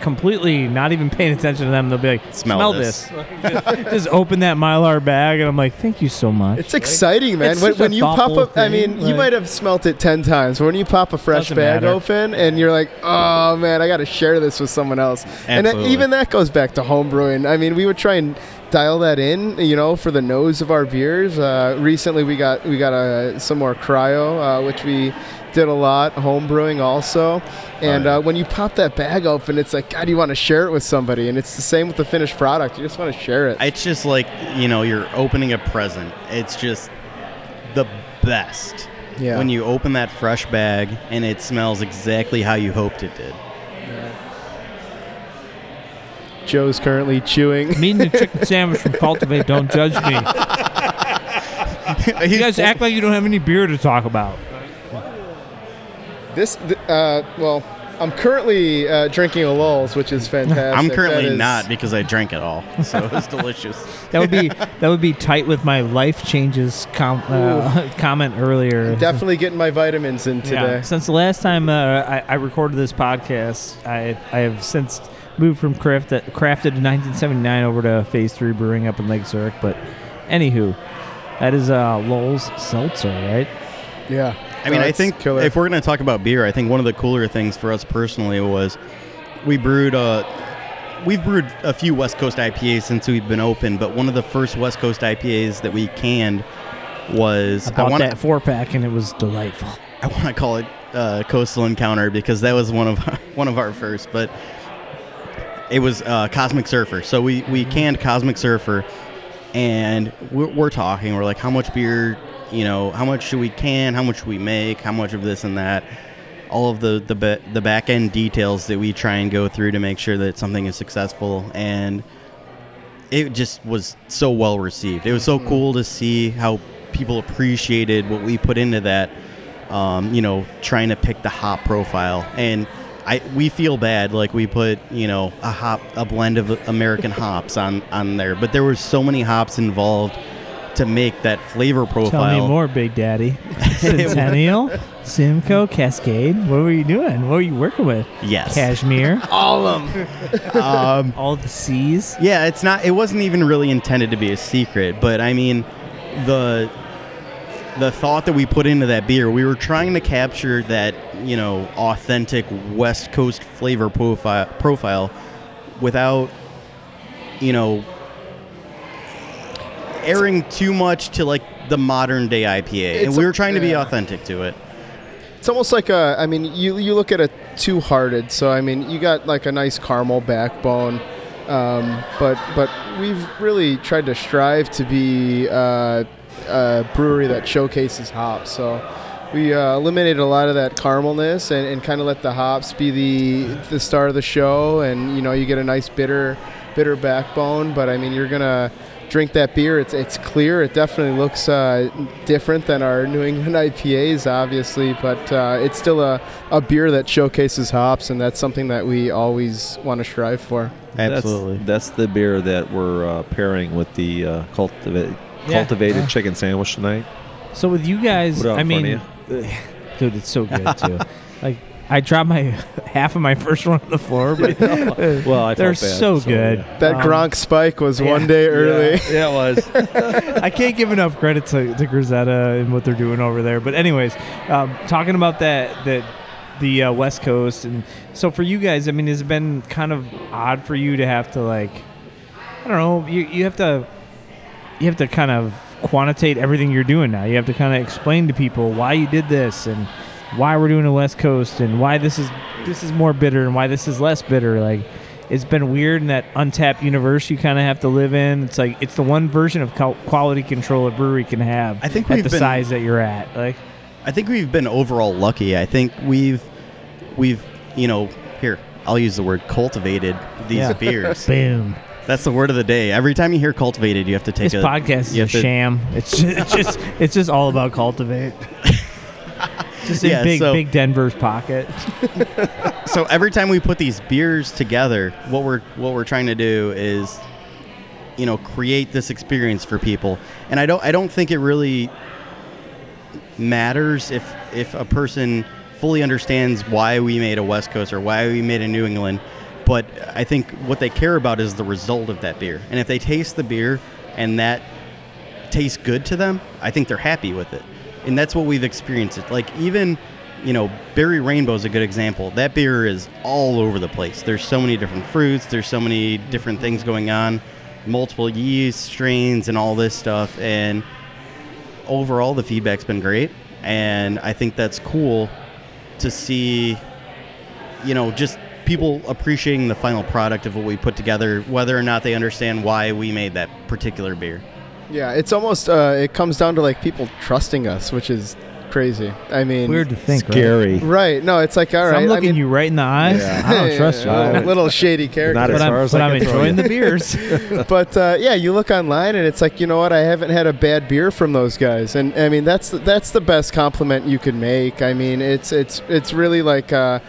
completely not even paying attention to them. They'll be like, Smell "Smell, this." this." Just, just open that mylar bag, and I'm like, "Thank you so much." It's exciting, man. it's when when you pop thoughtful up, I thing, mean, you might have smelt it ten times. But when you pop a fresh bag matter. open, and you're like, "Oh man, I got to share this with someone else," and that, even that goes back to homebrewing. I mean, we would try and dial that in, you know, for the nose of our beers. Uh, recently, we got we got uh, some more cryo, uh, which we did a lot home brewing also. And yeah. uh, when you pop that bag open, it's like God, you want to share it with somebody, and it's the same with the finished product. You just want to share it. It's just like you know you're opening a present. It's just the best yeah. when you open that fresh bag and it smells exactly how you hoped it did. Joe's currently chewing. I'm eating a chicken sandwich from Cultivate. Don't judge me. You guys act like you don't have any beer to talk about. This, uh, well, I'm currently uh, drinking a Lulz, which is fantastic. I'm currently is not because I drank it all, so it's delicious. That would be that would be tight with my life changes com- uh, comment earlier. Definitely getting my vitamins in today. Yeah. Since the last time uh, I, I recorded this podcast, I I have since moved from craft, crafted in 1979 over to Phase Three Brewing up in Lake Zurich. But anywho, that is uh, Lowell's Seltzer, right? Yeah. I mean, I think killer. if we're going to talk about beer, I think one of the cooler things for us personally was we brewed a. We've brewed a few West Coast IPAs since we've been open, but one of the first West Coast IPAs that we canned was I bought want that four pack and it was delightful. I want to call it uh, Coastal Encounter because that was one of one of our first, but it was uh, Cosmic Surfer. So we we canned Cosmic Surfer, and we're, we're talking. We're like, how much beer? You know, how much should we can? How much should we make? How much of this and that? All of the the the back end details that we try and go through to make sure that something is successful and it just was so well received. It was so cool to see how people appreciated what we put into that. Um, you know, trying to pick the hop profile, and I we feel bad like we put you know a hop a blend of American hops on on there, but there were so many hops involved to make that flavor profile. Tell me more, Big Daddy. Centennial, Simcoe, Cascade. What were you doing? What were you working with? Yes. Cashmere, All of them. um, all the C's. Yeah, it's not. It wasn't even really intended to be a secret, but I mean, the the thought that we put into that beer, we were trying to capture that you know authentic West Coast flavor profile profile without you know airing too much to like the modern day IPA, and we a- were trying to be authentic to it. It's almost like a. I mean, you you look at a two hearted. So I mean, you got like a nice caramel backbone, um, but but we've really tried to strive to be uh, a brewery that showcases hops. So we uh, eliminated a lot of that caramelness and, and kind of let the hops be the the star of the show. And you know, you get a nice bitter bitter backbone. But I mean, you're gonna drink that beer. It's it's clear. It definitely looks uh, different than our New England IPAs, obviously, but uh, it's still a, a beer that showcases hops, and that's something that we always want to strive for. Absolutely. That's, that's the beer that we're uh, pairing with the uh, cultivated Yeah. cultivated chicken sandwich tonight. So with you guys, Put it out I mean, of dude, it's so good too. like I dropped my half of my first one on the floor, but Well, I they're bad, so, so, good. yeah. That Um, Gronk spike was yeah. one day early. Yeah, it was. I can't give enough credit to, to Grisetta and what they're doing over there. But anyways, um, talking about that that the uh, West Coast and so for you guys, I mean, it's it been kind of odd for you to have to like, I don't know, you you have to you have to kind of quantitate everything you're doing now. You have to kind of explain to people why you did this and why we're doing the West Coast and why this is this is more bitter and why this is less bitter. Like it's been weird in that Untappd universe you kind of have to live in. It's like it's the one version of quality control a brewery can have. I think at we've the been- size that you're at. Like I think we've been overall lucky. I think we've we've you know here I'll use the word cultivated these Yeah. beers. boom. That's the word of the day. Every time you hear cultivated, you have to take This a podcast is you a have to- sham. It's just, it's just it's just all about cultivate. just in Yeah, big so- big Denver's pocket. So every time we put these beers together, what we're what we're trying to do is you know create this experience for people. And I don't I don't think it really matters if if a person fully understands why we made a West Coast or why we made a New England. But I think what they care about is the result of that beer. And if they taste the beer and that tastes good to them, I think they're happy with it. And that's what we've experienced. It like even, you know, Berry Rainbow is a good example. That beer is all over the place. There's so many different fruits. There's so many different things going on. multiple yeast strains and all this stuff. And overall, the feedback's been great. And I think that's cool to see, you know, just people appreciating the final product of what we put together, whether or not they understand why we made that particular beer. Yeah, it's almost uh, it comes down to like people trusting us, which is crazy. I mean, Weird to think. Scary. right? No, it's like all right. So. I'm looking I mean, you right in the eyes. Yeah. I don't trust you. a little shady character. Not but as I'm, far as but I I'm enjoying the beers. but uh, yeah, you look online and it's like you know what? I haven't had a bad beer from those guys, and I mean that's that's the best compliment you could make. I mean it's it's it's really like uh,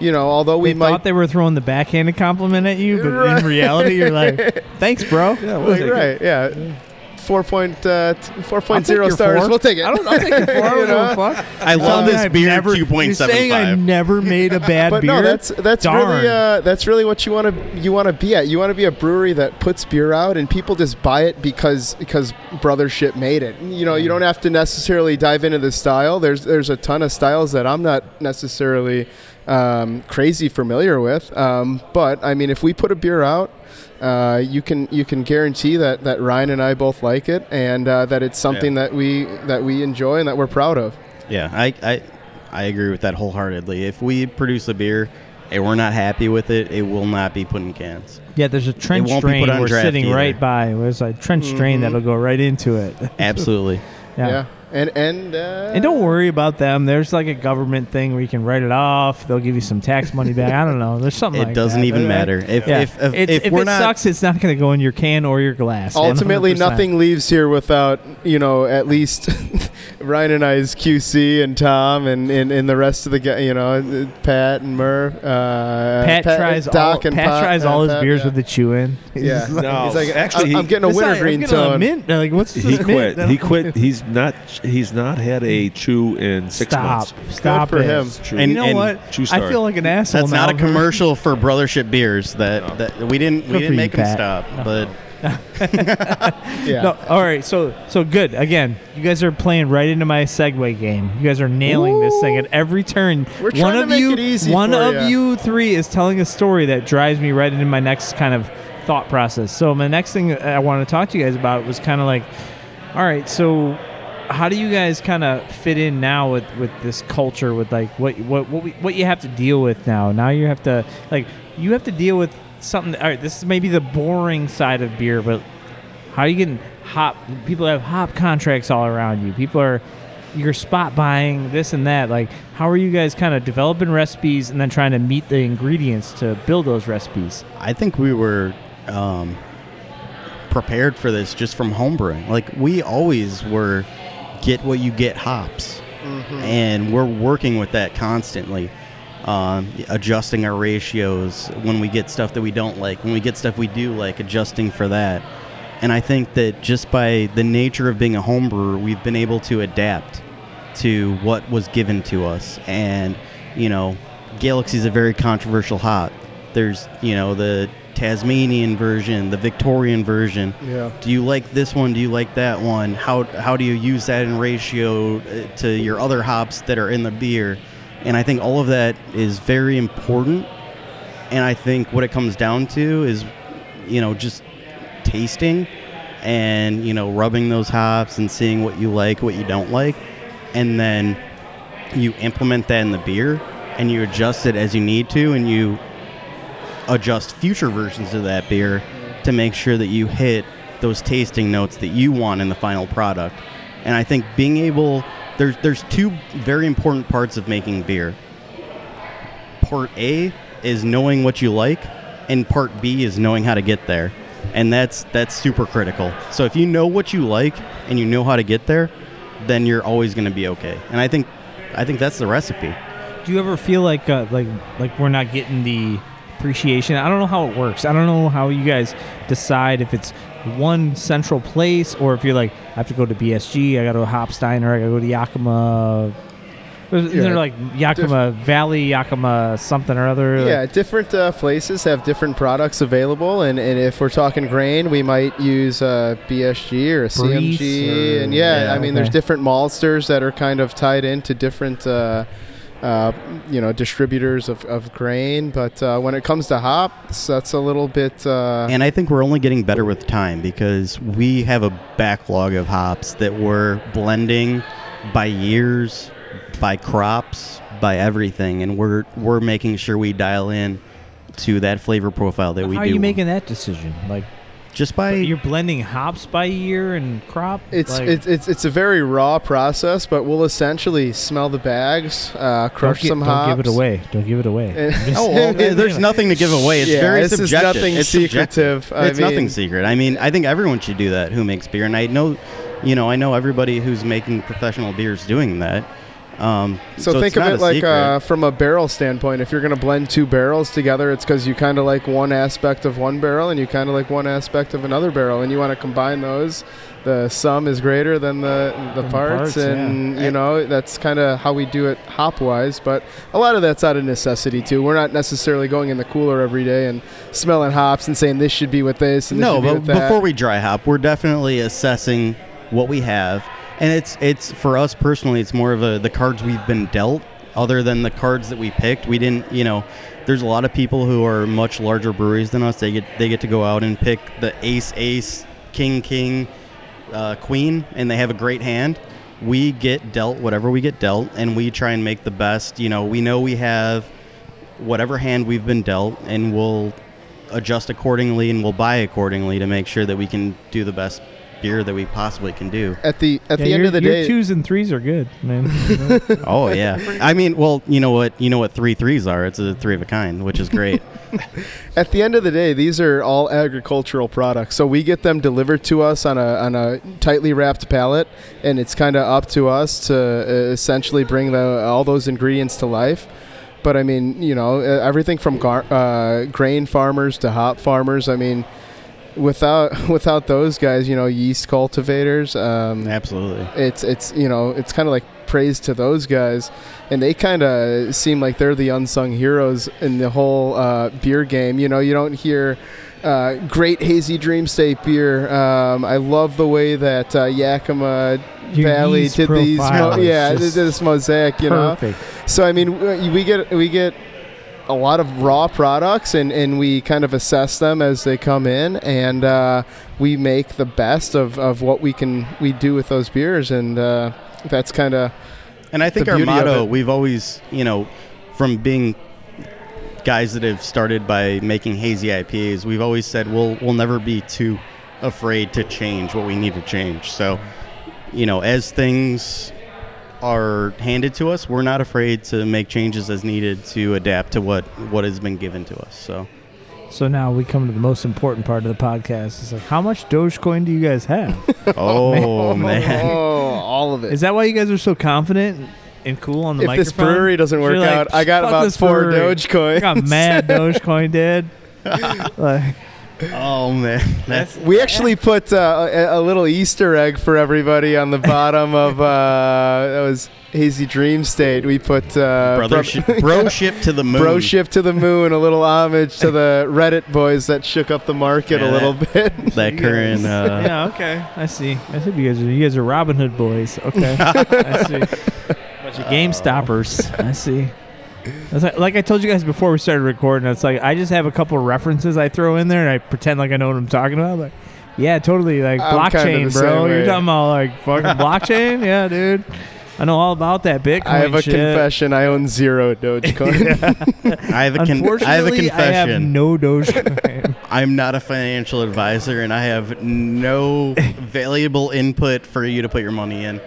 you know although we they might thought they were throwing the backhanded compliment at you, but Right. in reality, you're like, "Thanks, bro." Yeah, we'll like, right yeah. Four point uh, t- four I'll point take zero your stars. four. We'll take it. I don't. I'll take your four. I You don't give a know? fuck. I love Telling me this I've beer never- two point You're saying I never made a bad but beer. no, that's that's Darn. really uh, that's really what you want to you want to be at. You want to be a brewery that puts beer out and people just buy it because because Brothership made it. You know, you don't have to necessarily dive into the style. There's there's a ton of styles that I'm not necessarily um, crazy familiar with. Um, but I mean, if we put a beer out. Uh, you can you can guarantee that, that Ryan and I both like it and uh, that it's something that we that we enjoy and that we're proud of. Yeah, I, I I agree with that wholeheartedly. If we produce a beer and we're not happy with it, it will not be put in cans. yeah, there's a trench won't be drain put on we're draft sitting either. right by. There's a trench drain Mhm. that'll go right into it. Absolutely. Yeah, and and uh, And don't worry about them. There's like a government thing where you can write it off. They'll give you some tax money back. I don't know. There's something. It like doesn't that. even But, matter. If Yeah. if if, It's- if, if we're it not sucks, it's not going to go in your can or your glass. ultimately 100%. nothing leaves here without you know at least Ryan and I's QC and Tom and, and, and the rest of the guy you know Pat and Murph uh, Pat, tries Doc all. and Pat Pop- tries uh, all his Pat, beers yeah. with the chew in. yeah No, he's like actually, I'm, I'm he- getting a winter I'm green getting a tone mint. Like what's this He mint? quit. He quit. He's not. He's not had a chew in six Stop. months. Stop Good for it. him. True. And- you know and what? true I feel like an asshole that's now. not a commercial for Brothership beers. That, No. that we didn't Good we for didn't you, make him Pat. stop, No. but yeah No, all right. So so good. Again, you guys are playing right into my segue game. You guys are nailing this thing at every turn. We're one trying to of make you, it easy one for of ya. you three is telling a story that drives me right into my next kind of thought process. So my next thing I want to talk to you guys about was kind of like, all right, so how do you guys kind of fit in now with with this culture with like what what what we, what you have to deal with now? Now you have to like you have to deal with something. All right, this is maybe the boring side of beer, but how are you getting hop? People have hop contracts all around you. People are you're spot buying this and that. Like, how are you guys kind of developing recipes and then trying to meet the ingredients to build those recipes? I think we were um, prepared for this just from homebrewing. Like we always were, get what you get hops, and we're working with that constantly, um, adjusting our ratios when we get stuff that we don't like. When we get stuff we do like, adjusting for that. And I think that just by the nature of being a home brewer, we've been able to adapt to what was given to us. And, you know, Galaxy is a very controversial hop. There's, you know, the Tasmanian version, the Victorian version. yeah Do you like this one? Do you like that one? How, how do you use that in ratio uh, to your other hops that are in the beer? And I think all of that is very important. And I think what it comes down to is, you know, just tasting and, you know, rubbing those hops and seeing what you like, what you don't like. And then you implement that in the beer and you adjust it as you need to and you adjust future versions of that beer to make sure that you hit those tasting notes that you want in the final product. And I think being able there's there's two very important parts of making beer. Part A is knowing what you like and part B is knowing how to get there. And that's that's super critical. So if you know what you like and you know how to get there, then you're always going to be okay. And I think I think that's the recipe. Do you ever feel like uh, like like we're not getting the appreciation? I don't know how it works. I don't know how you guys decide if it's one central place or if you're like I have to go to BSG, I got to Hopsteiner, I got to go to Yakima. Isn't Yeah. there like Yakima Valley, Yakima something or other? Yeah, different uh, places have different products available, and, and if we're talking grain, we might use a BSG or CMG, or- and yeah, yeah, I mean, there's different maltsters that are kind of tied into different uh, uh, you know, distributors of, of grain. But uh, when it comes to hops, that's a little bit. Uh, And I think we're only getting better with time because we have a backlog of hops that we're blending by years, by crops, by everything, and we're we're making sure we dial in to that flavor profile that we How do. are you making that decision? Like just by you're blending hops by year and crop. It's, like, it's it's it's a very raw process, but we'll essentially smell the bags, uh, don't, crush gi- some don't give it away. Don't give it away. And- I'm just- Oh, well, there's nothing to give away. It's Yeah, very this is nothing it's secretive. I it's nothing secret. I mean, I think everyone should do that who makes beer, and I know, you know, I know everybody who's making professional beers doing that. Um, So, it's think of it like uh, from a barrel standpoint. If you're going to blend two barrels together, it's because you kind of like one aspect of one barrel and you kind of like one aspect of another barrel, and you want to combine those. The sum is greater than the the Than parts, parts, yeah. and you know that's kind of how we do it hop wise. But a lot of that's out of necessity too. We're not necessarily going in the cooler every day and smelling hops and saying this should be with this and this no, should be but with that. before we dry hop, we're definitely assessing what we have, and it's it's for us personally, it's more of a the cards we've been dealt. Other than the cards that we picked, we didn't. You know, there's a lot of people who are much larger breweries than us. They get they get to go out and pick the ace ace, king king, uh, queen, and they have a great hand. We get dealt whatever we get dealt, and we try and make the best. You know, we know we have whatever hand we've been dealt, and we'll adjust accordingly and we'll buy accordingly to make sure that we can do the best beer that we possibly can do. at the at Yeah, the end of the your day, twos and threes are good, man. Oh yeah. I mean, well, you know what you know what three threes are. It's a three of a kind, which is great. At the end of the day, these are all agricultural products. So we get them delivered to us on a on a tightly wrapped pallet, and it's kind of up to us to uh, essentially bring the all those ingredients to life. But I mean, you know, uh, everything from gar- uh, grain farmers to hop farmers. I mean, without without those guys, you know, yeast cultivators. Um, Absolutely. it's it's you know it's kind of like praise to those guys and they kind of seem like they're the unsung heroes in the whole uh, beer game you know you don't hear uh, great hazy dream state beer um, i love the way that uh, yakima Your valley did these mo- yeah did this mosaic you know so I mean, we get we get a lot of raw products, and, and we kind of assess them as they come in, and uh, we make the best of, of what we can we do with those beers, and uh, that's kind of And I think our motto, we've always, you know, from being guys that have started by making hazy IPAs, we've always said we'll we'll never be too afraid to change what we need to change. So, you know, as things are handed to us, we're not afraid to make changes as needed to adapt to what what has been given to us. So, So now we come to the most important part of the podcast. It's like, how much Dogecoin do you guys have? oh man. oh, all of it. Is that why you guys are so confident and cool on the if microphone? this brewery doesn't work You're like, out, I got "Fuck about this four brewery." Dogecoin. I got mad Dogecoin, dude. like, Oh man. That's We actually put uh, a, a little Easter egg for everybody on the bottom of uh, that was Hazy Dream State. We put uh, brother bro- ship, to the moon. bro ship to the moon, a little homage to the Reddit boys that shook up the market Yeah, a little bit. that current uh, yeah, okay. I see. I see. You guys are you guys are Robin Hood boys. Okay, I see. Bunch of game stoppers. I see. That's like, like I told you guys before we started recording. It's like I just have a couple of references I throw in there, and I pretend like I know what I'm talking about. Like, yeah, totally. Like I'm kind of blockchain, the bro. same You're way. talking about like fucking blockchain? Yeah, dude. I know all about that Bitcoin. I have a shit. confession. I own zero Dogecoin. I have a con- Unfortunately, I have a I have confession. no Dogecoin. I'm not a financial advisor, and I have no valuable input for you to put your money in.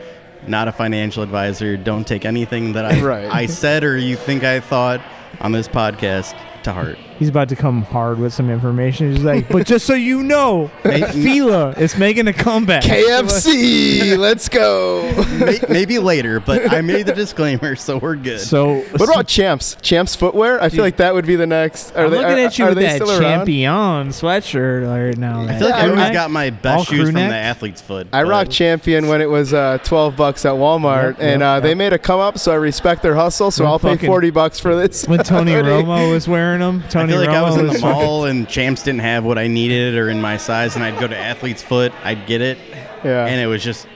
Not a financial advisor. Don't take anything that I Right. I said or you think I thought on this podcast to heart. He's about to come hard with some information. He's like, but just so you know, Fila is making a comeback. KFC, let's go. May- Maybe later, but I made the disclaimer, so we're good. So What about Champs? Champs footwear? I feel like that would be the next. Are I'm they, looking are, at you are with that still around? champion sweatshirt right now. I feel like Yeah, I always I- got my all best shoes crew from neck? the athlete's foot. I but- rocked Champion when it was uh, 12 bucks at Walmart, Yep, and yep, uh, they made a come up, so I respect their hustle. So When I'll pay 40 bucks for this. when Tony. Romo was wearing them, Tony feel like I was in the mall and champs didn't have what I needed or in my size, and I'd go to athlete's foot, I'd get it, Yeah. and it was just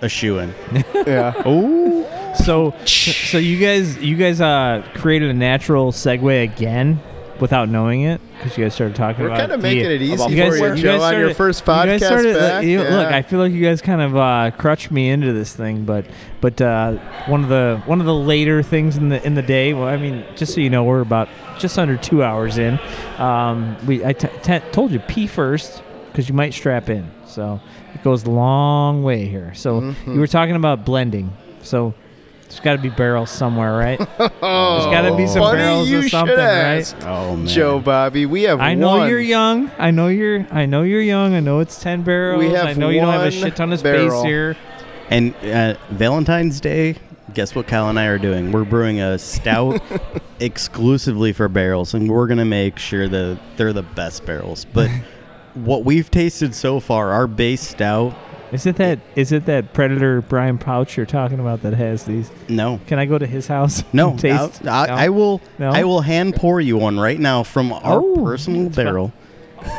a shoe in. yeah. Oh, So, so you guys, you guys uh, created a natural segue again without knowing it because you guys started talking We're about. kind of making it easy for You guys, you, you Joe, guys on your started- first you guys podcast started, back. like, you know, Look. I feel like you guys kind of uh, crutched me into this thing, but but uh, one of the one of the later things in the in the day. Well, I mean, just so you know, we're about just under two hours in. Um, we I t- t- told you pee first because you might strap in, so it goes a long way here. So Mhm. you were talking about blending, so. There's got to be barrels somewhere, right? oh, There's got to be some funny barrels you or should something, right? ask. oh man. Joe Bobby, we have I know one. you're young. I know you're. I know you're young. I know it's ten barrels. have I know you don't have a one shit ton of space here. And uh, Valentine's Day, guess what Kyle and I are doing? We're brewing a stout exclusively for barrels, and we're gonna make sure that they're the best barrels. But what we've tasted so far, our base stout, Is it that? Is it that Predator Brian Pouch you're talking about that has these? no, Can I go to his house? no, and taste? I, I, No? I will, No? I will hand pour you one right now from our Oh, personal barrel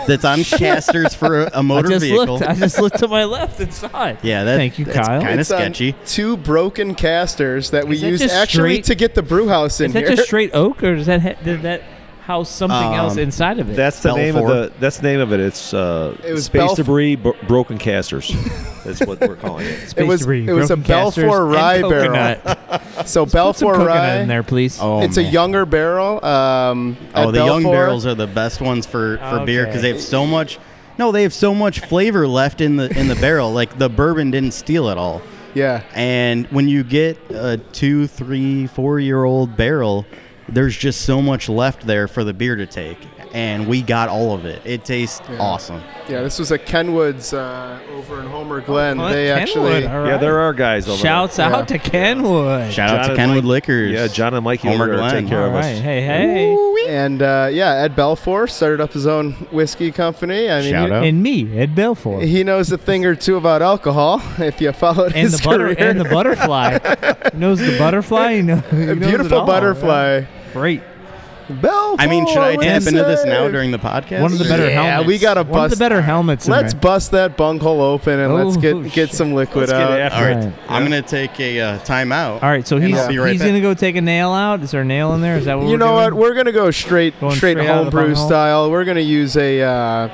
that's on casters for a motor I just vehicle. looked. I just looked to my left and saw it. yeah, that, Thank you, that's Kyle. Kind of sketchy. Two broken casters that we Is that use actually straight- to get the brew house in Is that just straight oak, or does that ha- did that house something else Um, inside of it? That's the name of the. That's the name of it. It's uh, It was space Belf- debris, bro- broken casters. That's what we're calling it. Space it was- debris, it was a broken casters, Belfour rye barrel. coconut. so Put some Belfour coconut Rye. in there, please. Oh, it's a younger barrel. Um, Oh, at the young barrels are the best ones for, for beer because they have so much. No, they have so much flavor left in the in the barrel. Like the bourbon didn't steal it all. Yeah. And when you get a two, three, four year old barrel, there's just so much left there for the beer to take. And we got all of it. It tastes Yeah. awesome. Yeah, this was at Kenwood's uh, over in Homer Glen. Oh, they Kenwood, actually. all Yeah, right. there are guys over there. Shouts Yeah. out to Kenwood. Shout out to Kenwood Mike- Liquors. Yeah, John and Mikey Homer over there Glen. take care All of right, us. hey, hey. And uh, yeah, Ed Belfour started up his own whiskey company. I mean, Shout he, out. And me, Ed Belfour. he knows a thing or two about alcohol. If you followed and his the butter career. and the butterfly. he knows the butterfly. He know, he a knows it beautiful all. butterfly. Great. Belfour, I mean, should I what tap into this now during the podcast? One of the better Yeah, helmets. we gotta One of the bust- better helmets. in Let's there. bust that bunghole open and let's Oh, get get shit. some liquid Let's get out. after All right, Right. I'm gonna take a uh, timeout. All right, so he's I'll be right he's back. gonna go take a nail out. Is there a nail in there? Is that what You we're know what? doing? We're gonna go straight Going straight, straight out of the homebrew bunghole? style. We're gonna use a. Uh,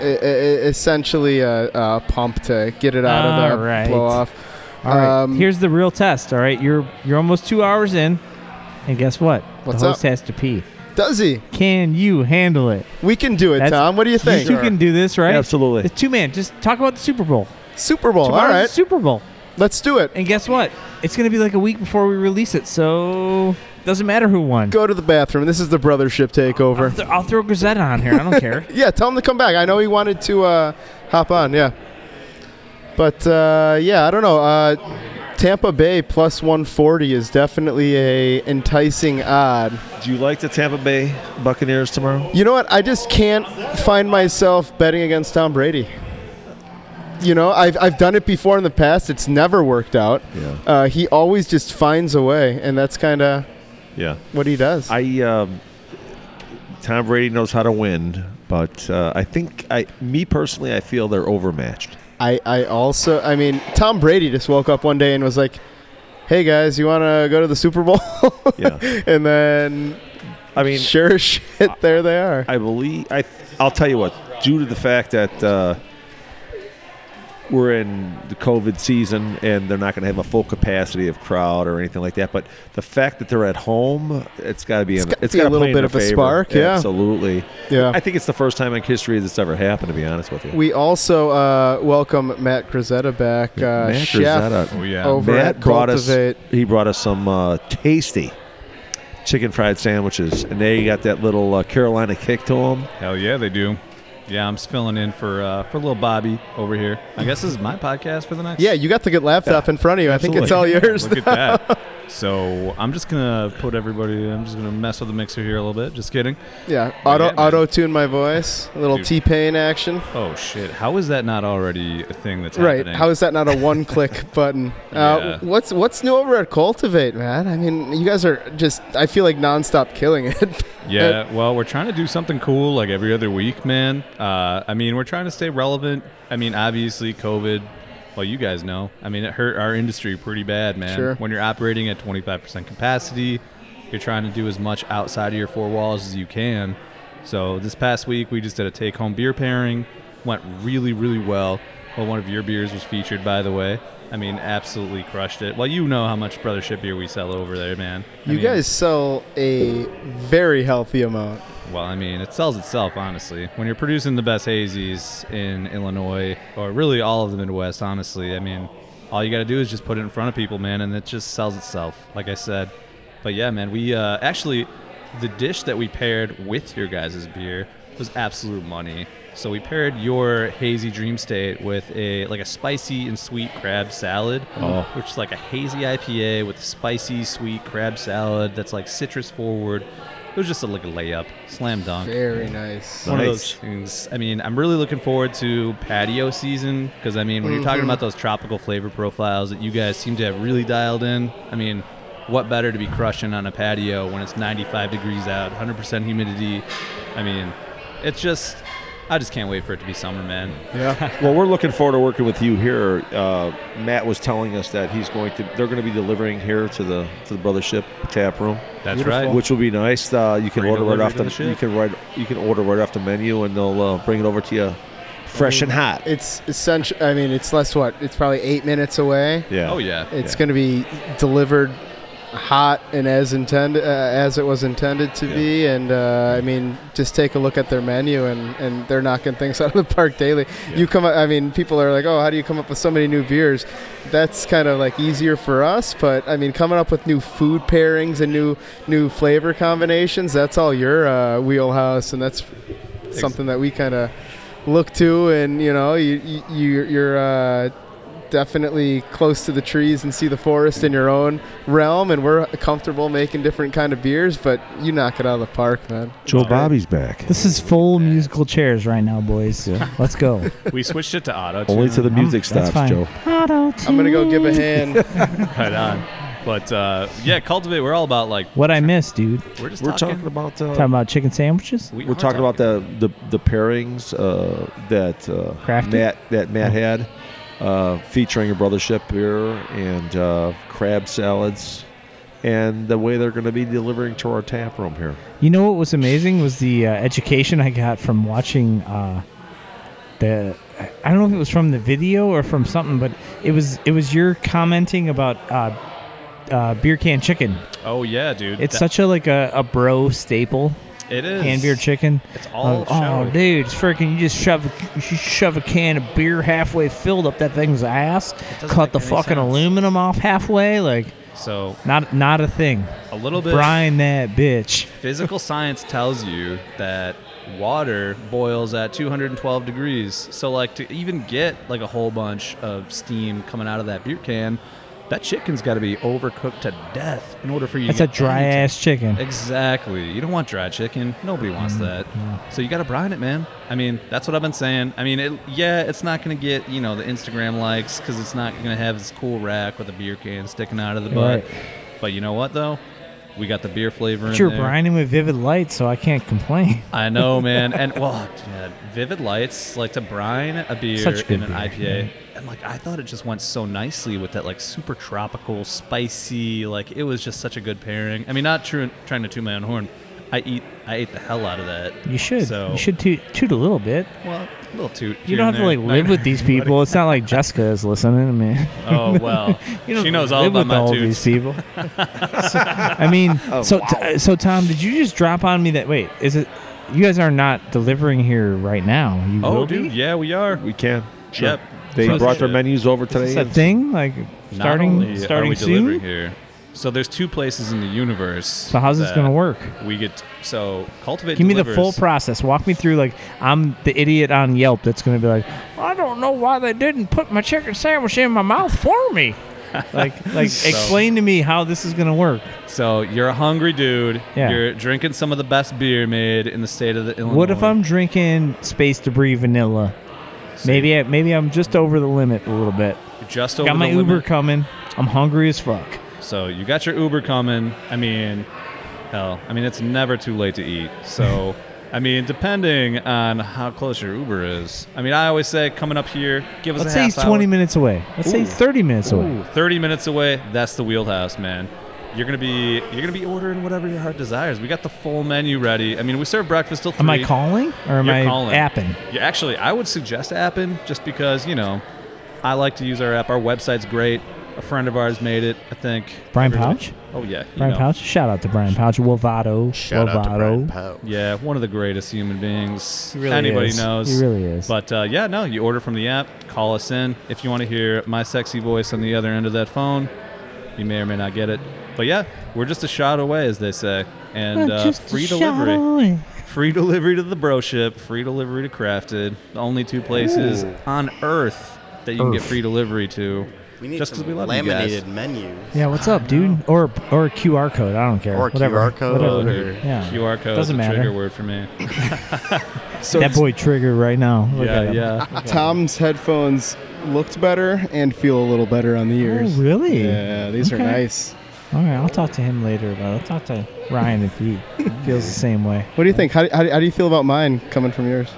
e- e- essentially a, a pump to get it out of All the right. blow off. All right, Um, here's the real test. All right, you're you're almost two hours in, and guess what? What's the host up? has to pee. Does he? Can you handle it? We can do it, That's- Tom. What do you think? You two can do this, right? Absolutely. The two man. Just talk about the Super Bowl. Super Bowl. All Tomorrow's the right, Super Bowl. let's do it. And guess what? It's gonna be like a week before we release it, so doesn't matter who won. Go to the bathroom. This is the brothership I'll, takeover. th- I'll throw Gazette on here. I don't care. Yeah, tell him to come back. I know he wanted to uh, hop on. Yeah, but uh, yeah, I don't know. Uh, Tampa Bay plus 140 is definitely a enticing odd. Do you like the Tampa Bay Buccaneers tomorrow? You know what? I just can't find myself betting against Tom Brady. You know, I've, I've done it before in the past. It's never worked out. Yeah. Uh, he always just finds a way, and that's kind of Yeah. what he does. I um, Tom Brady knows how to win, but uh, I think I, me personally, I feel they're overmatched. I, I also, I mean, Tom Brady just woke up one day and was like, hey guys, you want to go to the Super Bowl? Yeah. and then, I mean, sure as shit, there they are. I believe I. I'll tell you what. Due to the fact that uh, we're in the COVID season and they're not going to have a full capacity of crowd or anything like that, but the fact that they're at home, it's got to be. It's in- gotta it's be a got to little bit their of a favor. spark, yeah. absolutely. Yeah. I think it's the first time in history that's ever happened. To be honest with you, we also uh, welcome Matt Grazetta back, uh, Matt chef Oh yeah. over Matt at brought us. He brought us some uh, tasty chicken fried sandwiches, and they got that little uh, Carolina kick to them. Hell yeah, they do. Yeah, I'm just filling in for uh, for little Bobby over here. I guess this is my podcast for the next. Yeah, you got the good laptop in front of you. I think it's all yours. Look at that. So I'm just gonna put everybody. I'm just gonna mess with the mixer here a little bit. Just kidding. yeah, auto yeah, auto tune my voice. A little T Pain action. Oh shit! How is that not already a thing that's Right. happening? How is that not a one click button? Uh, Yeah. What's what's new over at Cultivate, man? I mean, you guys are just I feel like nonstop killing it. Yeah, well, we're trying to do something cool like every other week, man. Uh, I mean, we're trying to stay relevant. I mean, obviously, COVID well, you guys know. I mean, it hurt our industry pretty bad, man. Sure. When you're operating at 25% capacity, you're trying to do as much outside of your four walls as you can. So this past week, we just did a take-home beer pairing. Went really, really well. Well, one of your beers was featured, by the way. I mean, absolutely crushed it. Well, you know how much Brothership beer we sell over there, man. I You mean, guys sell a very healthy amount. Well, I mean, it sells itself, honestly. When you're producing the best hazies in Illinois, or really all of the Midwest, honestly, I mean, all you got to do is just put it in front of people, man, and it just sells itself, like I said. But yeah, man, we uh, actually, the dish that we paired with your guys' beer was absolute money. So we paired your hazy dream state with a like a spicy and sweet crab salad, Oh. which is like a hazy IPA with a spicy sweet crab salad that's like citrus forward. It was just a, like a layup, slam dunk. Very nice. One of Nice. those things. I mean, I'm really looking forward to patio season because I mean, when you're talking mm-hmm. about those tropical flavor profiles that you guys seem to have really dialed in, I mean, what better to be crushing on a patio when it's 95 degrees out, 100% humidity? I mean, it's just, I just can't wait for it to be summer, man. Yeah. Well, we're looking forward to working with you here. Uh, Matt was telling us that he's going to. They're going to be delivering here to the to the Brothership tap room, That's right. which will be nice. Uh, you can Free order right off the. the ship. you can write. You can order right off the menu, and they'll uh, bring it over to you, fresh and hot. It's essential. I mean, it's less what? It's probably eight minutes away. Yeah. Oh yeah. It's Yeah. going to be delivered hot and as intended, uh, as it was intended to Yeah. be. And uh, I mean, just take a look at their menu, and, and they're knocking things out of the park daily. You come, up, I mean, people are like, "Oh, how do you come up with so many new beers?" That's kind of like easier for us, but I mean, coming up with new food pairings and new new flavor combinations, that's all your uh, wheelhouse, and that's something that we kind of look to. And you know, you, you you- you're. Definitely close to the trees and see the forest in your own realm and we're comfortable making different kind of beers but you knock it out of the park man Joe Bobby's back. This is full musical chairs right now, boys. Let's go. we switched it to auto. Only to the music that's stops, fine. Joe. i'm gonna go give a hand right on. But uh, yeah, cultivate. We're all about like What I miss, dude. we're just We're talking. talking about. Uh, Talking about chicken sandwiches. we we're are talking about the, the the pairings uh, that uh, Crafted? Matt that Matt had, uh, featuring a brothership beer and uh, crab salads, and the way they're going to be delivering to our tap room here. You know what was amazing was the uh, education I got from watching uh, the. I don't know if it was from the video or from something, but it was it was your commenting about uh, uh, beer can chicken. Oh yeah, dude. It's That- such a like a, a bro staple. It is Can beer chicken. It's all oh, oh, dude, it's freaking! You just shove you shove a can of beer halfway filled up that thing's ass. Cut the fucking sense. aluminum off halfway. Like So not not a thing. a little bit. Brine that bitch. Physical science tells you that water boils at 212 degrees. So like to even get like a whole bunch of steam coming out of that beer can, that chicken's got to be overcooked to death in order for you. That's to a dry ass chicken. Exactly. You don't want dry chicken. Nobody wants mm-hmm. that. So you got to brine it, man. I mean, that's what I've been saying. I mean, it, yeah, it's not going to get, you know, the Instagram likes because it's not going to have this cool rack with a beer can sticking out of the butt. Right. But you know what, though? We got the beer flavor But in you're there. brining with vivid light, so I can't complain. I know, man. And, well, yeah, Vivid Lights, like to brine a beer in an beer, IPA. And, like, I thought it just went so nicely with that, like, super tropical, spicy. Like, it was just such a good pairing. I mean, not true, trying to toot my own horn. I eat, I ate the hell out of that. You should. So- You should toot, toot a little bit. Well, a little toot. You don't have and to like live with these people. It's not like Jessica is listening to me. Oh well, You she knows all live about with my all toots. these people. So, I mean, oh, so t- so Tom, did you just drop on me that? Wait, is it? You guys are not delivering here right now. You Oh, will dude, be? yeah, we are. We can. Sure. Yep. They Trust brought their shit. menus over Is today. this a thing? Like Not starting are starting soon? here. So there's two places in the universe. So how's this gonna work? We get so cultivate. Give me the full process. Walk me through. Like I'm the idiot on Yelp that's gonna be like, I don't know why they didn't put my chicken sandwich in my mouth for me. like like So- explain to me how this is gonna work. So you're a hungry dude. Yeah. You're drinking some of the best beer made in the state of the Illinois. What if I'm drinking Space Debris Vanilla? Maybe I, maybe I'm just over the limit a little bit. You're just over Got my Uber limit? coming. I'm hungry as fuck. So you got your Uber coming. I mean, hell, I mean it's never too late to eat. So I mean, depending on how close your Uber is. I mean, I always say coming up here, give us Let's a say he's 20 hour. minutes away. Let's say he's 30 minutes away. 30 minutes away. That's the wheelhouse, man. You're gonna be you're gonna be ordering whatever your heart desires. We got the full menu ready. I mean, we serve breakfast till three. Am I calling or am You're I calling. apping? Yeah, actually, I would suggest Appen just because you know I like to use our app. Our website's great. A friend of ours made it. I think. Brian Everybody- Pouch? Oh yeah. Brian know. Pouch? Shout out to Brian Pouch. Wolvato. Shout out to Brian Pow. Yeah, one of the greatest human beings He really anybody is. knows. He really is. But uh, yeah, no, you order from the app, call us in. If you want to hear my sexy voice on the other end of that phone, you may or may not get it. But yeah, we're just a shot away, as they say, and uh, free delivery. away. Free delivery to the bro ship, free delivery to Crafted. The only two places Ooh. on Earth that you can get free delivery to. We need Just 'cause some we love you laminated menus. Yeah, what's up, dude? Or or a QR code. I don't care. Or a Whatever. QR code. Whatever. Or- Yeah. QR code Doesn't is a matter. trigger word for me. So that boy triggered right now. Look yeah, at him. yeah. Tom's headphones looked better and feel a little better on the ears. Oh, really? Yeah, these Okay. are nice. All right, I'll talk to him later, but I'll talk to Ryan if he feels the same way. What do you think? How, how, how do you feel about mine coming from yours?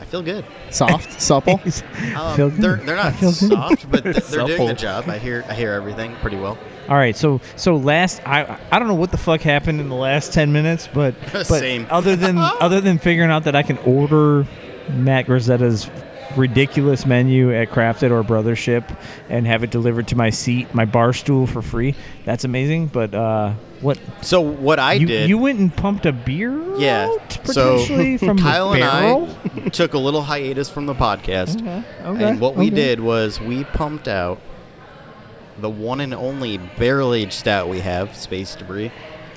I feel good. Soft, supple. Um, Feel good. They're they're not feel good. soft, but th- they're doing Supple. the job. I hear I hear everything pretty well. All right, so so last I I don't know what the fuck happened in the last ten minutes, but but Same. other than other than figuring out that I can order Matt Grisetta's ridiculous menu at Crafted or Brothership and have it delivered to my seat, my bar stool for free. That's amazing. But uh, what So what I you, did, you went and pumped a beer? yeah. out So potentially from Kyle the and. I took a little hiatus from the podcast, Okay, okay, and what we did was we pumped out the one and only barrel aged stout we have, Space Debris.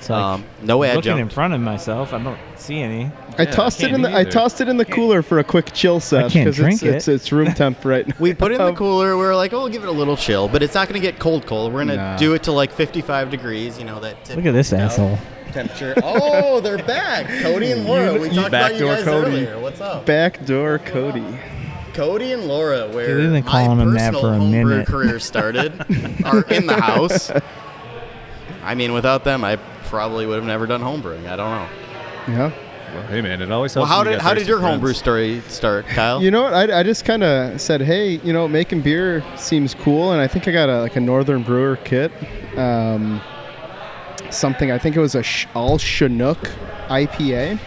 Like um, no looking in front of myself. I don't see any. I Yeah, tossed it can't in the me I either. tossed it in the cooler for a quick chill set can't it's, drink it's, it. it's room temp right now. We put it in the Um, cooler. We're like, "Oh, we'll give it a little chill," but it's not going to get cold. Cold. We're going to Nah. do it to like 55 degrees. You know that. Look at this typical asshole. Temperature. Oh, they're back. Cody and Laura. We talked about you Backdoor guys Cody. earlier. What's up? Backdoor Cody. Cody and Laura, where Dude, they've been my calling him that personal for a homebrew minute. career started, are in the house. I mean, without them, I probably would have never done homebrewing. I don't know. Yeah. Well, hey man, it always Well, helps. how did how did your friends. homebrew story start, Kyle? You know what? I, I just kind of said, hey, you know, making beer seems cool, and I think I got a like a Northern Brewer kit. Um, something I think it was a sh- all Chinook IPA,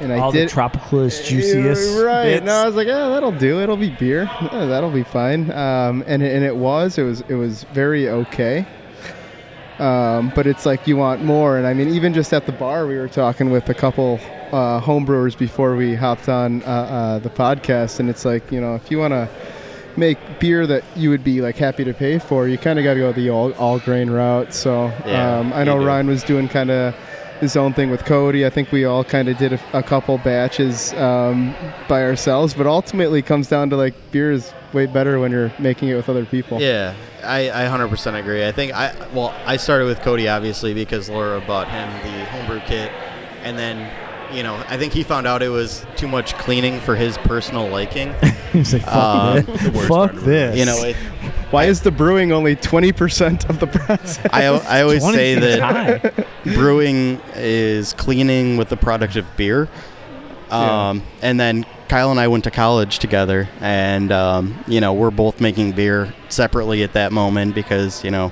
and I All did the tropicalist, juiciest. Yeah, right. bits. No, I was like, yeah, that'll do. It'll be beer. Yeah, that'll be fine. Um, and and it was. It was. It was very okay. Um, but it's like you want more. And I mean, even just at the bar, we were talking with a couple uh, homebrewers before we hopped on uh, uh, the podcast, and it's like you know, if you want to make beer that you would be like happy to pay for, you kind of got to go the all, all grain route. So Yeah, um, I know do. Ryan was doing kind of his own thing with Cody. I think we all kind of did a, a couple batches um, by ourselves, but ultimately it comes down to like beer is way better when you're making it with other people. Yeah, I, I 100% agree. I think I well, I started with Cody obviously because Laura bought him the homebrew kit, and then you know I think he found out it was too much cleaning for his personal liking. He's like, fuck Uh, this. Fuck part of it. this. you know, it, Why is the brewing only 20% of the process? I I always say that brewing is cleaning with the product of beer. Um, And then Kyle and I went to college together, and um, you know we're both making beer separately at that moment because you know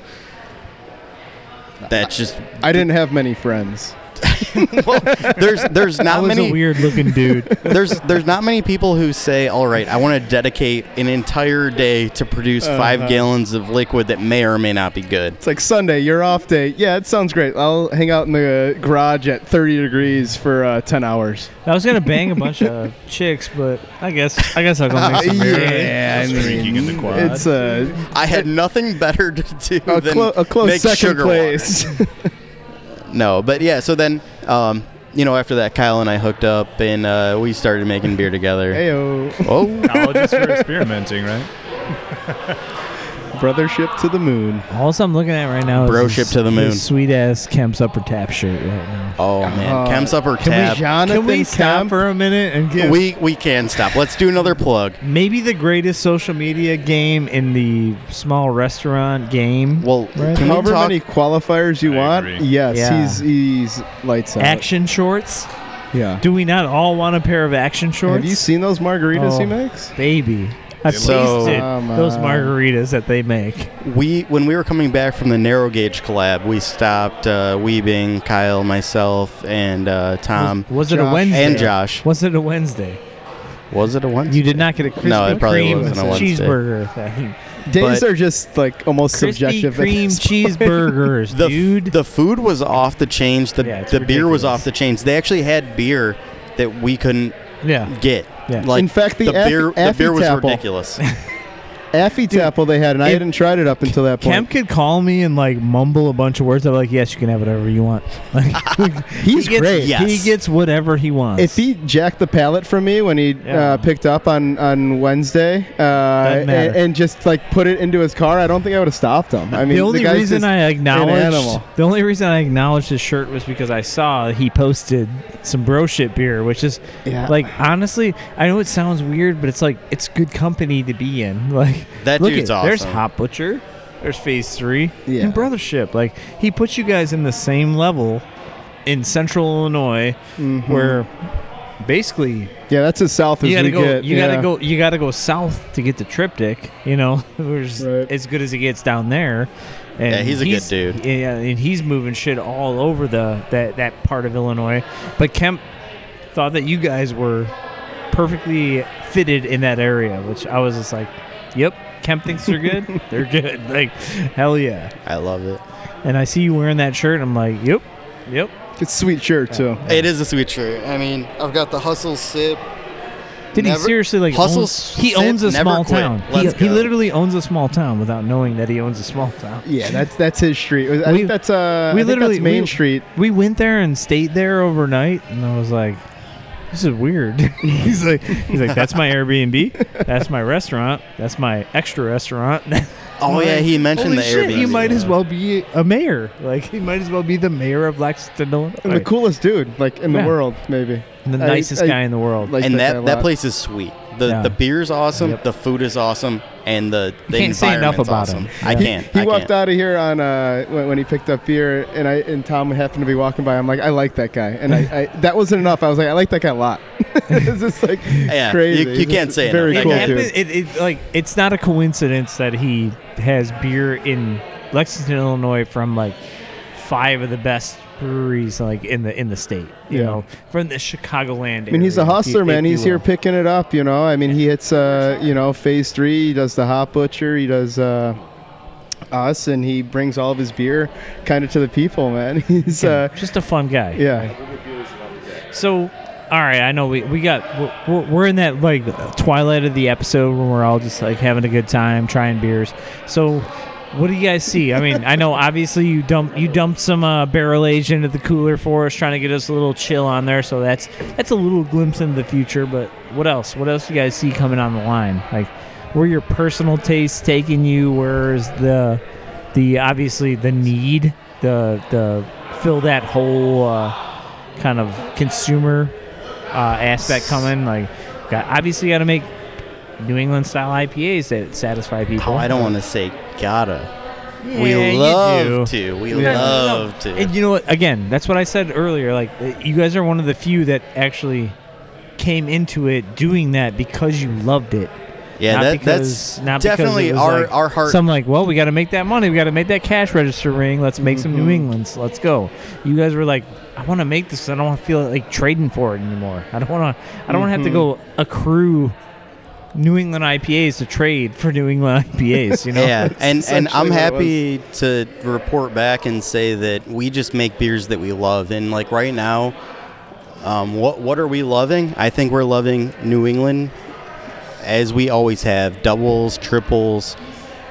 that's just I didn't have many friends. well, there's there's I not was many a weird looking dude. there's there's not many people who say, "All right, I want to dedicate an entire day to produce five Uh-huh. gallons of liquid that may or may not be good." It's like Sunday, you're off day. Yeah, it sounds great. I'll hang out in the garage at 30 degrees for uh, 10 hours. I was gonna bang a bunch of chicks, but I guess I guess I'll go make some beer. yeah, I Drinking in the mean, quad. it's a, I had nothing better to do a, than clo- a close make second sugar place. Water. No, but yeah. So then, um, you know, after that, Kyle and I hooked up, and uh, we started making beer together. Heyo, Oh, College is for experimenting, right? brothership to the moon. All I'm looking at right now is Bro his- to the moon. Sweet ass Kemp's upper tap shirt right now. oh man, Uh, Kemp's upper Can tab. we Jonathan Can we stop Kemp? for a minute and give we we can stop. Let's do another plug. maybe the greatest social media game in the small restaurant game? Well, Right. can we However talk? many qualifiers you I want, agree. yes, Yeah. he's he's lights out. Action shorts. Yeah. Do we not all want a pair of action shorts? Have you seen those margaritas Oh. he makes? baby? I've So- tasted Come those margaritas that they make. We when we were coming back from the narrow gauge collab, we stopped uh, Weebing, Kyle, myself, and uh, Tom was, was it a Wednesday? and Josh. Was it a Wednesday? Was it a Wednesday? You did not get a Krispy No, it probably Kreme wasn't a Wednesday. cheeseburger. thing. Days But- are just like almost Krispy subjective. at Kreme cheeseburgers, the, dude. the food was off the chains. The, Yeah, it's the beer was off the chains. They actually had beer that we couldn't yeah. get. Yeah. Like In fact, the the Affy- beer the beer was Affy Tapple. ridiculous. Affy Tapple they had, and I hadn't tried it up until that point. Kemp could call me and like mumble a bunch of words. I'm like, yes, you can have whatever you want. Like, He's he gets, great. Yes. He gets whatever he wants. If he jacked the pallet from me when he Yeah. uh, picked up on on Wednesday, uh, and, and just like put it into his car, I don't think I would have stopped him. I mean, the only guy's reason I acknowledged animal. the only reason I acknowledged his shirt was because I saw he posted some bro shit beer, which is Yeah. like honestly, I know it sounds weird, but it's like it's good company to be in. Like That look dude's at, There's. Hop Butcher, there's Phase Three, Yeah. and Brothership. Like he puts you guys in the same level in Central Illinois, Mhm. where basically yeah, that's as south as you gotta we go. get. you yeah. gotta go. You gotta go south to get the triptych. You know, which Right. as good as it gets down there. And Yeah, he's a good dude. Yeah, and he's moving shit all over the that that part of Illinois. But Kemp thought that you guys were perfectly fitted in that area, which I was just like, "Yep, Kemp thinks they're good. they're good. Like, hell yeah." I love it. And I see you wearing that shirt. I'm like, "Yep, yep." It's a sweet shirt too. It is a sweet shirt. I mean, I've got the hustle sip. Did he seriously like Hustle owns, he owns a small quit. town. He, he literally owns a small town without knowing that he owns a small town. Yeah, that's that's his street. I We- think that's uh, we I think literally- that's Main we- Street. We went there and stayed there overnight, and I was like, "This is weird." he's like, "He's like, that's my Airbnb, that's my restaurant, that's my extra restaurant." Oh I'm yeah, he mentioned Holy the shit, Airbnb. He might as well be a mayor. Like he might as well be the mayor of Lexington, Illinois. And the coolest dude, like in the world, maybe. The I- nicest I- guy in the world. Like and guy that a that lot. place is sweet. The Yeah. the beer's awesome. Yep. The food is awesome, and the the can't say enough about awesome. him. I can't. He I walked can't. out of here on uh, when, when he picked up beer, and I and Tom happened to be walking by. I'm like, I like that guy, and I, I that wasn't enough. I was like, I like that guy a lot. it's just like Yeah, crazy. you- you can't just say very enough. it cool That dude. it, it, like it's not a coincidence that he has beer in Lexington, Illinois, from like five of the best breweries like in the in the state. You Yeah. know, from the Chicagoland. I mean, he's a if you- hustler, man. He's here picking it up. You know, I mean, he hits, uh, you know, phase three. He does the hop butcher. He does uh, us, and he brings all of his beer kind of to the people, man. He's, Yeah, uh, just a fun guy. yeah. So, all right, I know we, we got we're, we're in that like twilight of the episode when we're all just like having a good time trying beers. So, what do you guys see? I mean, I know obviously you dump you dumped some uh, barrel aged into the cooler for us, trying to get us a little chill on there. So that's that's a little glimpse into the future. But what else? What else do you guys see coming on the line? Like, where your personal tastes taking you? Where's the the obviously the need the the fill that whole uh, kind of consumer uh, aspect coming. Like, got obviously got to make New England style IPAs that satisfy people. Oh, I don't want to say gotta. Yeah, we love to. We No, no, no. love to. And you know what? Again, that's what I said earlier. Like, uh, you guys are one of the few that actually came into it doing that because you loved it. yeah, not that, because, that's not definitely our like our heart. Some like, well, we got to make that money. We got to make that cash register ring. Let's make some New Mm-hmm. Mhm. Englands. Let's go. You guys were like, I want to make this. I don't want to feel like trading for it anymore. I don't want to. I don't want to have to Mm-hmm. go accrue New England IPAs to trade for New England IPAs. You know. yeah, and and I'm essentially what it happy to report back and say that we just make beers that we love, and like right now, um, what what are we loving? I think we're loving New England, as we always have, doubles, triples.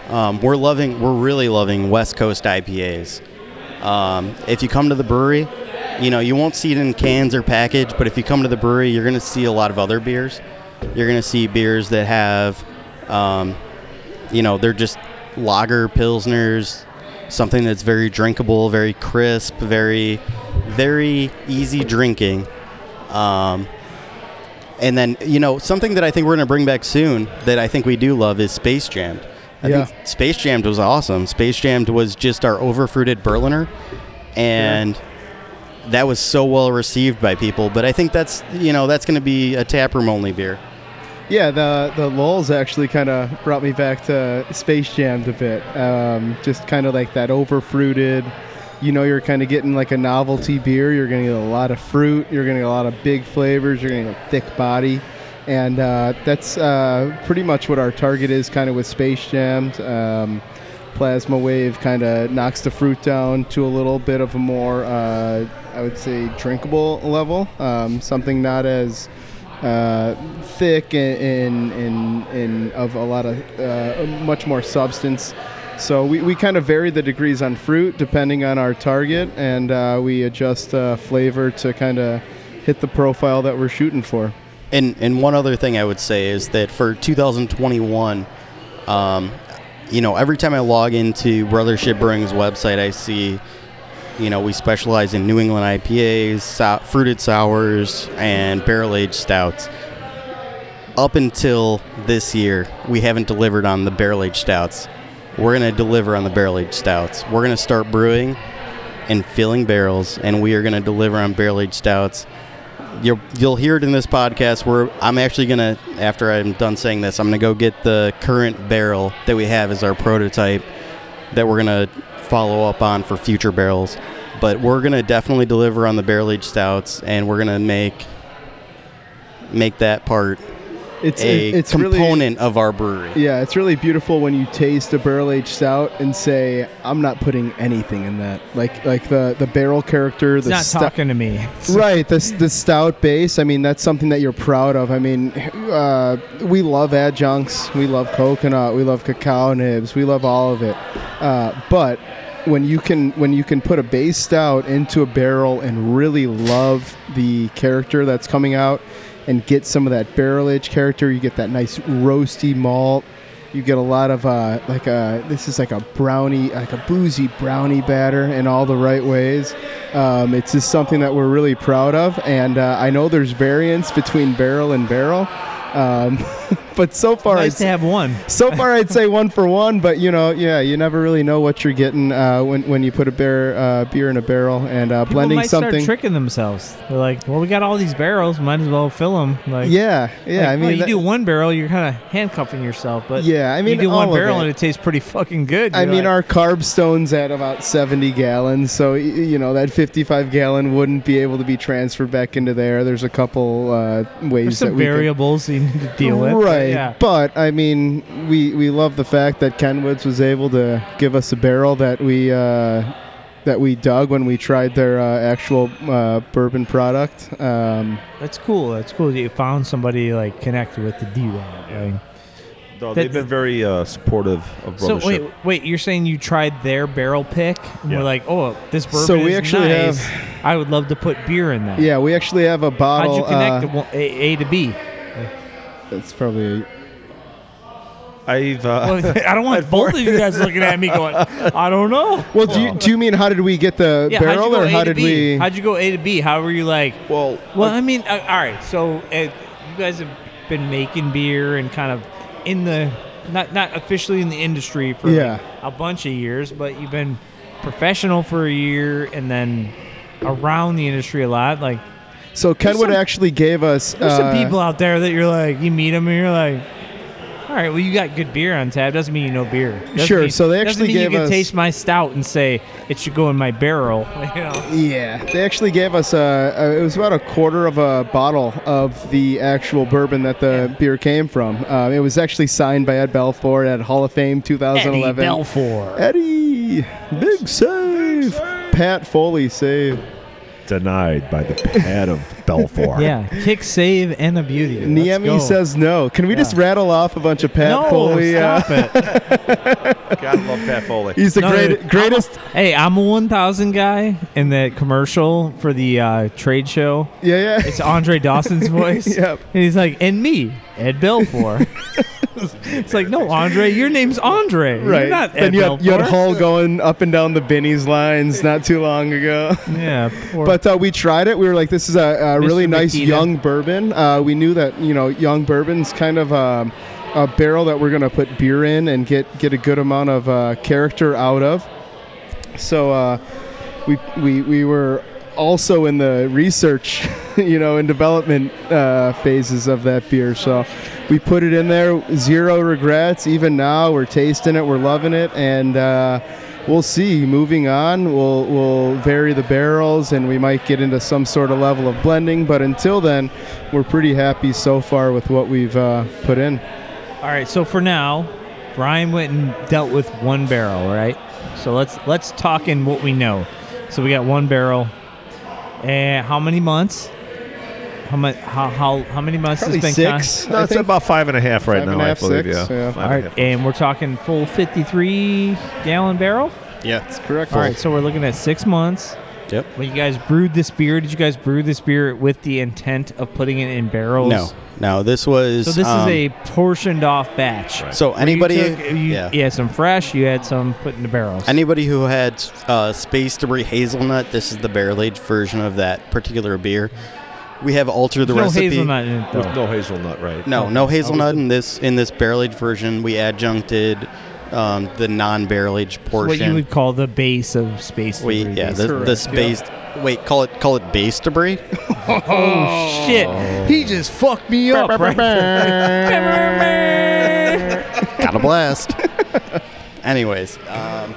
Um, we're loving, we're really loving West Coast IPAs. Um, if you come to the brewery, you know you won't see it in cans or package, but if you come to the brewery, you're going to see a lot of other beers. You're going to see beers that have, um, you know, they're just lager pilsners, something that's very drinkable, very crisp, very, very easy drinking. Um, and then, you know, something that I think we're going to bring back soon that I think we do love is Space Jammed. I Yeah. think Space Jammed was awesome. Space Jammed was just our overfruited Berliner. And that was so well received by people. But I think that's you know that's going to be a taproom only beer. Yeah, the the lulls actually kind of brought me back to Space Jammed a bit. Um, just kind of like that over fruited. You know, you're kind of getting like a novelty beer. You're going to get a lot of fruit. You're going to get a lot of big flavors. You're going to get a thick body, and uh, that's uh, pretty much what our target is. Kind of with Space Jammed. Um, Plasma Wave kind of knocks the fruit down to a little bit of a more, uh, I would say, drinkable level. Um, something not as uh, thick and, and, and of a lot of uh, much more substance. So we, we kind of vary the degrees on fruit depending on our target, and uh, we adjust uh, flavor to kind of hit the profile that we're shooting for. And and one other thing I would say is that for 2021, um, you know, every time I log into Brothership Brewing's website, I see, you know, we specialize in New England IPAs, fruited sours, and barrel aged stouts. Up until this year, we haven't delivered on the barrel aged stouts. We're going to deliver on the barrel aged stouts. We're going to start brewing and filling barrels, and we are going to deliver on barrel aged stouts. You'll, you'll hear it in this podcast where I'm actually going to, after I'm done saying this, I'm going to go get the current barrel that we have as our prototype that we're going to follow up on for future barrels. But we're going to definitely deliver on the barrel aged stouts, and we're going to make make that part It's a it's really component of our brewery. Yeah, it's really beautiful when you taste a barrel aged stout and say, "I'm not putting anything in that." Like like the the barrel character, It's the not stou- talking to me. right the the stout base. I mean, that's something that you're proud of. I mean, uh, we love adjuncts, we love coconut, we love cacao nibs, we love all of it. Uh, but when you can when you can put a base stout into a barrel and really love the character that's coming out and get some of that barrel aged character. You get that nice roasty malt. You get a lot of uh, like a this is like a brownie like a boozy brownie batter in all the right ways. Um, it's just something that we're really proud of. And uh, i know there's variance between barrel and barrel. Um, but so far nice I'd, to have one. so far I'd say one for one, but you know, yeah, you never really know what you're getting uh, when when you put a bear uh, beer in a barrel and uh, People blending might something. start tricking themselves. They're like, "Well, we got all these barrels. Might as well fill them." Like, yeah, yeah. like, I mean, well, you that- do one barrel, you're kind of handcuffing yourself. But yeah, I mean, you do one barrel it. and it tastes pretty fucking good. I You're mean, like, our carb stone's at about 70 gallons, so you know that 55 gallon wouldn't be able to be transferred back into there. There's a couple uh, ways there's that we could- variables you need to deal with. but right? Yeah. But I mean, we we love the fact that Ken Woods was able to give us a barrel that we uh, that we dug when we tried their uh, actual uh, bourbon product. Um, That's cool. That's cool. that You found somebody like connected with the do that. Like, No, they've been very uh, supportive of so wait, wait. You're saying you tried their barrel pick, and Yeah. we're like, oh, this bourbon So we is actually nice. have- I would love to put beer in that. yeah, we actually have a bottle. How'd you connect uh, a, a to B? It's probably I've uh, Well, I don't want both of you guys looking at me going, I don't know. well. Do you, do you mean how did we get the Yeah, how'd barrel, go or A how to did B? we? How'd you go A to B? How were you like? well, Well, I mean, uh, all right. So uh, you guys have been making beer and kind of in the not not officially in the industry for like, Yeah. a bunch of years, but you've been professional for a year and then around the industry a lot. Like, So Kenwood some- actually gave us. there's uh, some people out there that you're like, you meet them and you're like. All right, well, you got good beer on tap. Doesn't mean you know beer. Doesn't Sure, mean- so they actually mean gave you can us- taste my stout and say it should go in my barrel. You know, Yeah, they actually gave us a, a. It was about a quarter of a bottle of the actual bourbon that the beer came from. Um, it was actually signed by Ed Belfour at Hall of Fame 2011. Eddie Belfour. Eddie, big save. Pat Foley save. Denied by the pad of Belfour. Yeah, kick, save, and a beauty. Niemi says no. Can we just rattle off a bunch of Pat no, Foley? uh, stop it. God love Pat Foley. he's the No, great, dude, greatest. I'm a- hey, I'm a 1,000 guy in that commercial for the uh, trade show. yeah, yeah. It's Andre Dawson's voice. Yep. And he's like, and me, Ed Belfour. it's like, no, Andre, your name's Andre. You're Right. not Ed then you had, you had. Hull going up and down the Benny's lines not too long ago. Yeah. Poor, But uh, we tried it. We were like, this is a, a really Mr. nice Mikita. young bourbon. Uh, we knew that you know young bourbon's kind of um, a barrel that we're gonna put beer in and get get a good amount of uh, character out of. So uh, we we we were also in the research, you know, and development uh, phases of that beer. So we put it in there, zero regrets. Even now, we're tasting it, we're loving it, and uh, we'll see. Moving on, we'll we'll vary the barrels, and we might get into some sort of level of blending. But until then, we're pretty happy so far with what we've uh, put in. All right, so for now, Brian went and dealt with one barrel, right? So let's let's talk in what we know. So we got one barrel. And how many months? How much? How how how many months Probably has been? con- six. No, I it's think. about five and a half right Five now, and a I half, believe. six, yeah. yeah. Five All and a right, half. and we're talking full 53 gallon barrel. Yeah. That's correct. All right, so we're looking at six months. Yep. When you guys brewed this beer, did you guys brew this beer with the intent of putting it in barrels? No, no. This was. So this um, is a portioned off batch. So anybody, you, took, you, yeah. you had some fresh, you had some put in the barrels. Anybody who had uh, space debris hazelnut, this is the barrel aged version of that particular beer. We have altered the There's no recipe. hazelnut in it though. With no hazelnut, right? No, no hazelnut in this in this barrel aged version. We adjuncted um, the non barrel aged what you would call the base of space we debris, yeah, basically. the, the space. Wait, call it call it base debris. oh shit! He just fucked me up. right Got a blast. Anyways, um,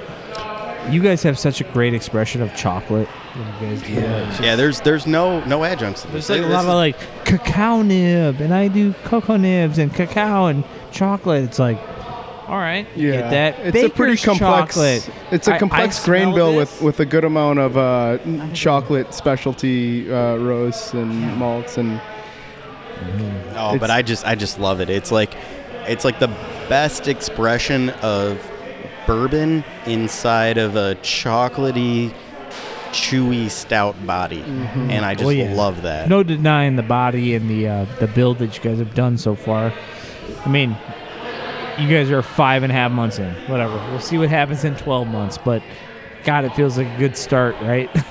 You guys have such a great expression of chocolate. when you guys do that. yeah, there's there's no no adjuncts. There's like a lot of like cacao nib, and I do cocoa nibs and cacao and chocolate. It's like, all right, Yeah, get that. It's Baker's a pretty complex. chocolate. It's a I- I complex grain bill this. with with a good amount of uh, chocolate specialty uh, roasts and malts and Oh, but I just I just love it. It's like it's like the best expression of bourbon inside of a chocolatey, chewy stout body, and I just Oh, yeah. love that. No denying the body and the uh, the build that you guys have done so far. I mean, you guys are five and a half months in. Whatever. We'll see what happens in twelve months. But God, it feels like a good start, right?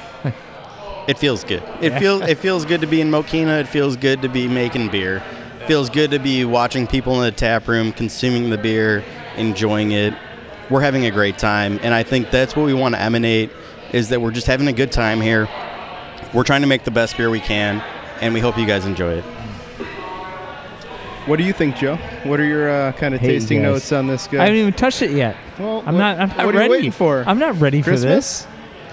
It feels good. It feels it feels good to be in Mokena. It feels good to be making beer. It feels good to be watching people in the tap room consuming the beer, enjoying it. We're having a great time, and I think that's what we want to emanate is that we're just having a good time here. We're trying to make the best beer we can, and we hope you guys enjoy it. What do you think, Joe? What are your uh, kind of Hey, tasting guys. notes on this guy? I haven't even touched it yet. well, I'm what- not. I'm not what ready. are you waiting for? I'm not ready for this,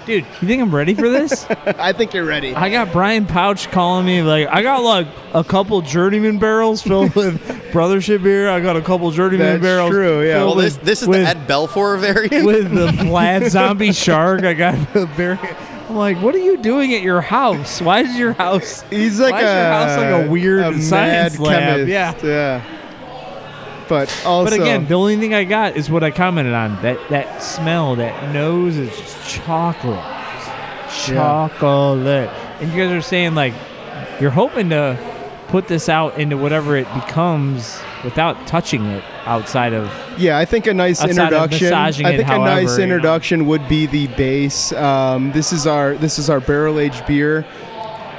dude. You think I'm ready for this? I think you're ready. I got Brian Pouch calling me like I got like a couple journeyman barrels filled with brothership beer. I got a couple journeyman That's barrels. true, yeah. filled Well, this with- this is with, the Ed Belfour variant. with the plaid zombie shark. I got the bear. I'm like, what are you doing at your house? Why is your house? He's like Why a is your house like a weird a science lab? chemist. Yeah. yeah. But also, But again, the only thing I got is what I commented on. That that smell, that nose is just chocolate. Chocolate. And you guys are saying like you're hoping to put this out into whatever it becomes without touching it outside of yeah, I think a nice introduction. massaging I it, think a however, nice you know. introduction would be the base. Um, this is our this is our barrel aged beer.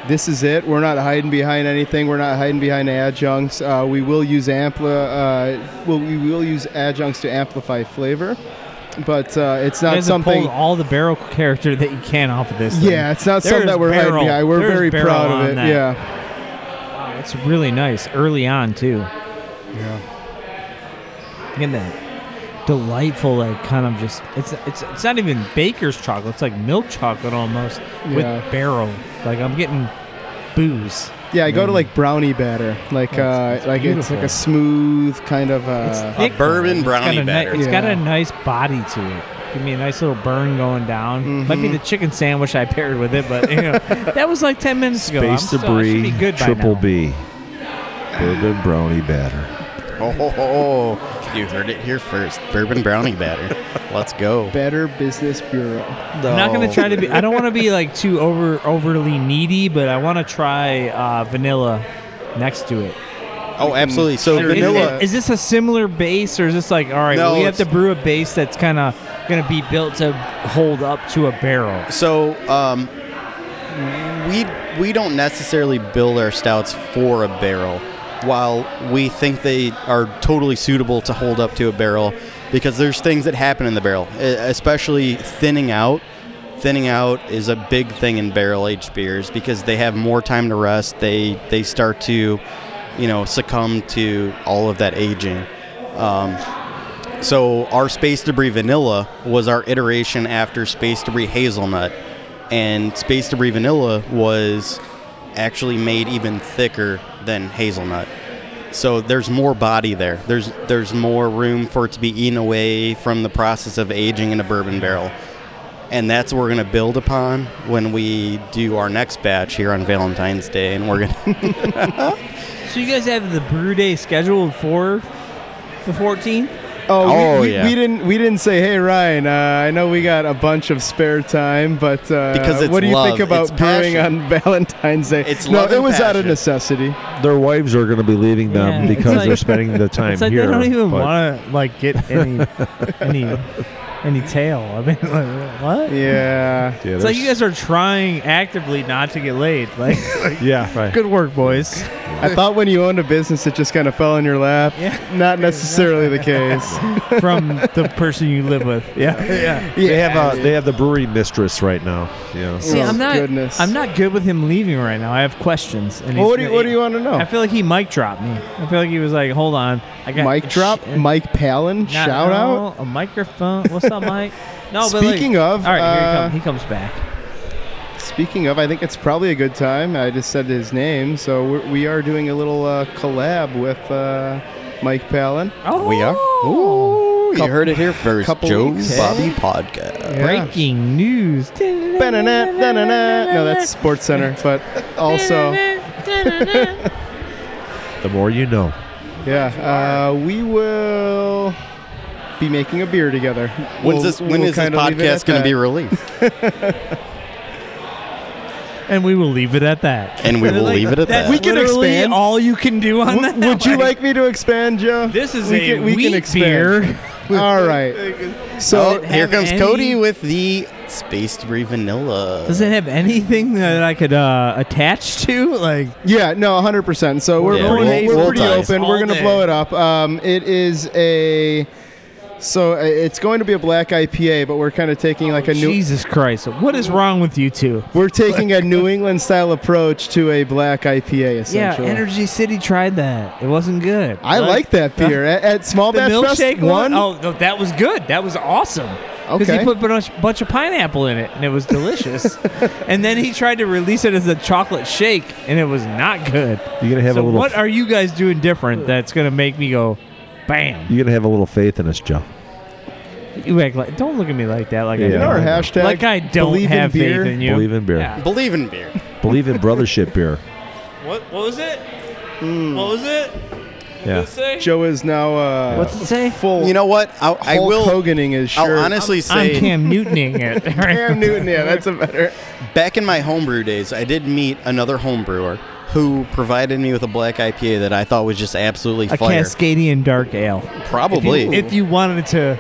This is it. We're not hiding behind anything. We're not hiding behind adjuncts. Uh, we will use ampli- uh, well, we will use adjuncts to amplify flavor, but uh, it's not something. all the barrel character that you can off of this. thing. Yeah, it's not There something that we're hiding barrel. behind. We're There is very proud of it. that. Yeah. It's really nice early on too. Yeah. Get that delightful, like kind of just it's it's it's not even baker's chocolate. It's like milk chocolate almost Yeah. with barrel. Like I'm getting booze. Yeah, I go to like brownie batter, like It's- uh, it's like it's like beautiful. a smooth kind of. It's Uh, thick, bourbon. It's brownie got a ni- batter. it's got Yeah. a nice body to it. Give me a nice little burn going down. Might be the chicken sandwich I paired with it, but you know that was like ten minutes ago. I'm Space still, I should debris, be good by triple now. B. Bourbon brownie batter. Oh, ho, ho, ho. You heard it here first. Bourbon brownie batter. Let's go. Better Business Bureau. I'm not gonna try to be. I don't want to be like too over overly needy, but I want to try uh, vanilla next to it. Oh, absolutely. So Sure. Is- vanilla. Is, this a similar base, or is this like all right? No, we have to it's- brew a base that's kind of gonna be built to hold up to a barrel. So um, we we don't necessarily build our stouts for a barrel, while we think they are totally suitable to hold up to a barrel, because there's things that happen in the barrel, especially thinning out. thinning out is a big thing in barrel aged beers because they have more time to rest. They they start to, you know, succumb to all of that aging. Um, so our Space Debris Vanilla was our iteration after Space Debris Hazelnut, and Space Debris Vanilla was actually made even thicker than hazelnut. So there's more body there. There's there's more room for it to be eaten away from the process of aging in a bourbon barrel. And that's what we're going to build upon when we do our next batch here on Valentine's Day and we're going to So you guys have the brew day scheduled for the 14th? Oh, we, Oh, we, yeah. we didn't we didn't say, hey Ryan, uh, I know we got a bunch of spare time, but uh, Because it's what do you think about it's brewing passion. on Valentine's Day? It's no, love it and was out of necessity. Their wives are going to be leaving them Yeah, because like- they're spending the time It's like here. they don't even want to like get any any any tail. I mean, like, what? Yeah. Yeah, It's like you guys are trying actively not to get laid. Like, Yeah, right. good work, boys. I thought when you owned a business, it just kind of fell in your lap. Yeah. Not necessarily the case. From the person you live with. Yeah, yeah. They have uh, they have the brewery mistress right now. Yeah. See, Oh, I'm not. goodness. I'm not good with him leaving right now. I have questions. And Well, what do you what do you want to know? I feel like he mic dropped me. I feel like he was like, "Hold on, I got Mike drop, sh- Mike Palin, not- shout out. a microphone. What's up, Mike? No, but Speaking like, of, all right, here he, uh, come, he comes back. Speaking of, I think it's probably a good time. I just said his name, so we're, we are doing a little uh, collab with uh, Mike Palin. Oh, we are. Ooh, you heard it here first. couple Joe weeks. Bobby podcast. Yeah. Breaking news. No, that's Sports Center, but also, The more you know. yeah, uh, we will be making a beer together. When's We'll- this when we'll is this kinda leave it at podcast going to be released? And we will leave it at that. And we will leave it at that. We can literally expand. all you can do on W- that. would you like me to expand, Joe? This is we a can, we wheat can expand. beer. All right. So Oh, here comes any- Cody with the Space Debris Vanilla. Does it have anything that I could uh, attach to? Like, Yeah, no, 100%. So we're Yeah, pretty, we'll- we're we'll pretty open. We're going to day. blow it up. Um, it is a. So uh, it's going to be a black IPA, but we're kind of taking like a new. Jesus Christ, what is wrong with you two? We're taking a New England style approach to a black IPA, Essentially, Yeah. Energy City tried that. It wasn't good. I like that beer at, at Small the Batch milkshake Fest. one. One. Oh, no, that was good. That was awesome. Because Okay. he put a bunch, bunch of pineapple in it, and it was delicious. and then he tried to release it as a chocolate shake, and it was not good. You're gonna have so a little. what are you guys doing different that's gonna make me go, bam? you're gonna have a little faith in us, Joe. You act like don't look at me like that. Like I Yeah. you know don't. our hashtag? like I don't believe in have beer. faith in you. Believe in beer. Yeah. Believe in beer. Believe in brothership beer. What? What was it? What was it? Yeah. say? Joe is now uh, What's it say? full. You know what? I, I Hulk will. Hoganing his shirt. I'll honestly say, I'm Cam Newtoning it. Cam Newton. Yeah, that's a better. back in my homebrew days, I did meet another homebrewer who provided me with a black IPA that I thought was just absolutely a fire. Cascadian dark ale. Probably. If you, if you wanted to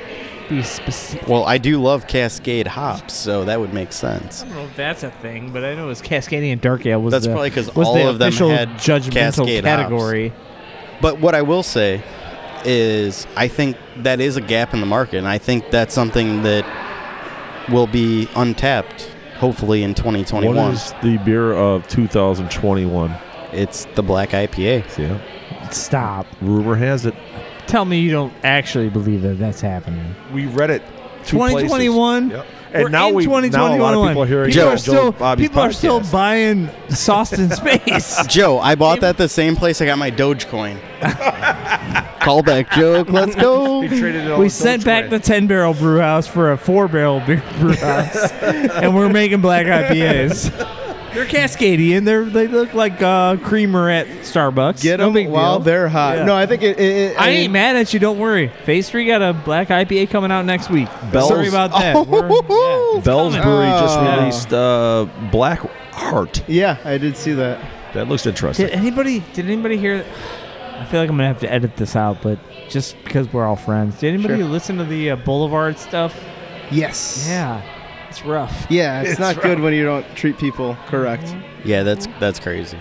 be specific. well, I do love Cascade hops, so that would make sense. I don't know if that's a thing, but I know it was Cascadian Dark Ale was That's the, probably 'cause was all the of them had judgmental Cascade hops. category. But what I will say is, I think that is a gap in the market, and I think that's something that will be untapped. Hopefully in 2021, What is the beer of 2021? it's the black IPA. Yeah. Stop. Rumor has it. Tell me you don't actually believe that that's happening. We read it. two 2021. Yep. We're And now in we now a lot of people are hearing people Joe- are still Bobby's people are still buying sauce in space. Joe, I bought that the same place I got my Dogecoin. Callback joke. Let's go. He traded it all we sent back the 10 barrel brew house for a 4 barrel beer brew house and we're making black IPAs. They're Cascadian. They're they look like uh, creamer at Starbucks. Get them big while deal. they're hot. Yeah. No, I think it. it, it I mean- ain't mad at you. Don't worry. Phase three got a black IPA coming out next week. Bell's- Sorry about that. We're- yeah, Bell's coming. Brewery just Oh. released uh, Black Heart. Yeah, I did see that. That looks interesting. Did anybody? Did anybody hear? I feel like I'm gonna have to edit this out, but just because we're all friends, did anybody Sure. listen to the uh, Boulevard stuff? Yes. Yeah, it's rough. Yeah, it's, It's not rough. good when you don't treat people correct. Yeah, that's that's crazy.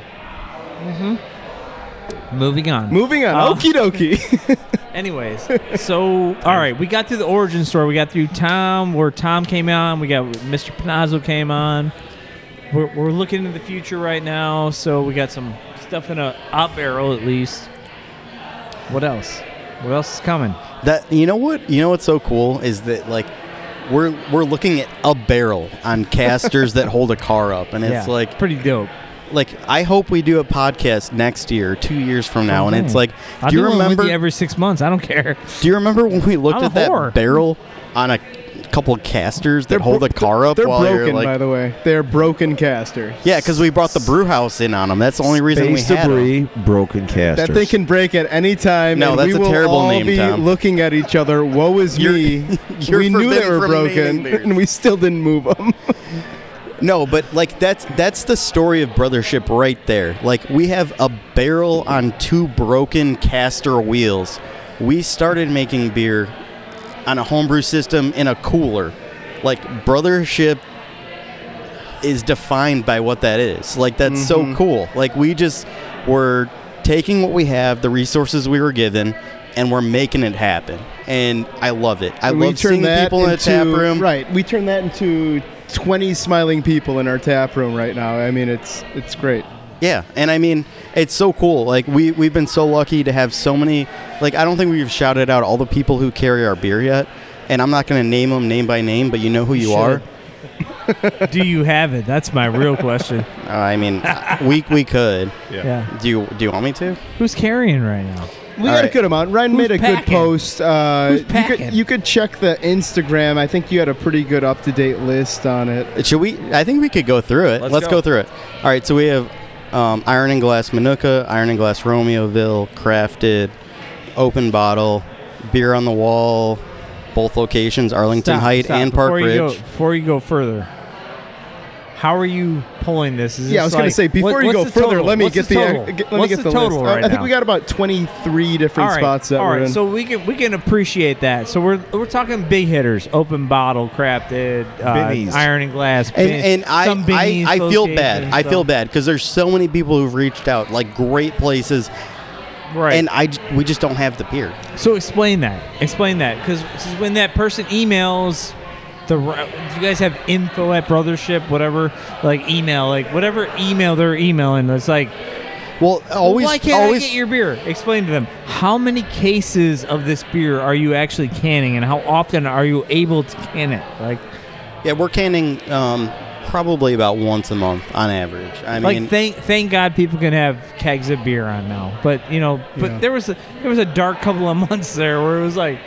Mm-hmm. Moving on. Moving on. Oh. Okie dokie. Anyways, so all right, we got through the origin story. We got through Tom, where Tom came on. We got Mr. Panazzo came on. We're, we're looking into the future right now, so we got some stuff in a up barrel at least. What else? What else is coming? That you know what you know what's so cool is that like we're we're looking at a barrel on casters that hold a car up, and it's yeah, like pretty dope. like I hope we do a podcast next year, two years from now, and it's oh, like, I'll do you do remember? you every six months. I don't care. do you remember when we looked I'm at that barrel on a couple of casters that They're hold bro- a car up They're while you're broken, like, by the way. They're broken casters. yeah, because we brought the brew house in on them. That's the only reason we Space had 'em. debris, broken casters. That they can break at any time. No, and that's we a will terrible all name, be Tom. looking at each other. Woe is You're- me. you're we knew they were broken, and we still didn't move them. No, but like that's that's the story of brothership right there. Like we have a barrel on two broken caster wheels. We started making beer on a homebrew system in a cooler. Like brothership is defined by what that is. Like that's so Mhm. cool. Like we just were taking what we have, the resources we were given, and we're making it happen. And I love it. I we love seeing people in the tap room. Right. We turn that into 20 smiling people in our tap room right now. I mean, it's it's great. Yeah, and I mean, it's so cool. Like we we've been so lucky to have so many. Like I don't think we've shouted out all the people who carry our beer yet, and I'm not going to name them name by name, but you know who you are. Do you have it? That's my real question. Uh, I mean, we we could. Yeah. Do you do you want me to? Who's carrying right now? We All got a good amount. Ryan Who's made a good post. Uh, Who's You packing? could you could check the Instagram. I think you had a pretty good up to date list on it. Should we? I think we could go through it. Let's Let's, go. go. through it. All right. So we have um, Iron and Glass Mokena, Iron and Glass Romeoville, Crafted, Open Bottle, Beer on the Wall, both locations, Arlington Stop, Heights stop. and Park before Ridge. You go, before you go further, how are you pulling this? Is Yeah, I this was going to say before what- you go further, total? let me What's get the the, total? uh, get, let me What's get the the, total list. right I, I think now? we got about 23 different all right, spots that all we're in. So we can we can appreciate that. So we're we're talking big hitters, open bottle, crafted, uh, iron and glass, and, bin- and I, some I, Binny's, I feel bad. I feel bad because there's so many people who've reached out, like great places, Right. and I we just don't have the beer. So explain that. Explain that because when that person emails the, do you guys have info at Brothership, whatever, like email, like whatever email they're emailing? It's like, Well, always, why can't always. I get your beer? Explain to them how many cases of this beer are you actually canning, and how often are you able to can it? Like, yeah, we're canning um, probably about once a month on average. I mean, like thank thank God people can have kegs of beer on now. But you know, but Yeah. there was a there was a dark couple of months there where it was like,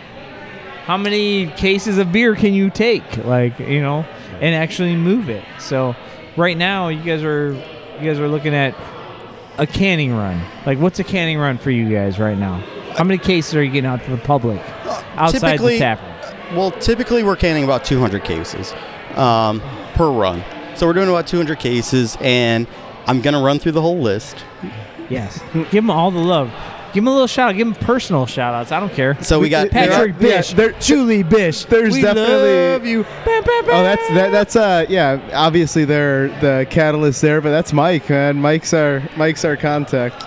how many cases of beer can you take? Like you know, and actually move it. So right now, you guys are you guys are looking at a canning run. Like, what's a canning run for you guys right now? How many cases are you getting out to the public outside the tap room? well, typically we're canning about 200 cases um, per run. So we're doing about 200 cases, and I'm gonna run through the whole list. Yes, give them all the love. Give them a little shout out. Give them personal shout outs. I don't care. So we got Patrick Yeah, Bish, there- Julie Bish. there's we definitely- love you. Bam, bam, bam. Oh, that's that, that's uh yeah. Obviously, they're the catalyst there, but that's Mike, man. Mike's our Mike's our contact.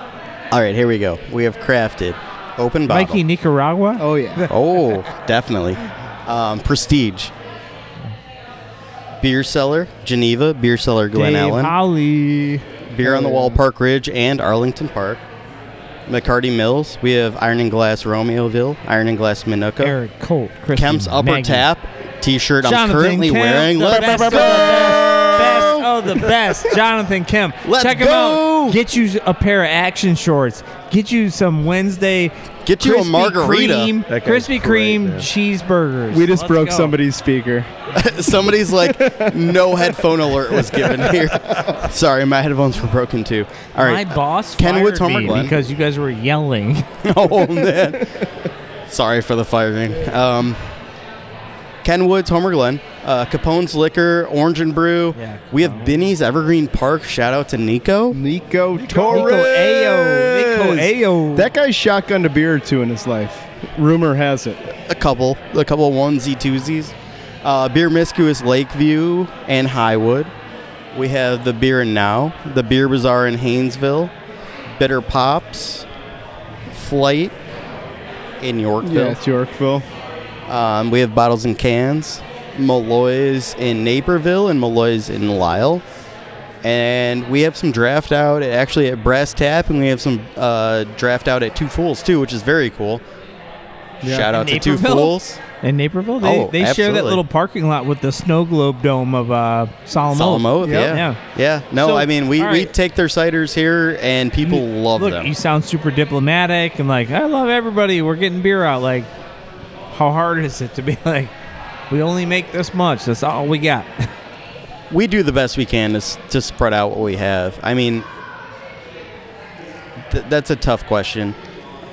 All right, here we go. We have crafted open bottle. Mikey Nicaragua. Oh yeah. Oh, definitely. Um, Prestige. Beer Cellar, Geneva, Beer Cellar, Glen Dave Ellen, Holly. Beer on the Wall, Park Ridge, and Arlington Park. McCarty Mills, we have Iron and Glass Romeoville, Iron and Glass Minooka, Eric Colt. Kristen, Kemp's Upper Maggie. Tap T-shirt I'm currently Kemp, wearing. Let's best go! of the best, best of the best. Jonathan Kemp. Let's Check him go! Out. Get you a pair of action shorts. Get you some Wednesday. Get you a margarita. Kreme, That guy's Krispy great, Kreme man. cheeseburgers. We just Let's broke go. somebody's speaker. Somebody's like, no headphone alert was given here. Sorry, my headphones were broken too. All right. My boss Kenwood's fired Homer me Glen. because you guys were yelling. oh man. Sorry for the firing. Um, Kenwood's Homer Glen, uh, Capone's Liquor, Orange and Brew. Yeah, we have Capone. Binny's Evergreen Park. Shout out to Nico. Nico Nico Torres. Ayo. Nico Ayo. That guy's shotgunned a beer or two in his life. Rumor has it. A couple, a couple onesie twosies. Uh, Beermiscuous Lakeview and Highwood. We have the Beer and Now, the Beer Bazaar in Haynesville, Bitter Pops, Flight, in Yorkville. Yeah, it's Yorkville. Um, we have bottles and cans. Malloy's in Naperville and Malloy's in Lisle. And we have some draft out at, actually at Brass Tap, and we have some uh, draft out at Two Fools too, which is very cool. Yeah. Shout out to Two Fools. In Naperville, they, Oh, they share that little parking lot with the snow globe dome of uh, Solomon. Solemn Oath, Yep. yeah. Yeah. Yeah. No, So, I mean, we, all we take their ciders here, and people love Look, them. you sound super diplomatic and like, I love everybody. We're getting beer out. Like, how hard is it to be like, we only make this much. That's all we got. we do the best we can to, to spread out what we have. I mean, th- that's a tough question.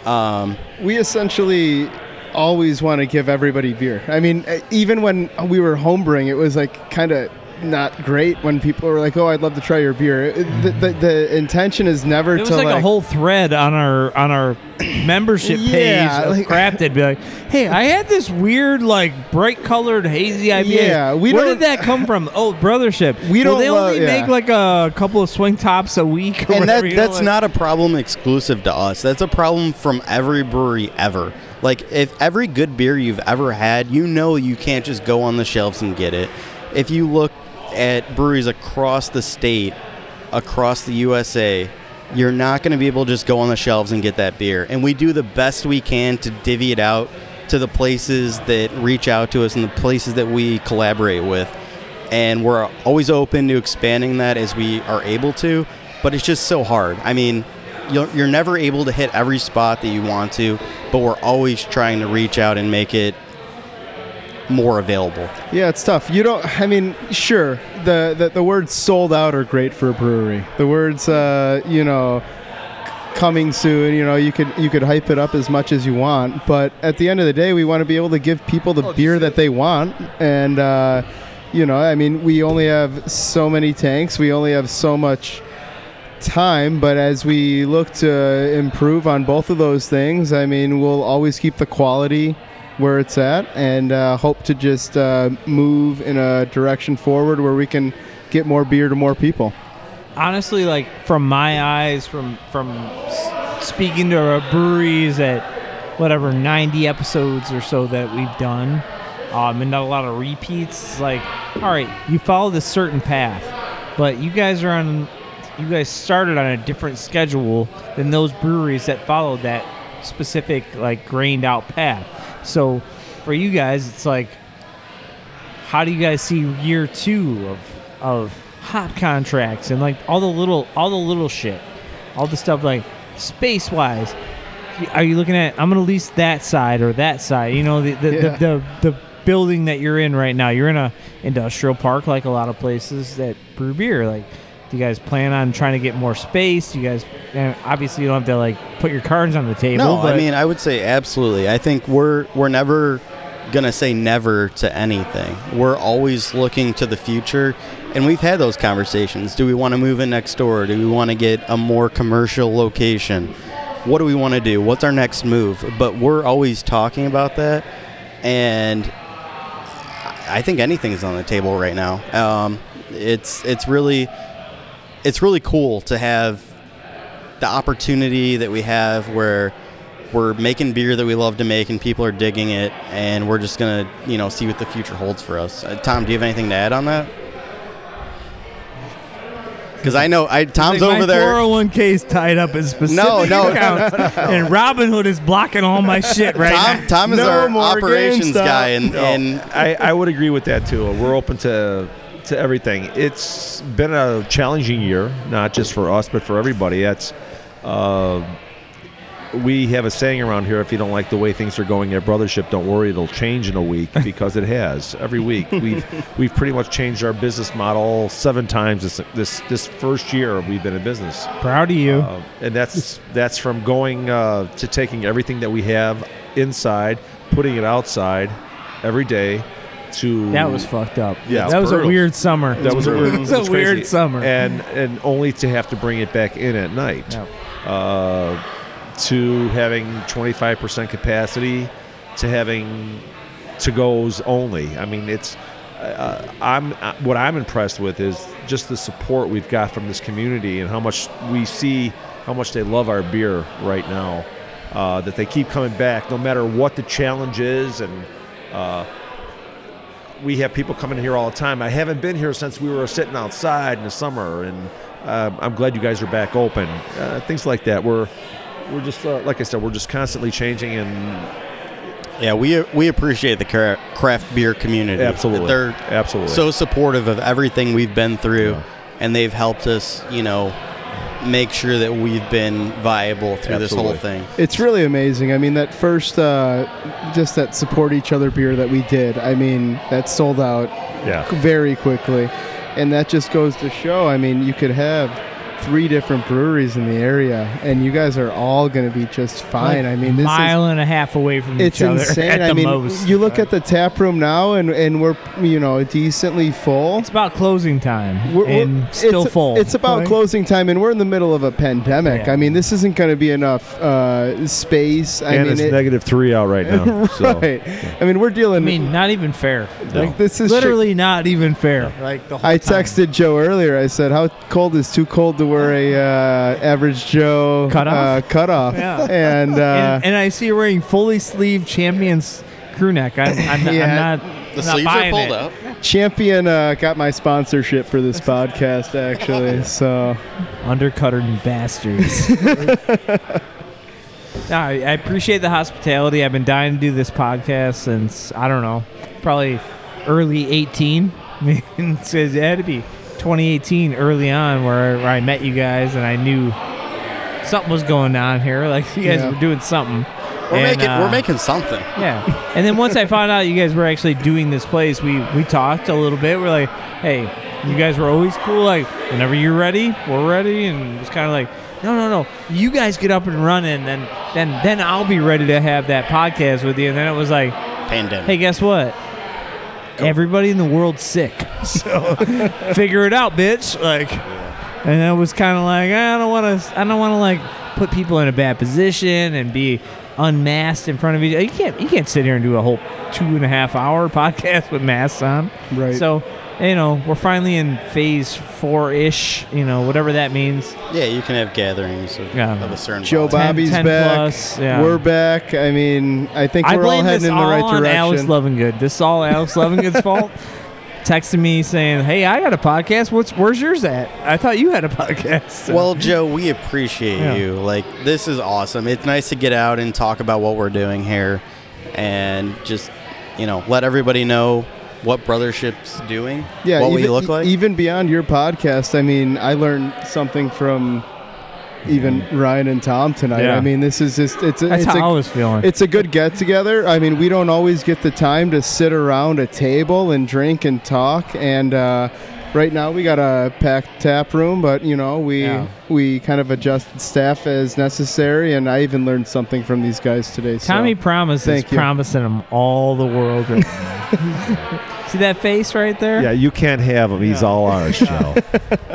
Um, We essentially always want to give everybody beer. I mean, even when we were homebrewing, it was like kind of not great when people are like, "Oh, I'd love to try your beer." The, the, the intention is never It was to like, a whole thread on our on our membership page Yeah, of like- crafted. Be like, hey, I had this weird like bright colored hazy IPA. Yeah, we Where did that come from? Oh, brothership. We well, don't They love- only yeah. make like a couple of swing tops a week. Or and that whatever, know, that's like- not a problem exclusive to us. That's a problem from every brewery ever. Like if every good beer you've ever had, you know you can't just go on the shelves and get it. If you look at breweries across the state, across the USA, you're not going to be able to just go on the shelves and get that beer. And we do the best we can to divvy it out to the places that reach out to us and the places that we collaborate with. And we're always open to expanding that as we are able to, but it's just so hard. I mean, you're, never able to hit every spot that you want to, but we're always trying to reach out and make it more available. Yeah, it's tough. You don't. I mean, sure, the the, the words "sold out" are great for a brewery. The words, uh, you know, coming soon. You know, you could you could hype it up as much as you want, but at the end of the day, we want to be able to give people the beer that they want, and uh, you know, I mean, we only have so many tanks. We only have so much time but as we look to improve on both of those things i mean we'll always keep the quality where it's at and uh, hope to just uh, move in a direction forward where we can get more beer to more people. Honestly like from my eyes from from speaking to our breweries at whatever 90 episodes or so that we've done um, and not a lot of repeats it's like all right you followed a certain path but you guys are on you guys started on a different schedule than those breweries that followed that specific like grained out path so for you guys it's like how do you guys see year two of of hop contracts and like all the little all the little shit all the stuff like space wise are you looking at i'm gonna lease that side or that side you know the the, Yeah. the, the the building that you're in right now you're in a industrial park like a lot of places that brew beer like do you guys plan on trying to get more space you guys and obviously you don't have to like put your cards on the table No, but I mean, I would say absolutely. I think we're we're never gonna say never to anything. We're always looking to the future, and we've had those conversations. Do we want to move in next door? Do we want to get a more commercial location? What do we want to do? What's our next move? But we're always talking about that, and I think anything's on the table right now. Um, it's it's really it's really cool to have the opportunity that we have where we're making beer that we love to make and people are digging it and we're just gonna you know see what the future holds for us uh, tom do you have anything to add on that because i know i tom's over there 401k's tied up in specific No, no. accounts, and Robinhood is blocking all my shit right now. tom tom is No our operations GameStop. guy and, and I, I would agree with that too. We're open to to everything. It's been a challenging year, not just for us, but for everybody. It's uh, we have a saying around here: if you don't like the way things are going at Brothership, don't worry, it'll change in a week because it has every week. We've we've pretty much changed our business model seven times this this this first year we've been in business. Proud of you. Uh, and that's that's from going uh, to taking everything that we have inside, putting it outside every day. To that was fucked up. Yeah, that was a weird summer. that was a weird, was a weird summer. and and only to have to bring it back in at night. Yep. Uh, to having 25% capacity, to having to goes only. I mean, it's. Uh, I'm uh, what I'm impressed with is just the support we've got from this community and how much we see how much they love our beer right now. uh, that they keep coming back no matter what the challenge is. And uh, we have people coming here all the time. I haven't been here since we were sitting outside in the summer, and uh, I'm glad you guys are back open. Uh, things like that. We're we're just uh, like I said, we're just constantly changing and Yeah, we we appreciate the craft beer community. Absolutely. they're absolutely so supportive of everything we've been through, Yeah. and they've helped us, you know, make sure that we've been viable through this whole thing. It's really amazing. I mean, that first, uh, just that support each other beer that we did. I mean, that sold out yeah. very quickly, and that just goes to show. I mean, you could have three different breweries in the area, and you guys are all going to be just fine. I mean, this mile and a half away from each other It's insane. at I mean, most. you look at the tap room now, and and we're you know decently full. It's about closing time We're- we're- and still it's, full. It's about Right? closing time, and we're in the middle of a pandemic. Yeah. I mean, this isn't going to be enough uh, space. I and mean, it's it- negative three out right now. So. right. I mean, we're dealing. I mean, not even fair. like this is Literally not even fair. Like the whole I time. texted Joe earlier. I said, "How cold is too cold to wear a uh, average Joe Cutoff? Uh, cutoff?" Yeah. And, uh, and, and I see you wearing fully sleeved champions crew neck. I'm, I'm, not- Yeah. I'm not. The not sleeves are pulled it. up. Champion uh, got my sponsorship for this podcast, actually. So Undercutter bastards. no, I, I appreciate the hospitality. I've been dying to do this podcast since I don't know, probably early 18. I mean, it says it had to be 2018, early on, where, where I met you guys and I knew something was going on here. Like you guys Yeah. were doing something. We're And, making uh, we're making something. Yeah. And then once I found out you guys were actually doing this place, we we talked a little bit. We're like, hey, you guys were always cool. Like, whenever you're ready, we're ready. And it's kind of like, no, no, no. You guys get up and running, and then then I'll be ready to have that podcast with you. And then it was like, Pandemic. hey, guess what? Everybody in the world's sick. So figure it out, bitch. Like, and I was kind of like, I don't want to. I don't want to like put people in a bad position and be unmasked in front of you. You can't. You can't sit here and do a whole two and a half hour podcast with masks on. Right. So, you know, we're finally in phase four ish. You know, whatever that means. Yeah, you can have gatherings of, Yeah. of a certain Joe volume. Bobby's 10 back. plus, yeah. We're back. I mean, I think I we're all heading this in the all right on Alex direction. Lovingood. This is all Alex Lovingood's fault. Texting me saying, "Hey, I got a podcast. What's where's yours at? I thought you had a podcast." So- Well, Joe, we appreciate Yeah. you. Like, this is awesome. It's nice to get out and talk about what we're doing here and just, you know, let everybody know what Brothership's doing, yeah, what even, we look like. even beyond your podcast. I mean, I learned something from even Ryan and Tom tonight. Yeah. I mean, this is just it's a, that's it's how I a, was feeling. it's a good get together. I mean, we don't always get the time to sit around a table and drink and talk. And uh, right now we got a packed tap room, but you know we Yeah. we kind of adjusted staff as necessary. And I even learned something from these guys today. so- Tommy promises thank you. promising him all the world. Right. See that face right there? Yeah, you can't have him. He's Yeah. all ours, Joe.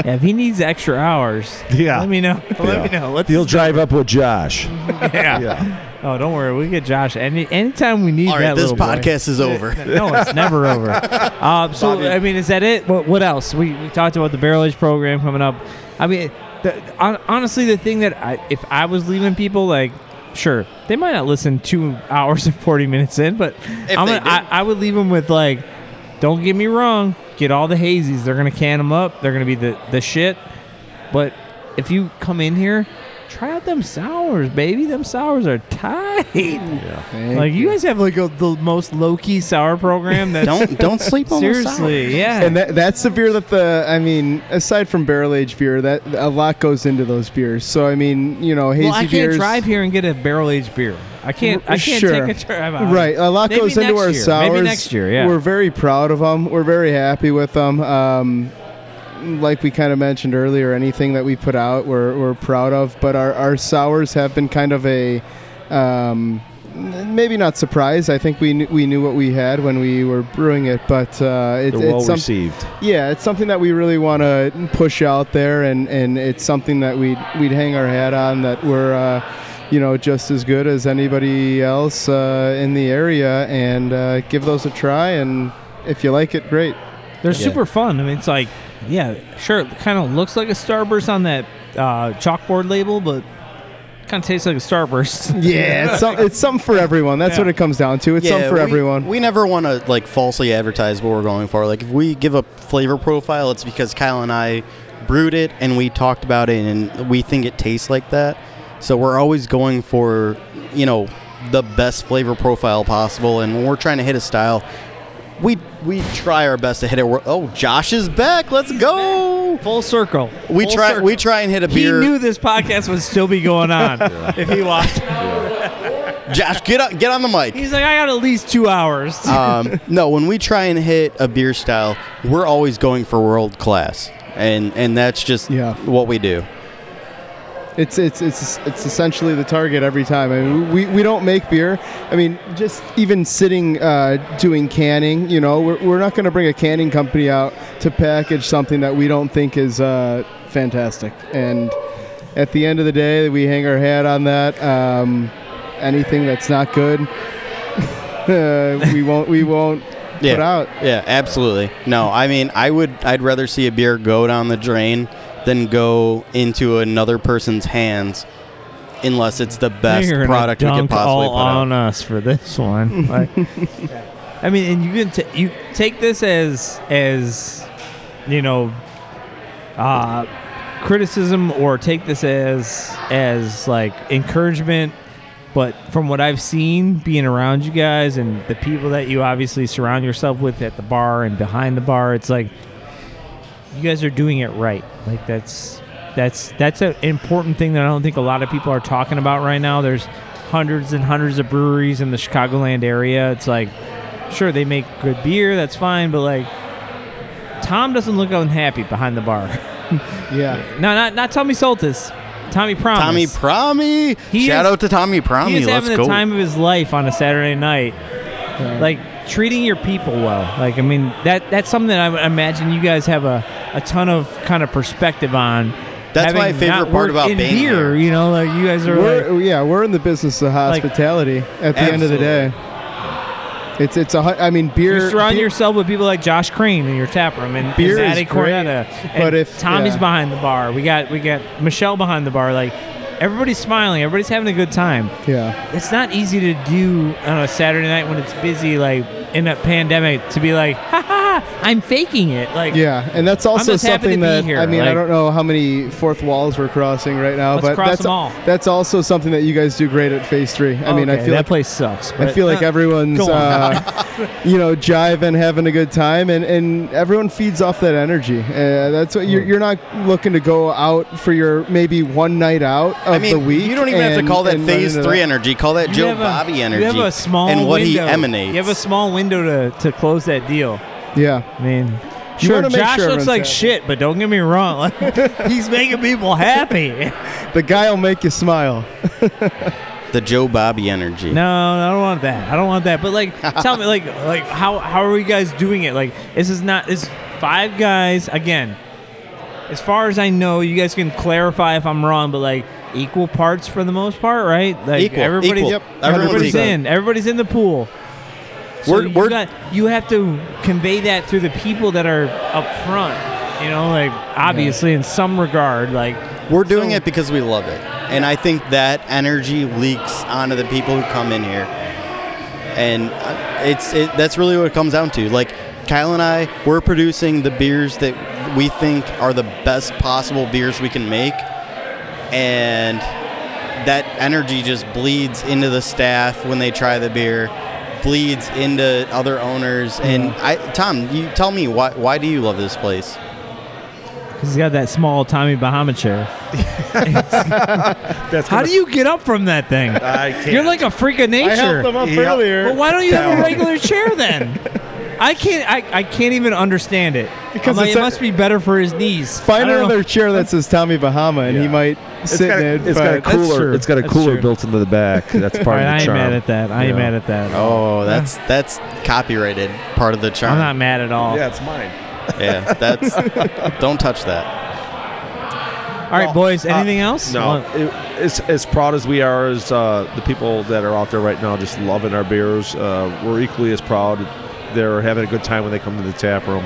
Yeah, If he needs extra hours, Yeah. let me know. Let me know. Let's, He'll drive up with Josh. yeah. Yeah. Oh, don't worry. We get Josh any anytime we need All right, that this little boy. podcast is over. No, it's never over. Uh, so, Bobby. I mean, is that it? What, what else? We, we talked about the barrel age program coming up. I mean, the, hon- honestly, the thing that I, if I was leaving people, like, sure, they might not listen two hours and 40 minutes in, but I'm gonna, I. I would leave them with, like, don't get me wrong, get all the hazies. They're going to can them up, they're going to be the, the shit. But if you come in here, try out them sours, baby. Them sours are tight. Thank Like you guys have like a, the most low key sour program. That's don't don't sleep on the sour. seriously, yeah. And that, that's the beer that the I mean, aside from barrel aged beer, that a lot goes into those beers. So I mean, you know, hazy well, I can't beers. drive here and get a barrel aged beer. I can't. I can't Sure. take a drive out. Right, a lot Maybe goes into our year. sours. Maybe next year, yeah. We're very proud of them. We're very happy with them. Um, like we kind of mentioned earlier, anything that we put out, we're, we're proud of. But our, our sours have been kind of a um, maybe not surprise. I think we knew, we knew what we had when we were brewing it, but uh, it's, well it's some- received. yeah, it's something that we really want to push out there, and, and it's something that we'd we'd hang our hat on that we're, uh, you know, just as good as anybody else uh, in the area, and uh, give those a try. And if you like it, great. They're Yeah. super fun. I mean, it's like, yeah, sure, it kind of looks like a Starburst on that uh, chalkboard label, but Kind of tastes like a Starburst. Yeah, it's, some, it's something for everyone. That's Yeah. what it comes down to. It's something for we, everyone. We never want to like falsely advertise what we're going for. Like if we give a flavor profile, it's because Kyle and I brewed it and we talked about it and we think it tastes like that. So we're always going for, you know, the best flavor profile possible. And when we're trying to hit a style, we we try our best to hit it. We're, oh, Josh is back. Let's go. Full circle. We Full try circle. we try and hit a beer. He knew this podcast would still be going on if he watched. Josh, get up, get on the mic. He's like, I got at least two hours. um, no, when we try and hit a beer style, we're always going for world class, and and that's just Yeah. what we do. It's it's it's it's essentially the target every time. I mean, we, we don't make beer. I mean, just even sitting uh, doing canning, you know, we're, we're not going to bring a canning company out to package something that we don't think is uh, fantastic. And at the end of the day, we hang our hat on that. Um, anything that's not good, uh, we won't we won't Yeah. put out. Yeah, absolutely. No, I mean, I would I'd rather see a beer go down the drain than go into another person's hands, unless it's the best You're gonna product we could dunk possibly all put out. on us for this one. Like, I mean, and you can t- you take this as as you know, uh, criticism, or take this as as like encouragement. But from what I've seen, being around you guys and the people that you obviously surround yourself with at the bar and behind the bar, it's like you guys are doing it right. Like that's that's that's an important thing that I don't think a lot of people are talking about right now. There's hundreds and hundreds of breweries in the Chicagoland area. It's like sure they make good beer, that's fine, but like Tom doesn't look unhappy behind the bar. Yeah. no, not not Tommy Soltis. Tommy Promise. Tommy Promi. He Shout is- out to Tommy Promi. He's is Let's having go. the time of his life on a Saturday night. Like treating your people well. Like I mean that that's something that I imagine you guys have a, a ton of kind of perspective on. That's Having my favorite part about in being beer. here. You know, like you guys are We're, yeah, we're in the business of hospitality. at the end of the day, it's it's a. hu- I mean, beer. you surround beer- yourself with people like Josh Crane in your tap room and Beer and is Maddie great, And but if- Tommy's yeah. behind the bar, we got we got Michelle behind the bar. Like everybody's smiling, everybody's having a good time. Yeah. It's not easy to do on a Saturday night when it's busy, like in a pandemic, to be like, ha ha, ha, I'm faking it. Like Yeah, and that's also just happy to something that here, I mean, I don't know how many fourth walls we're crossing right now, Let's but cross that's them all. that's also something that you guys do great at Phase Three. I mean, I feel that like place sucks. I feel like uh, everyone's, uh, you know, jiving, having a good time, and, and everyone feeds off that energy. Uh, that's what you're, you're not looking to go out for your maybe one night out of I mean, the week. you don't even have to call that Phase Three that. energy. Call that You Joe have a- Bobby energy. You have a small and what he window. emanates. You have a small window to, to close that deal. Yeah, I mean, You sure, wanna make Josh sure looks everyone's like happy. shit, but don't get me wrong. Like, he's making people happy. the guy will make you smile. the Joe Bobby energy. No, I don't want that. I don't want that. But like, tell me, like, like how how are you guys doing it? Like, this is not this five guys again. As far as I know, you guys can clarify if I'm wrong, but like equal parts for the most part, right? Like Equal, everybody's equal. Yep, Everyone's everybody's equal. in. Everybody's in the pool. So We're- you, we're- got, you have to convey that through the people that are up front. You know, like obviously in some regard, like We're doing So- it because we love it, and I think that energy leaks onto the people who come in here, and uh, it's it, that's really what it comes down to. Like Kyle and I, we're producing the beers that we think are the best possible beers we can make, and that energy just bleeds into the staff when they try the beer, bleeds into other owners, and I, Tom, you tell me why why do you love this place? because he's got that small Tommy Bahama chair. That's How do you get up from that thing? I can't. You're like a freak of nature. I helped nature. them up Yeah. earlier. Well, why don't you have a regular chair then? I can't. I, I can't even understand it. Because I'm like, it a- must be better for his knees. Find I know. another chair that says Tommy Bahama, and he might It's sit got, in it. it's got a cooler. It's got a cooler built into the back. That's part right, of the I the ain't mad at that. I ain't Yeah. mad at that. Oh, that's that's copyrighted part of the charm. I'm not mad at all. Yeah, it's mine. Yeah, that's. don't touch that. All right, boys. Uh, Anything else? No, Well, it, as, as proud as we are as uh, the people that are out there right now just loving our beers, uh, we're equally as proud. They're having a good time when they come to the tap room.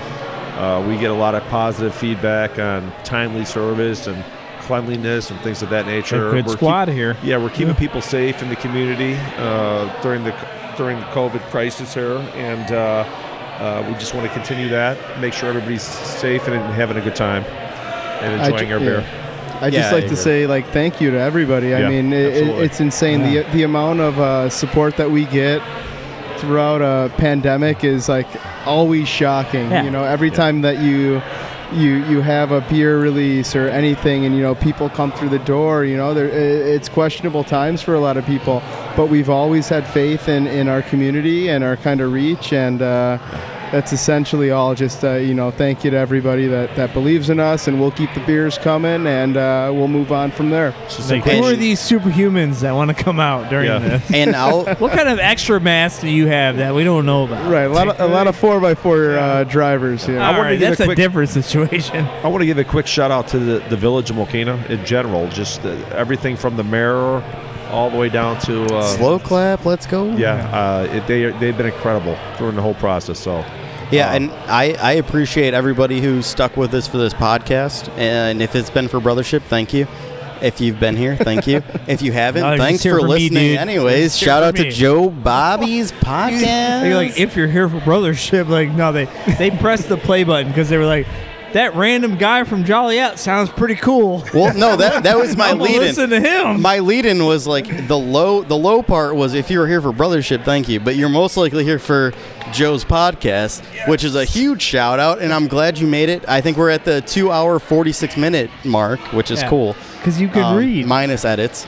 Uh, we get a lot of positive feedback on timely service and cleanliness and things of that nature. A good We're squad here. yeah, we're keeping people safe in the community uh, during the during the COVID crisis here, and uh, uh, we just want to continue that. Make sure everybody's safe and having a good time and I enjoying ju- our yeah. beer. I just Yeah, I like to say like thank you to everybody. I mean, it, it's insane the the amount of uh, support that we get throughout a pandemic is like always shocking. Yeah. You know, every Yeah. time that you you you have a beer release or anything, and you know people come through the door. You know, there it's questionable times for a lot of people, but we've always had faith in in our community and our kind of reach and. Uh, that's essentially all. Just uh, you know, thank you to everybody that, that believes in us, and we'll keep the beers coming, and uh, we'll move on from there. Like, who are these superhumans that want to come out during Yeah. this? And I'll What kind of extra mass do you have that we don't know about? Right, a lot of a lot of four x four uh, drivers here. All wanna right, give a that's a different situation. I want to give a quick shout out to the, the village of Mokena in general. Just uh, everything from the mayor all the way down to uh, slow clap. Let's go. Yeah, uh, it, they they've been incredible during the whole process. So Yeah, and I, I appreciate everybody who stuck with us for this podcast. And if it's been for Brothership, thank you. If you've been here, thank you. If you haven't, No, thanks just here for for me, listening. dude. Anyways, Just here shout for out to me. Joe Bobby's podcast. You're like, if you're here for brothership, like, no, they they pressed the play button because they were like, that random guy from Joliet sounds pretty cool. well, no, that that was my I'm lead in. listen to him. My lead in was like the low the low part was if you were here for brothership, thank you. But you're most likely here for Joe's podcast, which is a huge shout out, and I'm glad you made it. I think we're at the two hour forty six minute mark, which is Yeah. cool. Because you can Um, read. minus edits,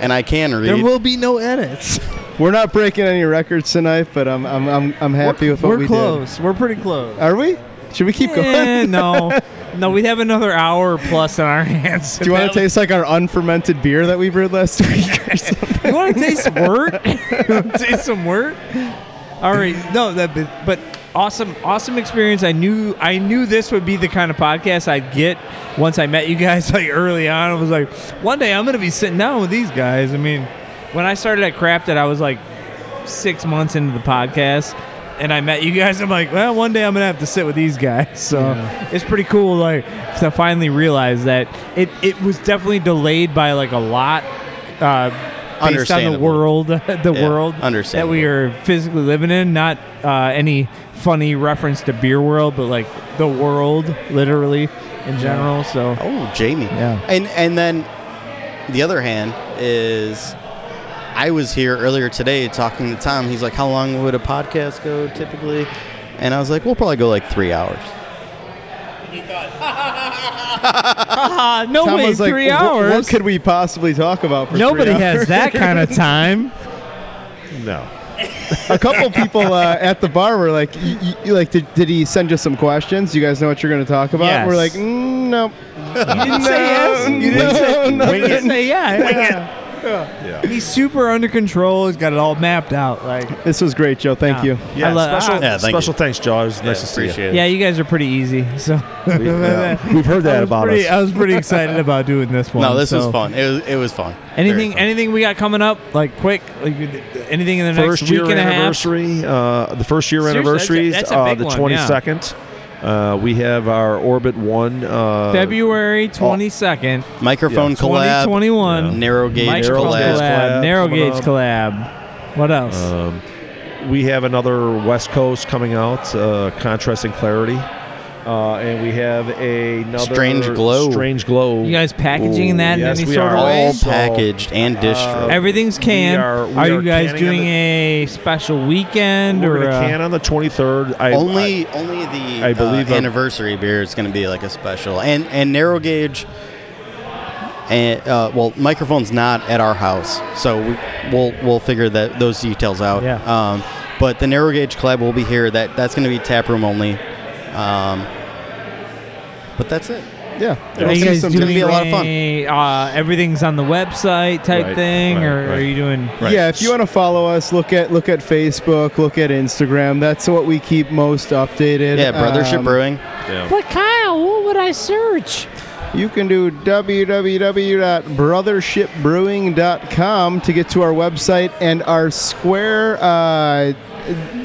and I can read. there will be no edits. We're not breaking any records tonight, but I'm I'm I'm, I'm happy with what we're we close. We're pretty close. Are we? Should we keep Eh, going? no, no, we have another hour plus on our hands. Do you want to taste like our unfermented beer that we brewed last week or something? You want to taste some wort? you want to taste some wort? All right, no, that but, but awesome, awesome experience. I knew I knew this would be the kind of podcast I'd get once I met you guys like early on. I was like, one day I'm gonna be sitting down with these guys. I mean, when I started at Crafted, I was like six months into the podcast. And I met you guys. I'm like, well, one day I'm gonna have to sit with these guys. So it's pretty cool, like to finally realize that it, it was definitely delayed by like a lot, uh, based on the world, the Yeah, world that we are physically living in. Not uh, any funny reference to beer world, but like the world, literally in general. So Oh, Jamie. Yeah. And and then the other hand is I was here earlier today talking to Tom. He's like, "How long would a podcast go typically?" And I was like, "We'll probably go like three hours." uh, no Tom way, was like, three "Wh- hours. What could we possibly talk about for Nobody three has hours?" that kind of time. no, a couple people uh, at the bar were like, y- y- "Like, did, did he send you some questions? You guys know what you're going to talk about?" Yes. We're like, mm, "No." You didn't say yes. You didn't say, no, you didn't say yeah. Yeah. He's super under control. He's got it all mapped out. Like, This was great, Joe. Thank Yeah. you. Yeah, I lo- special, I- Yeah, thank special thanks, Joe. It was nice to see you. yeah, you guys are pretty easy. So We, have heard I that was about pretty, us. I was pretty excited about doing this one. No, this was fun. It was it was fun. Anything, fun. anything we got coming up? Like quick, like anything in the next first week year and a half? anniversary. Uh, the first year Seriously, anniversary that's is a- that's a uh, big the one, twenty yeah. second. Uh, we have our Orbit One. Uh, February twenty second, Microphone Yeah. collab, twenty one. narrow gauge Microphone collab. collab, collab narrow gauge up. collab. What else? Um, we have another West Coast coming out, uh, Contrast and Clarity. Uh, and we have another Strange Glow. Strange Glow. you guys packaging that yes, in any we sort are. of way? all So, packaged and distro. uh, Everything's canned. are- are, we are you guys doing on a special weekend We're or going to uh, can on the 23rd. I, only only the I believe uh, anniversary beer is going to be like a special and and narrow gauge and uh, well microphone's not at our house so we, we'll we'll figure that those details out Yeah. um, but the narrow gauge collab will be here that that's going to be tap room only um, but that's it Yeah. Are You'll you guys It's gonna doing be a lot of fun. a, Uh, everything's on the website type Right, thing, right, or right. are you doing? Right. Yeah, if you want to follow us, look at look at Facebook, look at Instagram. That's what we keep most updated. yeah brothership Um, brewing yeah. But Kyle, what would I search? You can do www.brothershipbrewing.com to get to our website and our Square uh,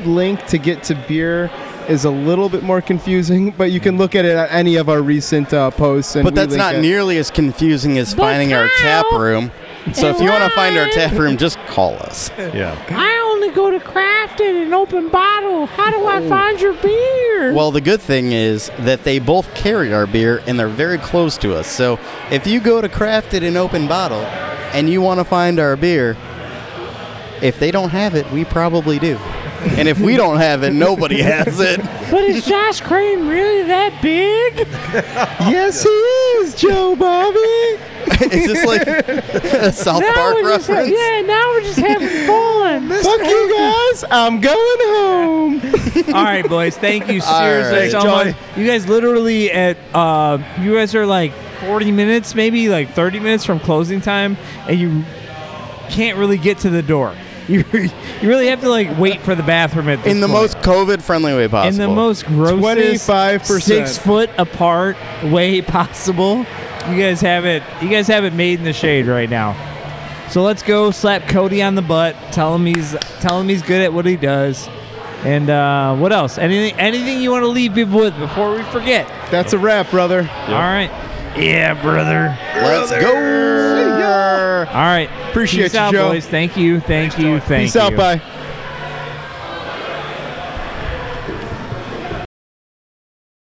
link to get to beer is a little bit more confusing, but you can look at it at any of our recent uh, posts. And But that's not it. nearly as confusing as finding our tap room. So if you want to find our tap room, just call us. Yeah. I only go to Crafted and Open Bottle. How do I find your beer? Well, the good thing is that they both carry our beer and they're very close to us. So if you go to Crafted in Open Bottle and you want to find our beer, if they don't have it, we probably do. And if we don't have it, nobody has it. but is Josh Crane really that big? Yes, he is, Joe Bobby. is this like a South Park we're just, reference? yeah, now we're just having fun. Fuck you guys. I'm going home. All right, boys. Thank you seriously right. so much. You guys literally at uh, you guys are like 40 minutes, maybe like 30 minutes from closing time, and you can't really get to the door. You you really have to like wait for the bathroom at this In the point. most COVID friendly way possible. in the most grossest 25%. six foot apart way possible. You guys have it. You guys have it made in the shade right now. So let's go slap Cody on the butt. Tell him he's tell him he's good at what he does. And uh, what else? Anything anything you want to leave people with before we forget? That's a wrap, brother. All right. Yeah, brother. Let's go. All right. Appreciate Peace you, out, Joe. boys. Thank you. Thank you. Thank Peace you. out. Bye.